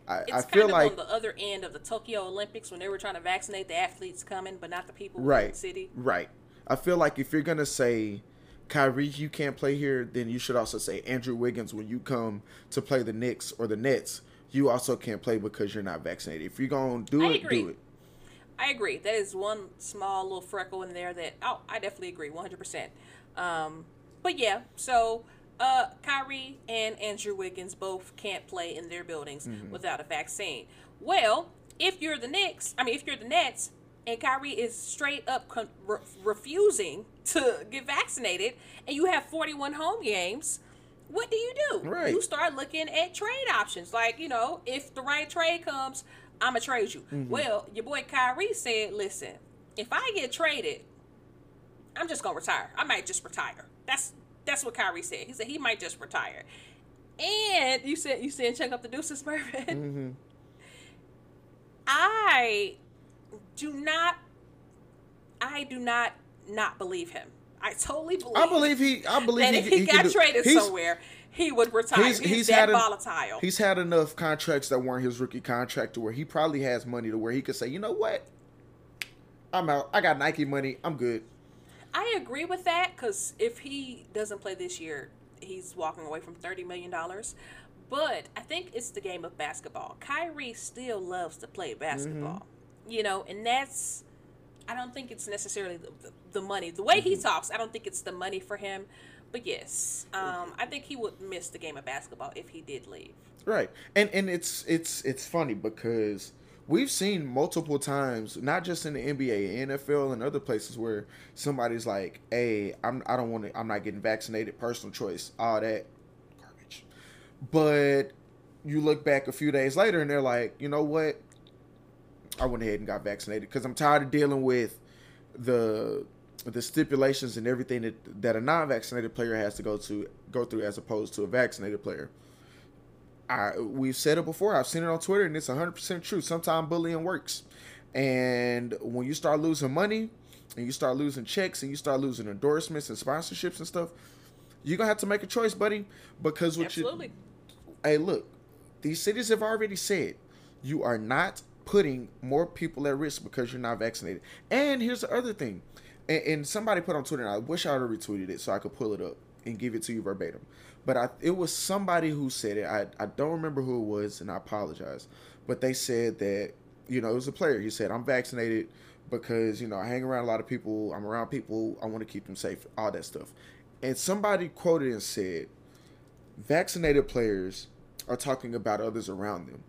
I, It's I feel like on the other end of the Tokyo Olympics when they were trying to vaccinate the athletes coming, but not the people in right the city. right i feel like if you're gonna say Kyrie, you can't play here, then you should also say Andrew Wiggins when you come to play the Knicks or the Nets, you also can't play because you're not vaccinated. If you're gonna do I it, agree. do it. I I agree. That is one small little freckle in there that oh, I definitely agree, one hundred percent. Um, but yeah, so uh, Kyrie and Andrew Wiggins both can't play in their buildings without a vaccine. Well, if you're the Knicks, I mean, if you're the Nets, and Kyrie is straight up con- re- refusing to get vaccinated, and you have 41 home games, what do you do? Right. You start looking at trade options. Like, you know, if the right trade comes, I'm going to trade you. Mm-hmm. Well, your boy Kyrie said, listen, if I get traded, I'm just going to retire. I might just retire. That's that's what Kyrie said. He said he might just retire. And you said you said check up the deuces, (laughs) Mervin. Mm-hmm. I do not I do not not believe him. I totally believe I believe he. I believe that he, if he, he got traded he's- somewhere, he would retire. He's, He's, he's that had en- volatile. He's had enough contracts that weren't his rookie contract to where he probably has money to where he could say, you know what, I'm out. I got Nike money. I'm good. I agree with that because if he doesn't play this year, he's walking away from thirty million dollars. But I think it's the game of basketball. Kyrie still loves to play basketball, you know, and that's. I don't think it's necessarily the, the, the money. The way he talks, I don't think it's the money for him. But yes, um, I think he would miss the game of basketball if he did leave. Right. And and it's it's it's funny because we've seen multiple times, not just in the NBA, NFL, and other places where somebody's like, "Hey, I'm I don't want to. I'm not getting vaccinated. Personal choice. All that garbage." But you look back a few days later, and they're like, "You know what? I went ahead and got vaccinated because I'm tired of dealing with the the stipulations and everything that that a non-vaccinated player has to go to go through as opposed to a vaccinated player." I we've said it before. I've seen it on Twitter, and it's 100 percent true. Sometimes bullying works, and when you start losing money, and you start losing checks, and you start losing endorsements and sponsorships and stuff, you're gonna have to make a choice, buddy. Because what Absolutely. you, hey, look, these cities have already said you are not putting more people at risk because you're not vaccinated. And here's the other thing, and, and somebody put on Twitter, and I wish I would have retweeted it so I could pull it up and give it to you verbatim. But I, it was somebody who said it. I, I don't remember who it was, and I apologize. But they said that, you know, it was a player. He said, I'm vaccinated because, you know, I hang around a lot of people. I'm around people. I want to keep them safe, all that stuff. And somebody quoted and said, vaccinated players are talking about others around them,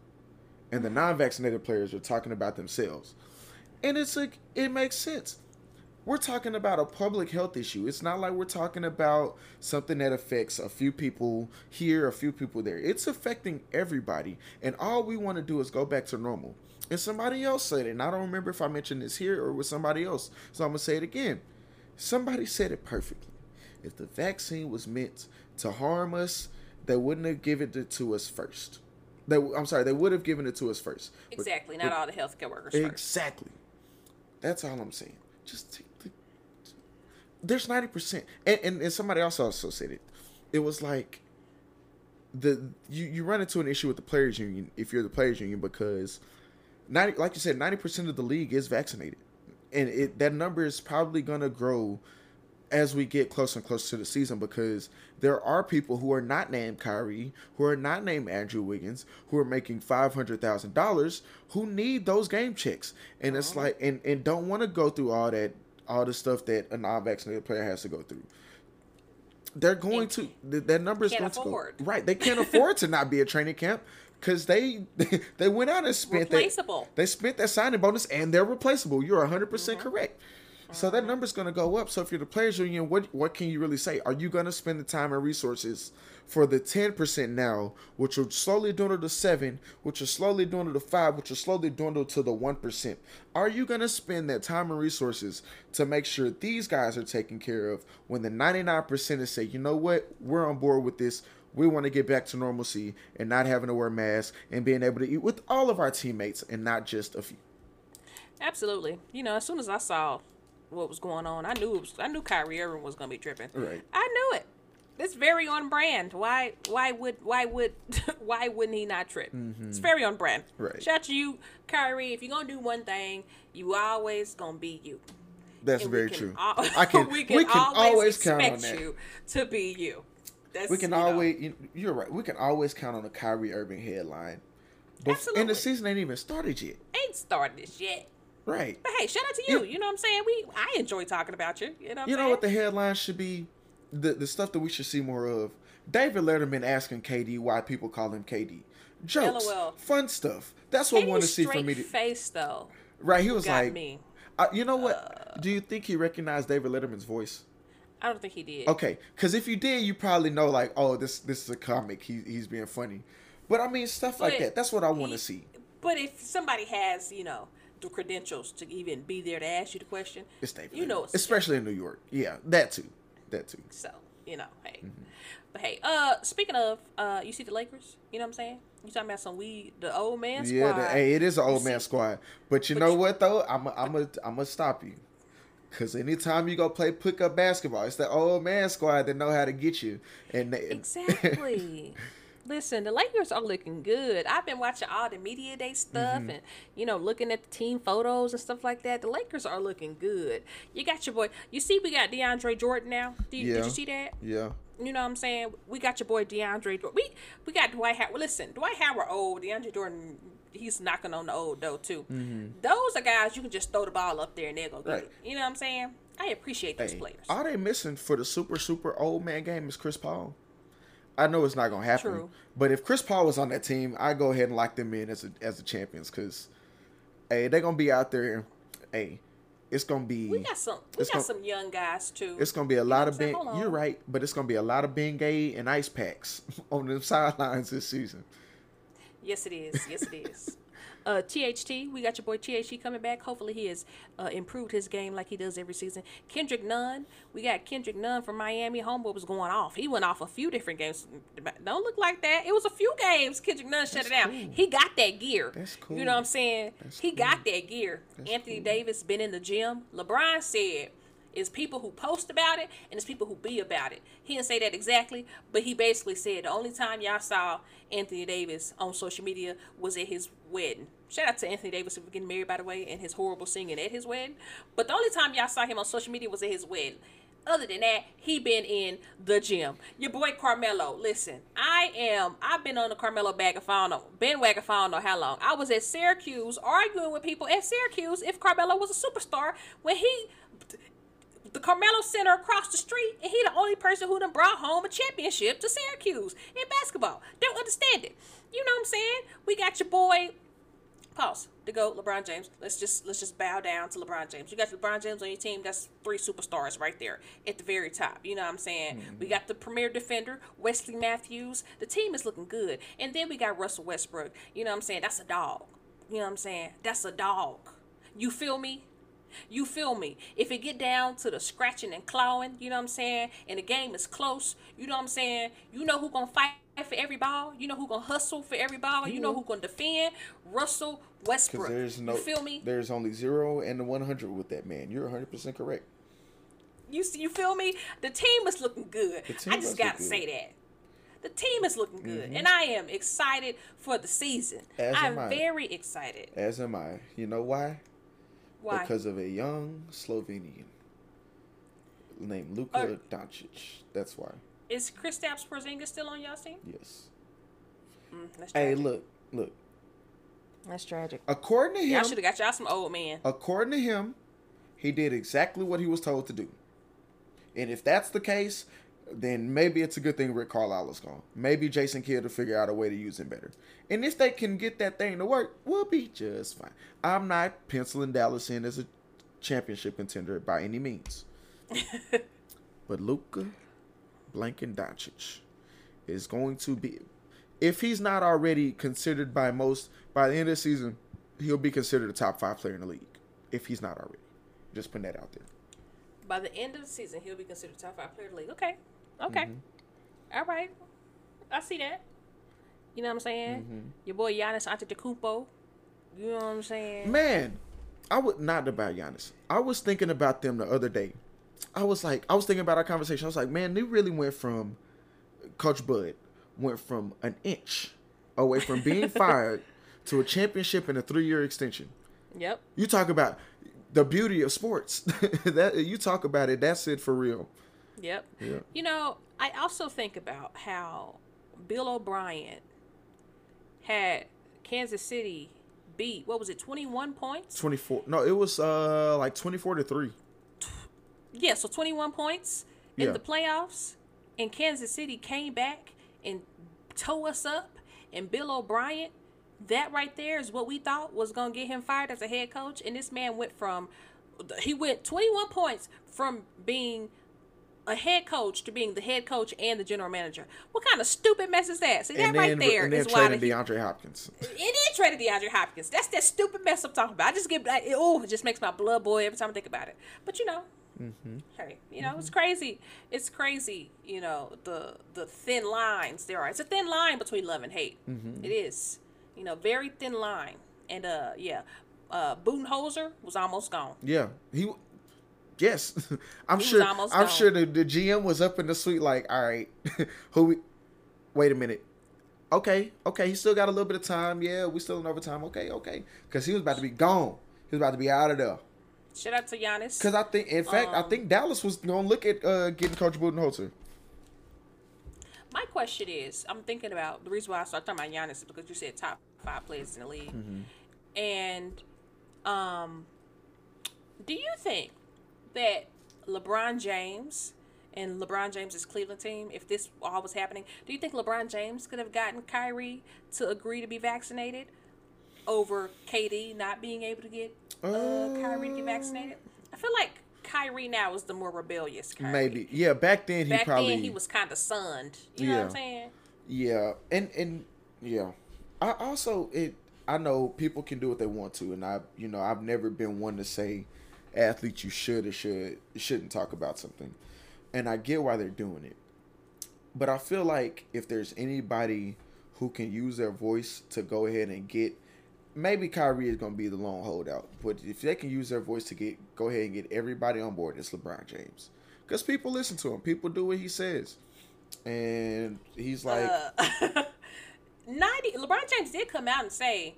and the non-vaccinated players are talking about themselves. And it's like it makes sense. We're talking about a public health issue. It's not like we're talking about something that affects a few people here, a few people there. It's affecting everybody, and all we want to do is go back to normal. And somebody else said it, and I don't remember if I mentioned this here or with somebody else, so I'm gonna say it again. Somebody said it perfectly. If the vaccine was meant to harm us, they wouldn't have given it to us first. They, I'm sorry, they would have given it to us first. Exactly. but- Not all the healthcare workers first. Exactly. That's all I'm saying. Just. There's ninety percent, and, and and somebody else also said it. It was like the you you run into an issue with the players union if you're the players union because ninety like you said ninety percent of the league is vaccinated, and it that number is probably gonna grow as we get closer and closer to the season because there are people who are not named Kyrie, who are not named Andrew Wiggins, who are making five hundred thousand dollars, who need those game checks, and it's uh-huh. like and and don't want to go through all that all the stuff that a non-vaccinated player has to go through. They're going to th- that number is going to afford. go right. They can't afford to not be a training camp because they (laughs) they went out and spent that they spent that signing bonus and they're replaceable. You're 100% Mm-hmm. percent correct. So that number's going to go up. So if you're the players union, what what can you really say? Are you going to spend the time and resources for the 10% now, which will slowly dwindle to 7, which will slowly dwindle to 5, which will slowly dwindle to the 1%? Are you going to spend that time and resources to make sure these guys are taken care of when the 99% is say, "You know what? We're on board with this. We want to get back to normalcy and not having to wear masks and being able to eat with all of our teammates and not just a few." Absolutely. You know, as soon as I saw what was going on, I knew it was, I knew Kyrie Irving was going to be tripping. Right. I knew it. It's very on brand. Why? Why would? Why would? (laughs) why wouldn't he not trip? Mm-hmm. It's very on brand. Right. Shout out to you, Kyrie. If you're gonna do one thing, you always gonna be you. That's And very true. al- I (laughs) can. we can, we can always, always count on expect that. you to be you. That's, We can you know, always. you- You're right. We can always count on a Kyrie Irving headline. Bef- And the season ain't even started yet. ain't started yet. Right. But hey, shout out to you. You know what I'm saying? We I enjoy talking about you. You know what You know what the headline should be? The the stuff that we should see more of. David Letterman asking KD why people call him KD. Jokes, LOL. fun stuff. That's what I want to see from me. To, face though. right? He was like, me. Uh, you know what? Do you think he recognized David Letterman's voice? I don't think he did. Okay, because if you did, you probably know like, oh, this this is a comic. He he's being funny. But I mean, stuff like that. That's what I want to see. But if somebody has, you know, the credentials to even be there to ask you the question, It's David. you know, it's a especially in New York. Yeah, that too. That too. So, you know, hey. Mm-hmm. But hey, uh speaking of uh you see the Lakers, you know what I'm saying? You talking about some weed, the old man squad. Yeah, the, hey, it is an old You man see- squad. But you But know you- what though? I'm i I'm a, I'm gonna stop you. Cause anytime you go play pick up basketball, it's the old man squad that know how to get you. And they, Exactly. (laughs) Listen, the Lakers are looking good. I've been watching all the media day stuff Mm-hmm. and you know looking at the team photos and stuff like that. The Lakers are looking good. You got your boy. You see, we got DeAndre Jordan now. Did, did Yeah. you see that? yeah, You know what I'm saying? We got your boy DeAndre. We we got Dwight Howard. Listen, Dwight Howard old. DeAndre Jordan, he's knocking on the old though too. Those are guys you can just throw the ball up there and they'll go get Mm-hmm. Right. it. You know what I'm saying? I appreciate those Hey, players. all they missing for the super super old man game is Chris Paul. I know it's not gonna happen, True. but if Chris Paul was on that team, I go ahead and lock them in as a, as the champions because, hey, they're gonna be out there. Hey, it's gonna be we got some. We it's got gonna- some young guys too. It's gonna be a know lot of Ben. You're right, but it's gonna be a lot of Bengay and ice packs (laughs) on the (laughs) sidelines this season. Yes, it is. Yes, it is. Uh, THT, we got your boy THT coming back. Hopefully, he has uh, improved his game like he does every season. Kendrick Nunn, we got Kendrick Nunn from Miami. Homeboy was going off. He went off a few different games. Don't look like that. It was a few games. Kendrick Nunn shut That's it down. cool. He got that gear. That's cool. You know what I'm saying? That's he cool. got that gear. That's Anthony cool. Davis been in the gym. LeBron said. It's people who post about it and it's people who be about it. He didn't say that exactly, but he basically said the only time y'all saw Anthony Davis on social media was at his wedding. Shout out to Anthony Davis for getting married, by the way, and his horrible singing at his wedding. But the only time y'all saw him on social media was at his wedding. Other than that, he been in the gym. Your boy Carmelo. Listen, I am. I've been on the Carmelo bag of know, bandwagon for I how long. I was at Syracuse arguing with people at Syracuse if Carmelo was a superstar when he the Carmelo Center across the street, and he the only person who done brought home a championship to Syracuse in basketball. Don't understand it. You know what I'm saying? We got your boy. Pause. To go, LeBron James. Let's just let's just bow down to LeBron James. You got LeBron James on your team. That's three superstars right there at the very top. You know what I'm saying? Mm-hmm. We got the premier defender, Wesley Matthews. The team is looking good, and then we got Russell Westbrook. You know what I'm saying? That's a dog. You know what I'm saying? That's a dog. You feel me? You feel me? If it get down to the scratching and clawing, you know what I'm saying, and the game is close, you know what I'm saying, you know who gonna fight for every ball, you know who gonna hustle for every ball, you know mm-hmm. who gonna defend. Russell Westbrook. There's no, you feel me? There's only zero and the 100 with that man. You're 100 percent correct. You see, you feel me? The team is looking good. I just gotta say that. The team is looking good, mm-hmm. and I am excited for the season. As I'm am I. very excited. As am I. You know why? Why? Because of a young Slovenian named Luka Oh. Doncic. That's why. is Kristaps Porzingis still on y'all's team? Yes. Mm, Hey, look, look. that's tragic. According to Y'all him, should have got y'all some old man. according to him, he did exactly what he was told to do. And if that's the case, then maybe it's a good thing Rick Carlisle is gone. Maybe Jason Kidd will figure out a way to use him better. And if they can get that thing to work, we'll be just fine. I'm not penciling Dallas in as a championship contender by any means. (laughs) but Luka Blanken Doncic is going to be, if he's not already considered by most, by the end of the season, he'll be considered a top five player in the league. If he's not already. Just putting that out there. By the end of the season, he'll be considered top five player of the league. Okay. Okay. Mm-hmm. All right. I see that. You know what I'm saying? Mm-hmm. Your boy Giannis Antetokounmpo. You know what I'm saying? Man, I would not about Giannis. I was thinking about them the other day. I was like, I was thinking about our conversation. I was like, man, they really went from Coach Bud went from an inch away from being (laughs) fired to a championship and a three year extension. Yep. You talk about the beauty of sports. (laughs) that you talk about it, that's it for real. Yep. Yeah. You know, I also think about how Bill O'Brien had Kansas City beat. What was it? Twenty one points. Twenty four. No, it was uh like twenty four to three. Yeah, so 21 points in Yeah. the playoffs, and Kansas City came back and tore us up. And Bill O'Brien, that right there is what we thought was going to get him fired as a head coach. And this man went from, he went 21 points from being a head coach to being the head coach and the general manager. What kind of stupid mess is that? See, that And right then there and then is why the, DeAndre Hopkins. it is traded DeAndre Hopkins. That's that stupid mess I'm talking about. I just get, like, oh, it just makes my blood boil every time I think about it. But you know, hey, you know, it's crazy. It's crazy. You know, the the thin lines there are. It's a thin line between love and hate. It is. You know, very thin line. And uh, yeah, uh, Budenholzer was almost gone. Yeah, he. Yes, (laughs) I'm He sure. I'm gone. sure the, the GM was up in the suite like, all right, (laughs) who we? Wait a minute. Okay, okay, he still got a little bit of time. Yeah, we still in overtime. Okay, okay, because he was about to be gone. He was about to be out of there. Shout out to Giannis. Because I think, in fact, I Um, think Dallas was gonna look at uh, getting Coach Budenholzer. My question is, I'm thinking about the reason why I started talking about Giannis is because you said top five players in the league, and um, do you think that LeBron James and LeBron James's Cleveland team, if this all was happening, do you think LeBron James could have gotten Kyrie to agree to be vaccinated over KD not being able to get uh, Kyrie to get vaccinated? I feel like Kyrie now is the more rebellious Kyrie. Maybe, yeah. Back then, he Back probably then, he was kind of sunned. You know what I'm Yeah. saying? Yeah, and and yeah, I also it. I know people can do what they want to, and I, you know, I've never been one to say, athletes, you should or should shouldn't talk about something, and I get why they're doing it, but I feel like if there's anybody who can use their voice to go ahead and get, maybe Kyrie is going to be the long holdout, but if they can use their voice to get, go ahead and get everybody on board, it's LeBron James, because people listen to him, people do what he says. And he's like, Uh, (laughs) 90 LeBron James did come out and say,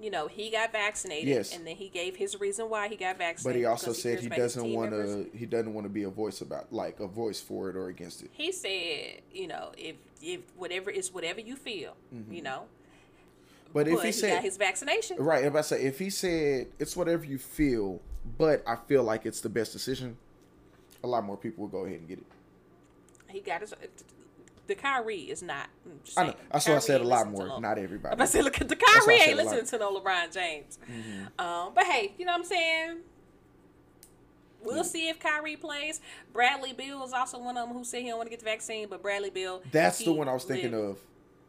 you know, he got vaccinated Yes. and then he gave his reason why he got vaccinated. But he also said cares he doesn't want to. He doesn't want to be a voice about like a voice for it or against it. He said, you know, if if whatever is whatever you feel, you know. But Mm-hmm. if but he he said got his vaccination. right, if I say if he said it's whatever you feel, but I feel like it's the best decision, a lot more people will go ahead and get it. He got his. The Kyrie is not. I know. That's why I said a lot more. no- Not everybody. About to say, look at the Kyrie ain't. Mm-hmm. listening to no LeBron James. Um, but hey, you know what I'm saying? We'll see if Kyrie plays. Bradley Beal is also one of them who said he don't want to get the vaccine, but Bradley Beal. That's the one I was thinking live- of.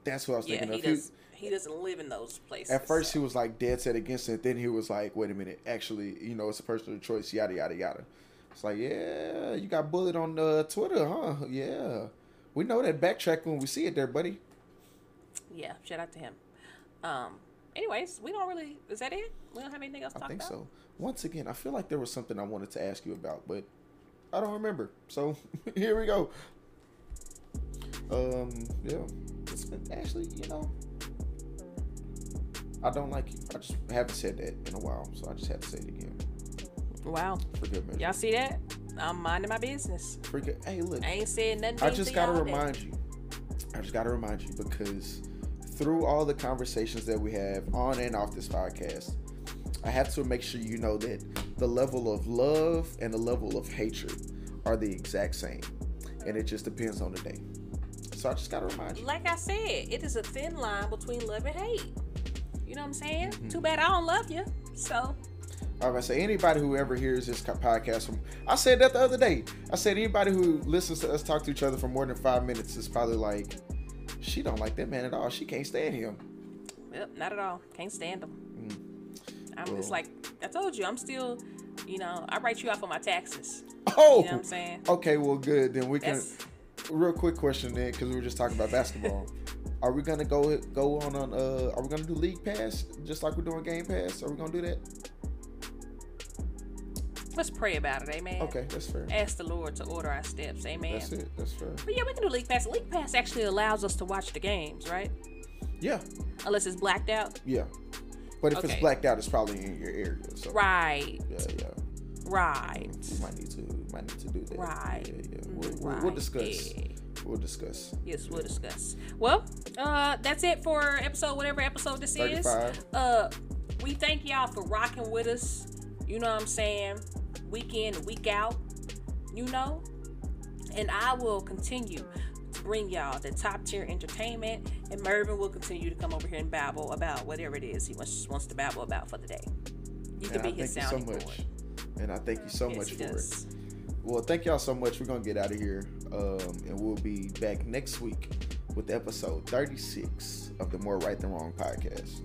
That's what I was Yeah, thinking he of. He- does. He doesn't live in those places. at first, so. he was like dead set against it. Then he was like, "Wait a minute, actually, you know, it's a personal choice." Yada yada yada. It's like, yeah, you got bullied on uh, Twitter, huh? Yeah, we know that backtrack when we see it there, buddy. yeah, shout out to him. Um. Anyways, we don't really. Is that it? We don't have anything else to I talk think about. so. Once again, I feel like there was something I wanted to ask you about, but I don't remember. So (laughs) here we go. Um, yeah, it's been actually, you know, I don't like you. I just haven't said that in a while, so I just had to say it again Wow, for good measure. y'all see that? I'm minding my business. Good. Hey, look, I ain't saying nothing. I just gotta remind you. I just gotta remind you because through all the conversations that we have on and off this podcast, I have to make sure you know that the level of love and the level of hatred are the exact same, and it just depends on the day. So I just gotta remind you. like I said, it is a thin line between love and hate. You know what I'm saying? Mm-hmm. Too bad I don't love you. So I say anybody who ever hears this podcast from I said that the other day. I said anybody who listens to us talk to each other for more than five minutes is probably like, she don't like that man at all. She can't stand him. Yep, not at all. Can't stand them. I'm Well. just like I told you. I'm still, you know, I write you off on my taxes. Oh, You know what I'm saying? okay. Well, good. Then we can. That's Real quick question then, because we were just talking about basketball. (laughs) Are we gonna go go on on? Uh, are we gonna do league pass just like we're doing game pass? Are we gonna do that? Let's pray about it, amen. Okay, that's fair. Ask the Lord to order our steps, amen. That's it. That's fair. But yeah, we can do League Pass. League Pass actually allows us to watch the games, right? Yeah, Unless it's blacked out. yeah. But if it's blacked out, it's probably in your area. So Right, yeah, yeah. right, We might need to might need to do that. Right. Yeah, yeah. We'll, we'll, we'll discuss. Yeah. We'll discuss. Yes, we'll discuss. Well, uh, that's it for episode whatever episode this is. 35. Uh, we thank y'all for rocking with us. You know what I'm saying? Week in, and week out. You know? And I will continue to bring y'all the top tier entertainment. And Mervin will continue to come over here and babble about whatever it is he wants, wants to babble about for the day. You can be his thank you so much. board. And I thank you so Yes, much for does. it. Well, thank y'all so much. We're gonna get out of here, um, and we'll be back next week with episode 36 of the More Right Than Wrong podcast.